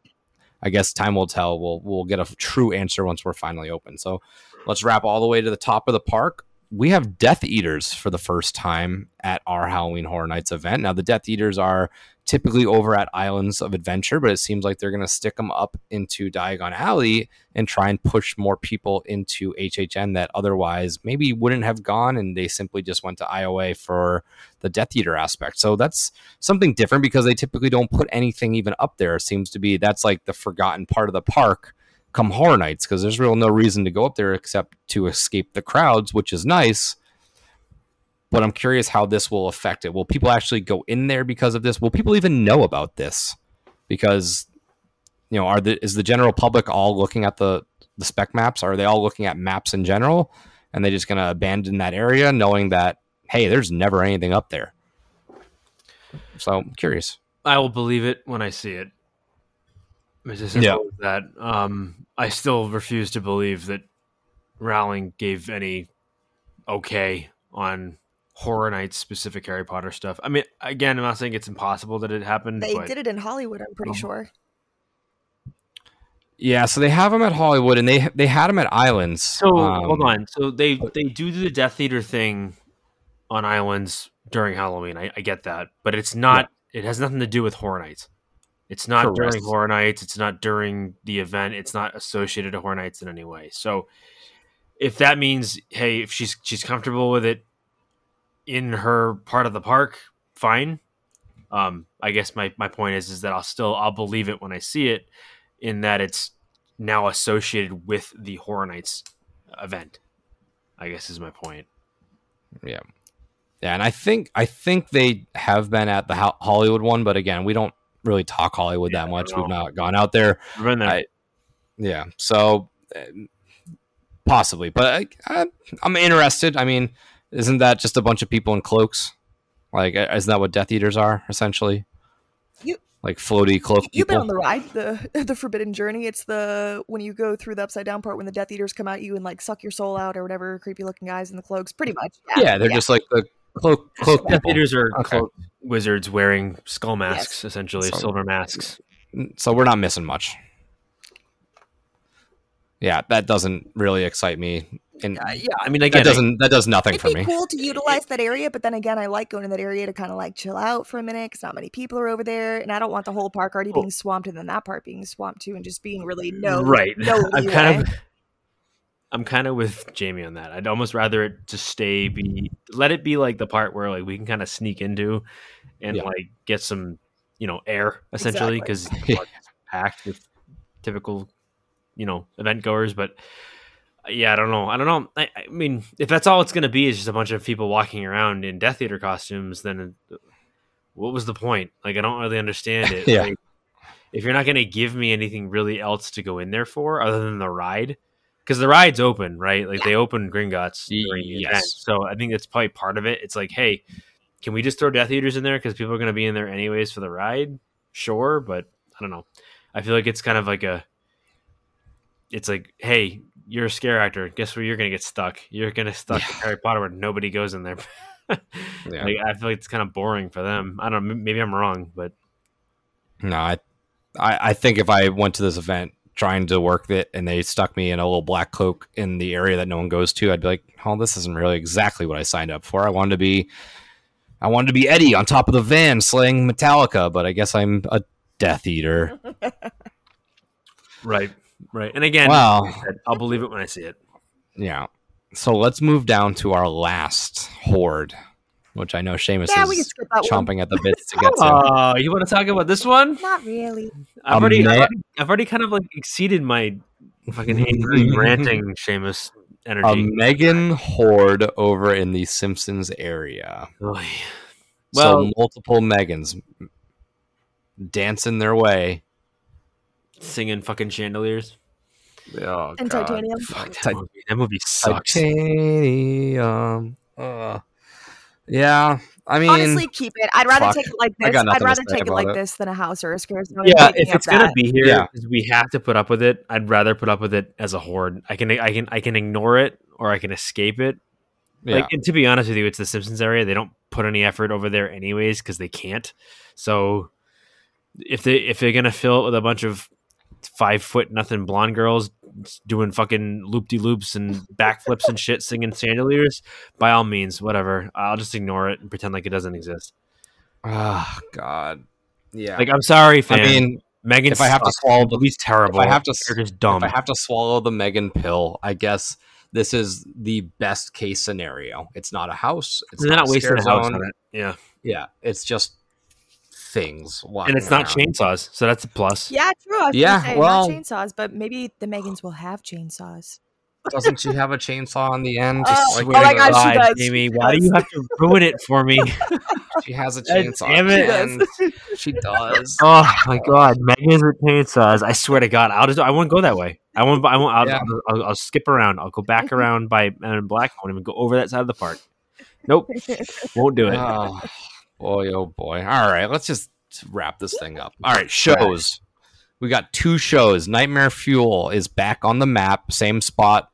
[SPEAKER 1] i guess time will tell. We'll we'll get a true answer once we're finally open. So let's wrap all the way to the top of the park we have Death Eaters for the first time at our Halloween Horror Nights event. Now, the Death Eaters are typically over at Islands of Adventure, but it seems like they're going to stick them up into Diagon Alley and try and push more people into HHN that otherwise maybe wouldn't have gone, and they simply just went to IOA for the Death Eater aspect. So that's something different because they typically don't put anything even up there. It seems to be that's like the forgotten part of the park come horror nights because there's real no reason to go up there except to escape the crowds, which is nice. But I'm curious how this will affect it. Will people actually go in there because of this? Will people even know about this? Because you know, are the is the general public all looking at the the spec maps? Are they all looking at maps in general? And they just gonna abandon that area knowing that hey, there's never anything up there. So I'm curious.
[SPEAKER 2] I will believe it when I see it. It's as simple
[SPEAKER 1] Yeah.
[SPEAKER 2] as that. Um, I still refuse to believe that Rowling gave any okay on Horror Nights specific Harry Potter stuff. I mean, again, I'm not saying it's impossible that it happened.
[SPEAKER 3] They
[SPEAKER 2] but
[SPEAKER 3] did it in Hollywood, I'm pretty
[SPEAKER 2] Um,
[SPEAKER 3] sure.
[SPEAKER 1] Yeah, so they have them at Hollywood and they they had them at Islands.
[SPEAKER 2] So
[SPEAKER 1] Um,
[SPEAKER 2] hold on. So they they do the Death Eater thing on islands during Halloween. I, I get that, but it's not. It has nothing to do with Horror Nights. It's not
[SPEAKER 1] Correct.
[SPEAKER 2] during Horror Nights. It's not during the event. It's not associated to Horror Nights in any way. So if that means, hey, if she's she's comfortable with it in her part of the park, fine. Um, I guess my, my point is is that I'll still I'll believe it when I see it, in that it's now associated with the Horror Nights event. I guess is my point.
[SPEAKER 1] Yeah, yeah, and I think I think they have been at the Hollywood one, but again, we don't really talk Hollywood
[SPEAKER 2] Yeah,
[SPEAKER 1] that much. We've not gone out there.
[SPEAKER 2] I've been there.
[SPEAKER 1] I- Yeah, so uh, possibly, but I, I, I'm interested. I mean, isn't that just a bunch of people in cloaks? Like, uh, isn't that what Death Eaters are essentially?
[SPEAKER 3] You-
[SPEAKER 1] like floaty cloak
[SPEAKER 3] You've been on the ride, the the Forbidden Journey. It's the when you go through the upside down part when the Death Eaters come at you and like suck your soul out or whatever. Creepy looking guys in the cloaks, pretty much.
[SPEAKER 1] yeah, they're just like the cloak cloak
[SPEAKER 2] Death
[SPEAKER 1] people.
[SPEAKER 2] Are
[SPEAKER 1] Okay.
[SPEAKER 2] cloaked wizards wearing skull masks, essentially
[SPEAKER 1] So-
[SPEAKER 2] silver masks.
[SPEAKER 1] so we're not missing much. Yeah, that doesn't really excite me. And
[SPEAKER 2] Uh, yeah, I mean,
[SPEAKER 1] that
[SPEAKER 2] again,
[SPEAKER 1] doesn't that does nothing
[SPEAKER 3] It'd
[SPEAKER 1] for
[SPEAKER 3] be
[SPEAKER 1] me.
[SPEAKER 3] cool to utilize that area, but then again, I like going to that area to kind of like chill out for a minute because not many people are over there, and I don't want the whole park already
[SPEAKER 2] Cool.
[SPEAKER 3] being swamped and then that part being swamped too, and just being really no
[SPEAKER 2] right.
[SPEAKER 3] No
[SPEAKER 2] I'm kind of, I'm kind of with Jamie on that. I'd almost rather it just stay be, let it be like the part where like we can kind of sneak into, and
[SPEAKER 1] Yeah.
[SPEAKER 2] like get some, you know, air essentially because
[SPEAKER 1] Yeah.
[SPEAKER 2] packed with typical, you know, event goers, but. uh, Yeah, I don't know. I don't know. I, I mean, if that's all it's going to be is just a bunch of people walking around in Death Eater costumes, then uh, what was the point? Like, I don't really understand it.
[SPEAKER 1] Yeah.
[SPEAKER 2] Like, if you're not going to give me anything really else to go in there for other than the ride, because the ride's open, right? Like they open Gringotts
[SPEAKER 1] yes.
[SPEAKER 2] event. So I think that's probably part of it. It's like, hey, can we just throw Death Eaters in there because people are going to be in there anyways for the ride? Sure, but I don't know. I feel like it's kind of like a. It's like, hey, you're a scare actor. Guess where you're going to get stuck? You're going to stuck in Harry Potter where nobody goes in there.
[SPEAKER 1] Yeah.
[SPEAKER 2] Like, I feel like it's kind of boring for them. I don't. know. Maybe I'm wrong, but
[SPEAKER 1] No, I, I, I think if I went to this event trying to work it and they stuck me in a little black cloak in the area that no one goes to, I'd be like, "Oh, this isn't really exactly what I signed up for. I wanted to be, I wanted to be Eddie on top of the van slaying Metallica, but I guess I'm a Death Eater."
[SPEAKER 2] right, right. And again,
[SPEAKER 1] well,
[SPEAKER 2] like said, I'll believe it when I see it.
[SPEAKER 1] Yeah. So let's move down to our last horde, which I know Seamus
[SPEAKER 3] Yeah,
[SPEAKER 1] is
[SPEAKER 3] skip that one.
[SPEAKER 1] chomping at the bits to get to.
[SPEAKER 2] Oh, you want to talk about this one?
[SPEAKER 3] Not really.
[SPEAKER 2] I've
[SPEAKER 1] A
[SPEAKER 2] already, I've already, I've already kind of like exceeded my fucking angry ranting, Seamus energy. A.
[SPEAKER 1] Megan horde over in the Simpsons area.
[SPEAKER 2] Oy.
[SPEAKER 1] Well,
[SPEAKER 2] Well-
[SPEAKER 1] so multiple Megans dancing their way.
[SPEAKER 2] Singing fucking chandeliers.
[SPEAKER 1] Oh,
[SPEAKER 3] And
[SPEAKER 1] God.
[SPEAKER 3] titanium.
[SPEAKER 2] Fuck that movie. That movie sucks.
[SPEAKER 1] Titanium. Uh, yeah, I mean,
[SPEAKER 3] Honestly, keep it. I'd rather
[SPEAKER 1] fuck.
[SPEAKER 3] take it like
[SPEAKER 1] I
[SPEAKER 3] this.
[SPEAKER 1] got
[SPEAKER 3] I'd rather
[SPEAKER 1] say
[SPEAKER 3] take it like
[SPEAKER 1] it.
[SPEAKER 3] this than a house or a scare zone.
[SPEAKER 2] Yeah, if it's gonna
[SPEAKER 3] that.
[SPEAKER 2] be here,
[SPEAKER 1] Yeah.
[SPEAKER 2] 'cause we have to put up with it. I'd rather put up with it as a horde. I can, I can, I can ignore it or I can escape it.
[SPEAKER 1] yeah.
[SPEAKER 2] Like, and to be honest with you, it's the Simpsons area. They don't put any effort over there anyways because they can't. So if they if they're gonna fill it with a bunch of five foot nothing blonde girls doing fucking loop de loops and backflips and shit, singing chandeliers, by all means, whatever. I'll just ignore it and pretend like it doesn't exist.
[SPEAKER 1] Oh God. Yeah.
[SPEAKER 2] Like, I'm sorry,
[SPEAKER 1] I mean,
[SPEAKER 2] Megan,
[SPEAKER 1] if I have to swallow the-
[SPEAKER 2] movie's terrible.
[SPEAKER 1] if I have to-
[SPEAKER 2] They're just dumb.
[SPEAKER 1] if I have to swallow the Megan pill, I guess this is the best case scenario. It's not a house. It's
[SPEAKER 2] They're not
[SPEAKER 1] a
[SPEAKER 2] wasting a house on it. Yeah,
[SPEAKER 1] Yeah, it's just things.
[SPEAKER 2] and it's not chainsaws, so that's a plus.
[SPEAKER 3] Yeah, true. I was
[SPEAKER 1] Yeah,
[SPEAKER 3] say,
[SPEAKER 1] well-
[SPEAKER 3] not chainsaws, but maybe the Megans will have chainsaws.
[SPEAKER 1] Doesn't she have a chainsaw on the end?
[SPEAKER 3] Oh,
[SPEAKER 1] Just
[SPEAKER 3] oh my gosh, she does.
[SPEAKER 2] Amy,
[SPEAKER 3] She
[SPEAKER 2] why do you have to ruin it for me?
[SPEAKER 1] she has a chainsaw.
[SPEAKER 2] damn it.
[SPEAKER 1] the end. She does.
[SPEAKER 2] oh my god, Megan's with chainsaws. I swear to God, I'll just I won't go that way. I won't. I won't. I'll,
[SPEAKER 1] Yeah.
[SPEAKER 2] I'll, I'll, I'll skip around. I'll go back around by Men in Black. I won't even go over that side of the park. Nope, won't do it.
[SPEAKER 1] Oh, boy, oh boy. All right, let's just wrap this thing up. All right, shows. We got two shows. Nightmare Fuel is back on the map, same spot.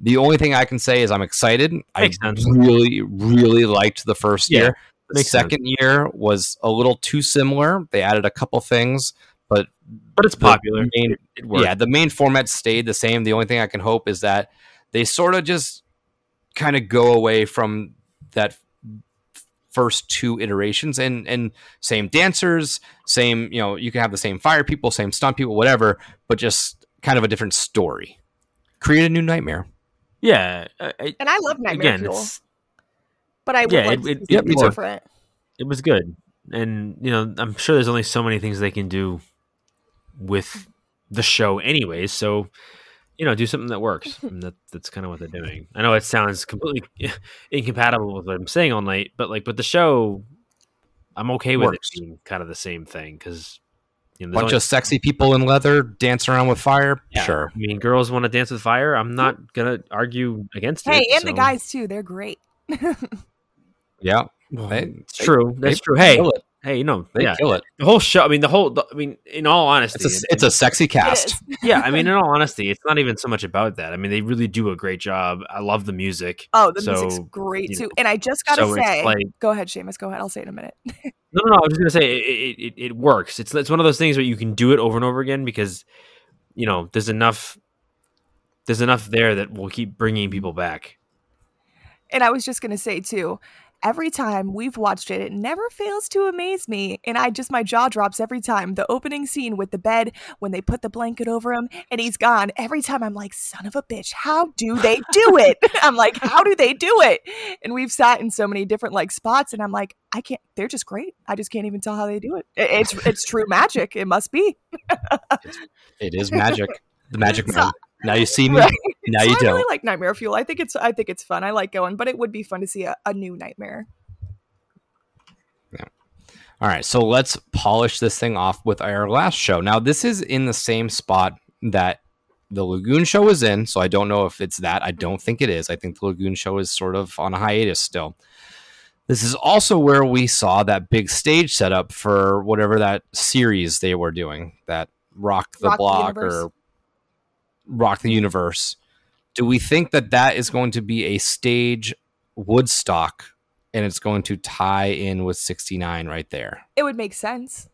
[SPEAKER 1] The only thing I can say is I'm excited.
[SPEAKER 2] Makes
[SPEAKER 1] I
[SPEAKER 2] sense.
[SPEAKER 1] really, really liked the first
[SPEAKER 2] Yeah,
[SPEAKER 1] year. The
[SPEAKER 2] makes sense.
[SPEAKER 1] second year was a little too similar. They added a couple things, but
[SPEAKER 2] but it's
[SPEAKER 1] the
[SPEAKER 2] popular.
[SPEAKER 1] main-
[SPEAKER 2] It, it
[SPEAKER 1] yeah, the main format stayed the same. The only thing I can hope is that they sort of just kind of go away from that f- first two iterations and and same dancers, same, you know, you can have the same fire people, same stunt people, whatever, but just kind of a different story. Create a new nightmare.
[SPEAKER 2] yeah. I, I,
[SPEAKER 3] And I love Nightmare
[SPEAKER 2] again,
[SPEAKER 3] Fuel,
[SPEAKER 2] it's,
[SPEAKER 3] but I would
[SPEAKER 2] yeah,
[SPEAKER 3] like
[SPEAKER 2] it-
[SPEAKER 3] to
[SPEAKER 2] it-
[SPEAKER 3] see
[SPEAKER 1] Yep, me
[SPEAKER 3] different.
[SPEAKER 2] it was good, and you know, I'm sure there's only so many things they can do with the show, anyways. So. You know, do something that works. And that, that's kind of what they're doing. I know it sounds completely incompatible with what I'm saying all night, but like, but the show, I'm okay with
[SPEAKER 1] Works.
[SPEAKER 2] it being kind of the same thing because you know,
[SPEAKER 1] Bunch
[SPEAKER 2] only-
[SPEAKER 1] of sexy people in leather dancing around with fire.
[SPEAKER 2] Yeah.
[SPEAKER 1] Sure.
[SPEAKER 2] I mean, girls want to dance with fire. I'm not gonna argue against
[SPEAKER 3] Hey,
[SPEAKER 2] it.
[SPEAKER 3] and the guys too. They're great.
[SPEAKER 1] Yeah.
[SPEAKER 2] Well,
[SPEAKER 1] They-
[SPEAKER 2] it's true. That's
[SPEAKER 1] they
[SPEAKER 2] true. Hey,
[SPEAKER 1] Kill it.
[SPEAKER 2] hey, no,
[SPEAKER 1] They
[SPEAKER 2] yeah,
[SPEAKER 1] kill it.
[SPEAKER 2] the whole show. I mean, the whole. The, I mean, in all honesty,
[SPEAKER 1] It's a, it's a sexy cast.
[SPEAKER 2] yeah. I mean, in all honesty, it's not even so much about that. I mean, they really do a great job. I love the music.
[SPEAKER 3] Oh, the
[SPEAKER 2] So,
[SPEAKER 3] music's great too.
[SPEAKER 2] know,
[SPEAKER 3] And I just gotta
[SPEAKER 2] so
[SPEAKER 3] say,
[SPEAKER 2] like-
[SPEAKER 3] go ahead, Seamus. Go ahead. I'll say it in a minute.
[SPEAKER 2] No, no, no. I was just gonna say it, it, it, it works. It's it's one of those things where you can do it over and over again because you know there's enough there's enough there that will keep bringing people back.
[SPEAKER 3] And I was just gonna say too, every time we've watched it, it never fails to amaze me. And I just my jaw drops every time. The opening scene with the bed when they put the blanket over him and he's gone. Every time I'm like, son of a bitch, how do they do it? I'm like, how do they do it? And we've sat in so many different like spots, and I'm like, I can't. They're just great. I just can't even tell how they do it. It- It's it's true magic. It must be.
[SPEAKER 1] It is magic. The magic
[SPEAKER 3] So-.
[SPEAKER 1] Now you see me.
[SPEAKER 3] Right.
[SPEAKER 1] Now
[SPEAKER 3] So
[SPEAKER 1] you
[SPEAKER 3] I
[SPEAKER 1] don't.
[SPEAKER 3] really like Nightmare Fuel. I think it's I think it's fun. I like going, but it would be fun to see a, a new Nightmare. Yeah.
[SPEAKER 1] All right, so let's polish this thing off with our last show. Now, this is in the same spot that the Lagoon show is in, so I don't know if it's that. I don't think it is. I think the Lagoon show is sort of on a hiatus still. This is also where we saw that big stage setup for whatever that series they were doing, that Rock the
[SPEAKER 3] Rock
[SPEAKER 1] Block
[SPEAKER 3] Universe.
[SPEAKER 1] or Rock the Universe. Do we think that that is going to be a stage Woodstock and it's going to tie in with 69 right there?
[SPEAKER 3] It would make sense.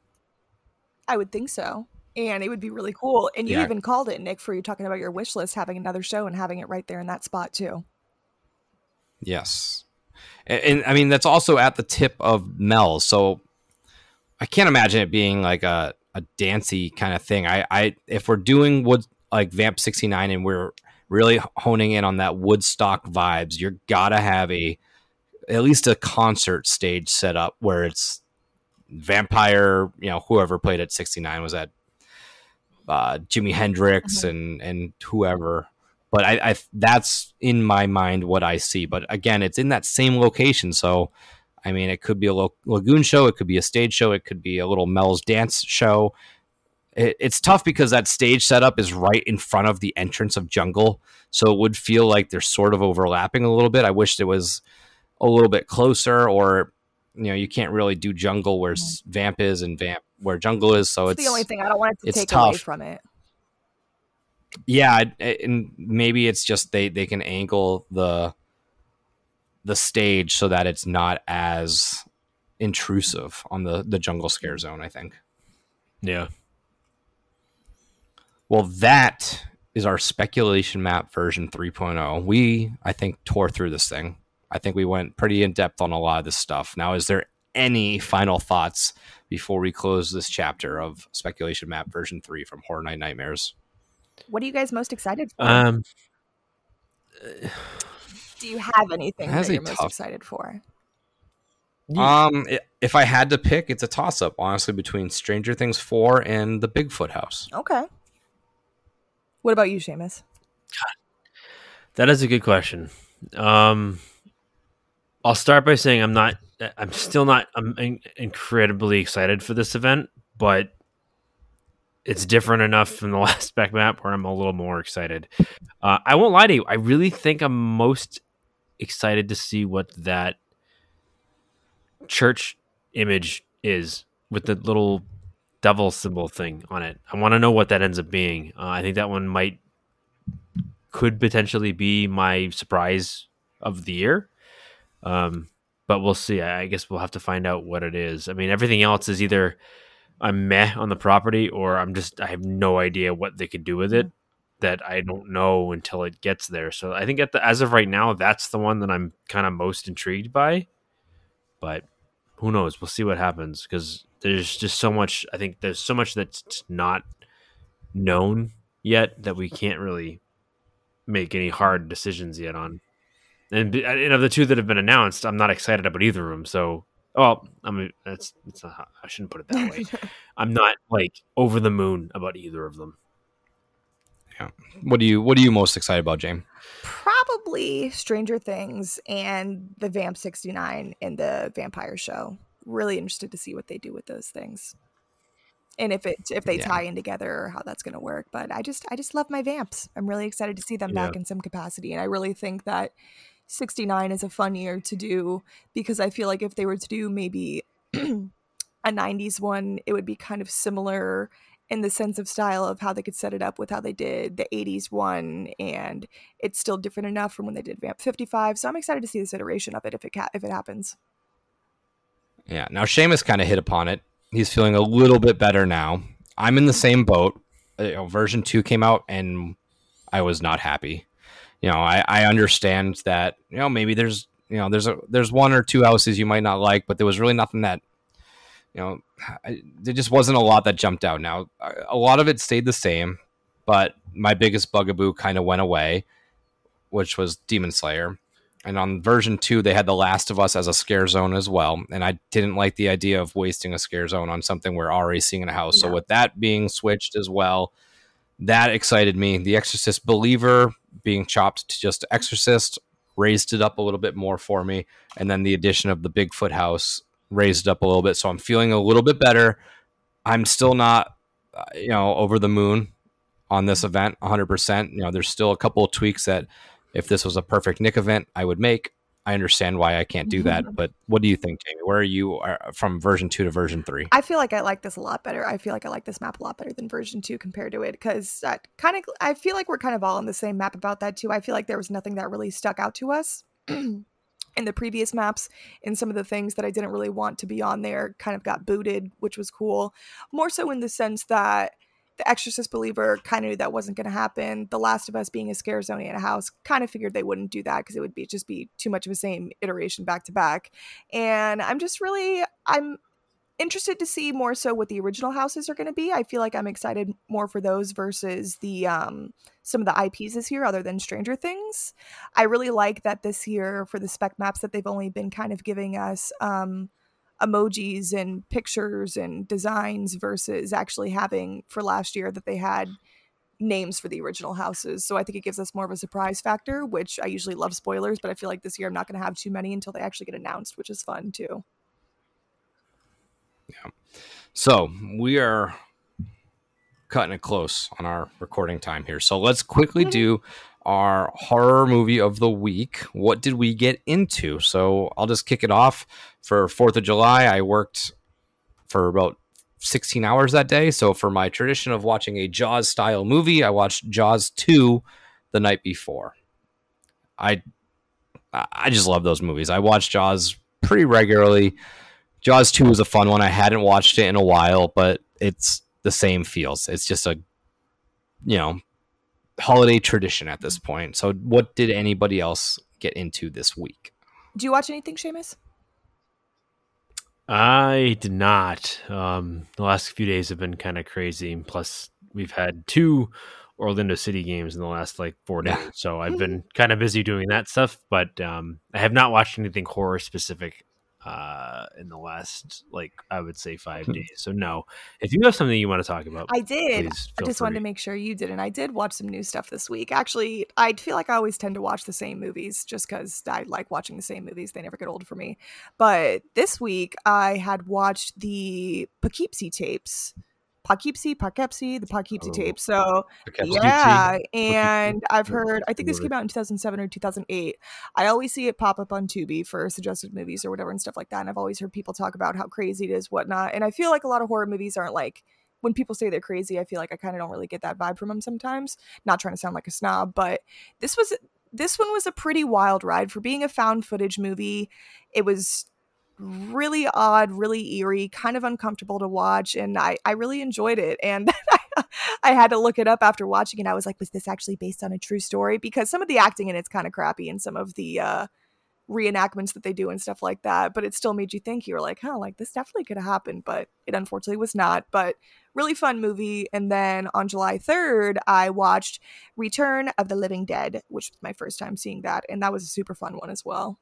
[SPEAKER 3] I would think so. And it would be really cool. And you
[SPEAKER 1] Yeah.
[SPEAKER 3] even called it, Nick, for you talking about your wish list, having another show and having it right there in that spot too.
[SPEAKER 1] Yes. And, and I mean, that's also at the tip of Mel's. So I can't imagine it being like a, a dancey kind of thing. I, I, if we're doing wood like Vamp 69 and we're really honing in on that Woodstock vibes, you're gotta have a, at least a concert stage set up where it's vampire, you know, whoever played at 69 was at uh, Jimi Hendrix and, and whoever. But I, I that's in my mind what I see. But again, it's in that same location, so I mean, it could be a lagoon show, it could be a stage show, it could be a little Mel's dance show. It, it's tough because that stage setup is right in front of the entrance of Jungle, so it would feel like they're sort of overlapping a little bit. I wish it was a little bit closer, or you know, you can't really do Jungle where mm-hmm. s Vamp is and Vamp where Jungle is, so
[SPEAKER 3] It's
[SPEAKER 1] it's
[SPEAKER 3] the only thing I don't want it to
[SPEAKER 1] it's
[SPEAKER 3] take away from it.
[SPEAKER 1] yeah and maybe it's just they they can angle the the stage so that it's not as intrusive on the the jungle scare zone i think
[SPEAKER 2] Yeah.
[SPEAKER 1] Well that is our speculation map version 3.0. We, I think, tore through this thing. I think we went pretty in depth on a lot of this stuff. Now, is there any final thoughts before we close this chapter of speculation map version 3 from Horror Night Nightmares?
[SPEAKER 3] What are you guys most excited for?
[SPEAKER 2] Um,
[SPEAKER 3] Do you have anything that you're most excited for?
[SPEAKER 1] Um, if I had to pick, it's a toss up, honestly, between Stranger Things 4 and the Bigfoot house.
[SPEAKER 3] Okay. What about you, Seamus?
[SPEAKER 2] That is a good question. Um, I'll start by saying I'm not. I'm still not. I'm in- incredibly excited for this event, but it's different enough from the last spec map where I'm a little more excited. Uh, I won't lie to you. I really think I'm most excited to see what that church image is with the little devil symbol thing on it. I want to know what that ends up being. Uh, I think that one might could potentially be my surprise of the year. Um, but we'll see. I I guess we'll have to find out what it is. I mean, everything else is either I'm meh on the property or I'm just I have no idea what they could do with it that I don't know until it gets there. So I think at the as of right now, that's the one that I'm kind of most intrigued by. But who knows? We'll see what happens because there's just so much. I think there's so much that's not known yet that we can't really make any hard decisions yet on. And, uh, and of the two that have been announced, I'm not excited about either of them. So, well, I mean, that's, that's not, I shouldn't put it that way. I'm not like over the moon about either of them. Yeah.
[SPEAKER 1] What do you What are you most excited about, James?
[SPEAKER 3] Probably Stranger Things and the Vamp 69 and the Vampire Show. Really interested to see what they do with those things. And if it if they
[SPEAKER 1] Yeah.
[SPEAKER 3] tie in together or how that's going to work, but I just I just love my vamps. I'm really excited to see them back in some capacity, and I really think that 69 is a fun year to do because I feel like if they were to do maybe a 90s one, it would be kind of similar in the sense of style of how they could set it up with how they did the 80s one and it's still different enough from when they did Vamp 55. So I'm excited to see this iteration of it if it ca- if it happens.
[SPEAKER 1] Yeah. Now Seamus kind of hit upon it. He's feeling a little bit better now. I'm in the same boat. Uh, You know, version two came out and I was not happy. You know, I, I understand that, you know, maybe there's you know, there's a there's one or two houses you might not like, but there was really nothing that you know, I, there just wasn't a lot that jumped out. Now, a a lot of it stayed the same, but my biggest bugaboo kind of went away, which was Demon Slayer. And on version two, they had The Last of Us as a scare zone as well. And I didn't like the idea of wasting a scare zone on something we're already seeing in a house. So with that being switched as well, that excited me. The Exorcist Believer being chopped to just Exorcist raised it up a little bit more for me. And then the addition of the Bigfoot house raised it up a little bit. So I'm feeling a little bit better. I'm still not, uh, you know, over the moon on this event 100%. You know, there's still a couple of tweaks that if this was a perfect Nick event, I would make. I understand why I can't do that. But what do you think, Jamie? Where are you uh, from version two to version three?
[SPEAKER 3] I feel like I like this a lot better. I feel like I like this map a lot better than version 2 compared to it because kind of I feel like we're kind of all on the same map about that too. I feel like there was nothing that really stuck out to us. in the previous maps and some of the things that I didn't really want to be on there kind of got booted, which was cool. More so in the sense that the Exorcist Believer kind of knew that wasn't going to happen. The Last of Us being a scare zone in a house kind of figured they wouldn't do that because it would be just be too much of the same iteration back to back. And I'm just really I'm interested to see more so what the original houses are going to be. I feel like I'm excited more for those versus the um some of the IPs this year other than Stranger Things. I really like that this year for the spec maps that they've only been kind of giving us um emojis and pictures and designs versus actually having for last year that they had names for the original houses. So I think it gives us more of a surprise factor, which I usually love spoilers, but I feel like this year I'm not going to have too many until they actually get announced, which is fun too. Yeah.
[SPEAKER 1] So we are cutting it close on our recording time here. So let's quickly do our horror movie of the week. What did we get into? So I'll just kick it off. For 4th of July, I worked for about 16 hours that day. So for my tradition of watching a Jaws style movie, I watched Jaws 2 the night before. I I just love those movies. I watch Jaws pretty regularly. Jaws 2 was a fun one. I hadn't watched it in a while, but it's the same feels. It's just a, you know, holiday tradition at this point. So, what did anybody else get into this week?
[SPEAKER 3] Do you watch anything, Seamus?
[SPEAKER 2] I did not. Um, the last few days have been kind of crazy. Plus, we've had two Orlando City games in the last like four days, so I've been kind of busy doing that stuff. But um, I have not watched anything horror specific uh, in the last like I would say five
[SPEAKER 1] Hmm.
[SPEAKER 2] days. So no. If you have something you want to talk about,
[SPEAKER 3] I did.
[SPEAKER 2] please
[SPEAKER 3] I
[SPEAKER 2] feel
[SPEAKER 3] just wanted to make sure you did, and I did watch some new stuff this week. Actually, I feel like I always tend to watch the same movies just because I like watching the same movies. They never get old for me. But this week, I had watched the Poughkeepsie tapes. Poughkeepsie, Poughkeepsie, the Poughkeepsie
[SPEAKER 2] Oh.
[SPEAKER 3] tapes. So
[SPEAKER 1] Poughkeepsie.
[SPEAKER 3] yeah, and I've heard. I think this came out in 2007 or 2008. I always see it pop up on Tubi for suggested movies or whatever and stuff like that. And I've always heard people talk about how crazy it is, whatnot. And I feel like a lot of horror movies aren't like when people say they're crazy. I feel like I kind of don't really get that vibe from them sometimes. Not trying to sound like a snob, but this was this one was a pretty wild ride for being a found footage movie. It was really odd, really eerie, kind of uncomfortable to watch, and I I really enjoyed it. And I had to look it up after watching it. I was like, was this actually based on a true story? Because some of the acting in it's kind of crappy, and some of the uh, reenactments that they do and stuff like that. But it still made you think. You were like, huh, like this definitely could have happened, but it unfortunately was not. But really fun movie. And then on July third, I watched Return of the Living Dead, which was my first time seeing that, and that was a super fun one as well.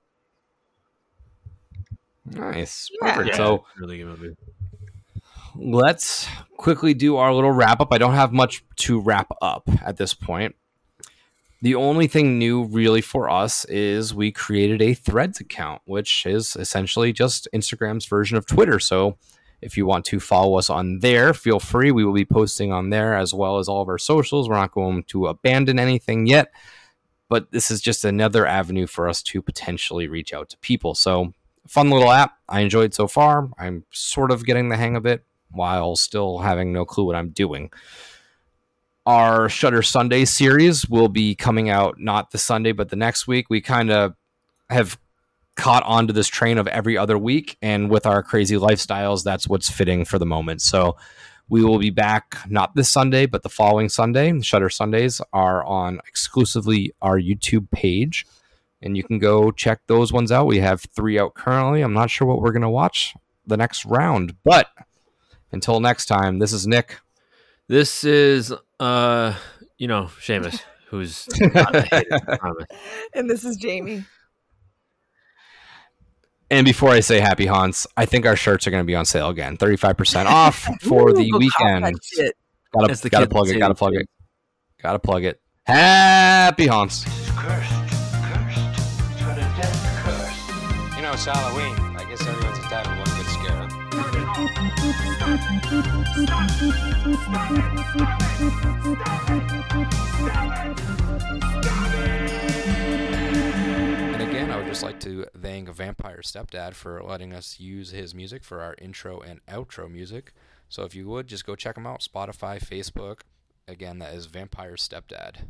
[SPEAKER 1] Nice.
[SPEAKER 3] Yeah.
[SPEAKER 1] Perfect.
[SPEAKER 2] Yeah,
[SPEAKER 1] So,
[SPEAKER 2] really good movie.
[SPEAKER 1] let's quickly do our little wrap up. I don't have much to wrap up at this point. The only thing new, really, for us is we created a Threads account, which is essentially just Instagram's version of Twitter. So, if you want to follow us on there, feel free. We will be posting on there as well as all of our socials. We're not going to abandon anything yet, but this is just another avenue for us to potentially reach out to people. So, fun little app. I enjoyed so far. I'm sort of getting the hang of it while still having no clue what I'm doing. Our Shutter Sunday series will be coming out not the Sunday, but the next week. We kind of have caught onto this train of every other week, and with our crazy lifestyles, that's what's fitting for the moment. So we will be back not this Sunday, but the following Sunday. Shutter Sundays are on exclusively our YouTube page, and you can go check those ones out. We have three out currently. I'm not sure what we're going to watch the next round, but until next time, this is Nick.
[SPEAKER 2] This is uh you know, Seamus, who's not a hater, I promise.
[SPEAKER 3] And this is Jamie.
[SPEAKER 1] And before I say happy haunts, I think our shirts are going to be on sale again. 35% off for the weekend. Gotta,
[SPEAKER 2] the
[SPEAKER 1] gotta plug it, gotta plug it. Gotta plug it. Happy haunts.
[SPEAKER 8] It's Halloween. I guess everyone's entitled to one good scare. And again, I would just like to thank Vampire Stepdad for letting us use his music for our intro and outro music. So if you would, just go check him out Spotify, Facebook. Again, that is Vampire Stepdad.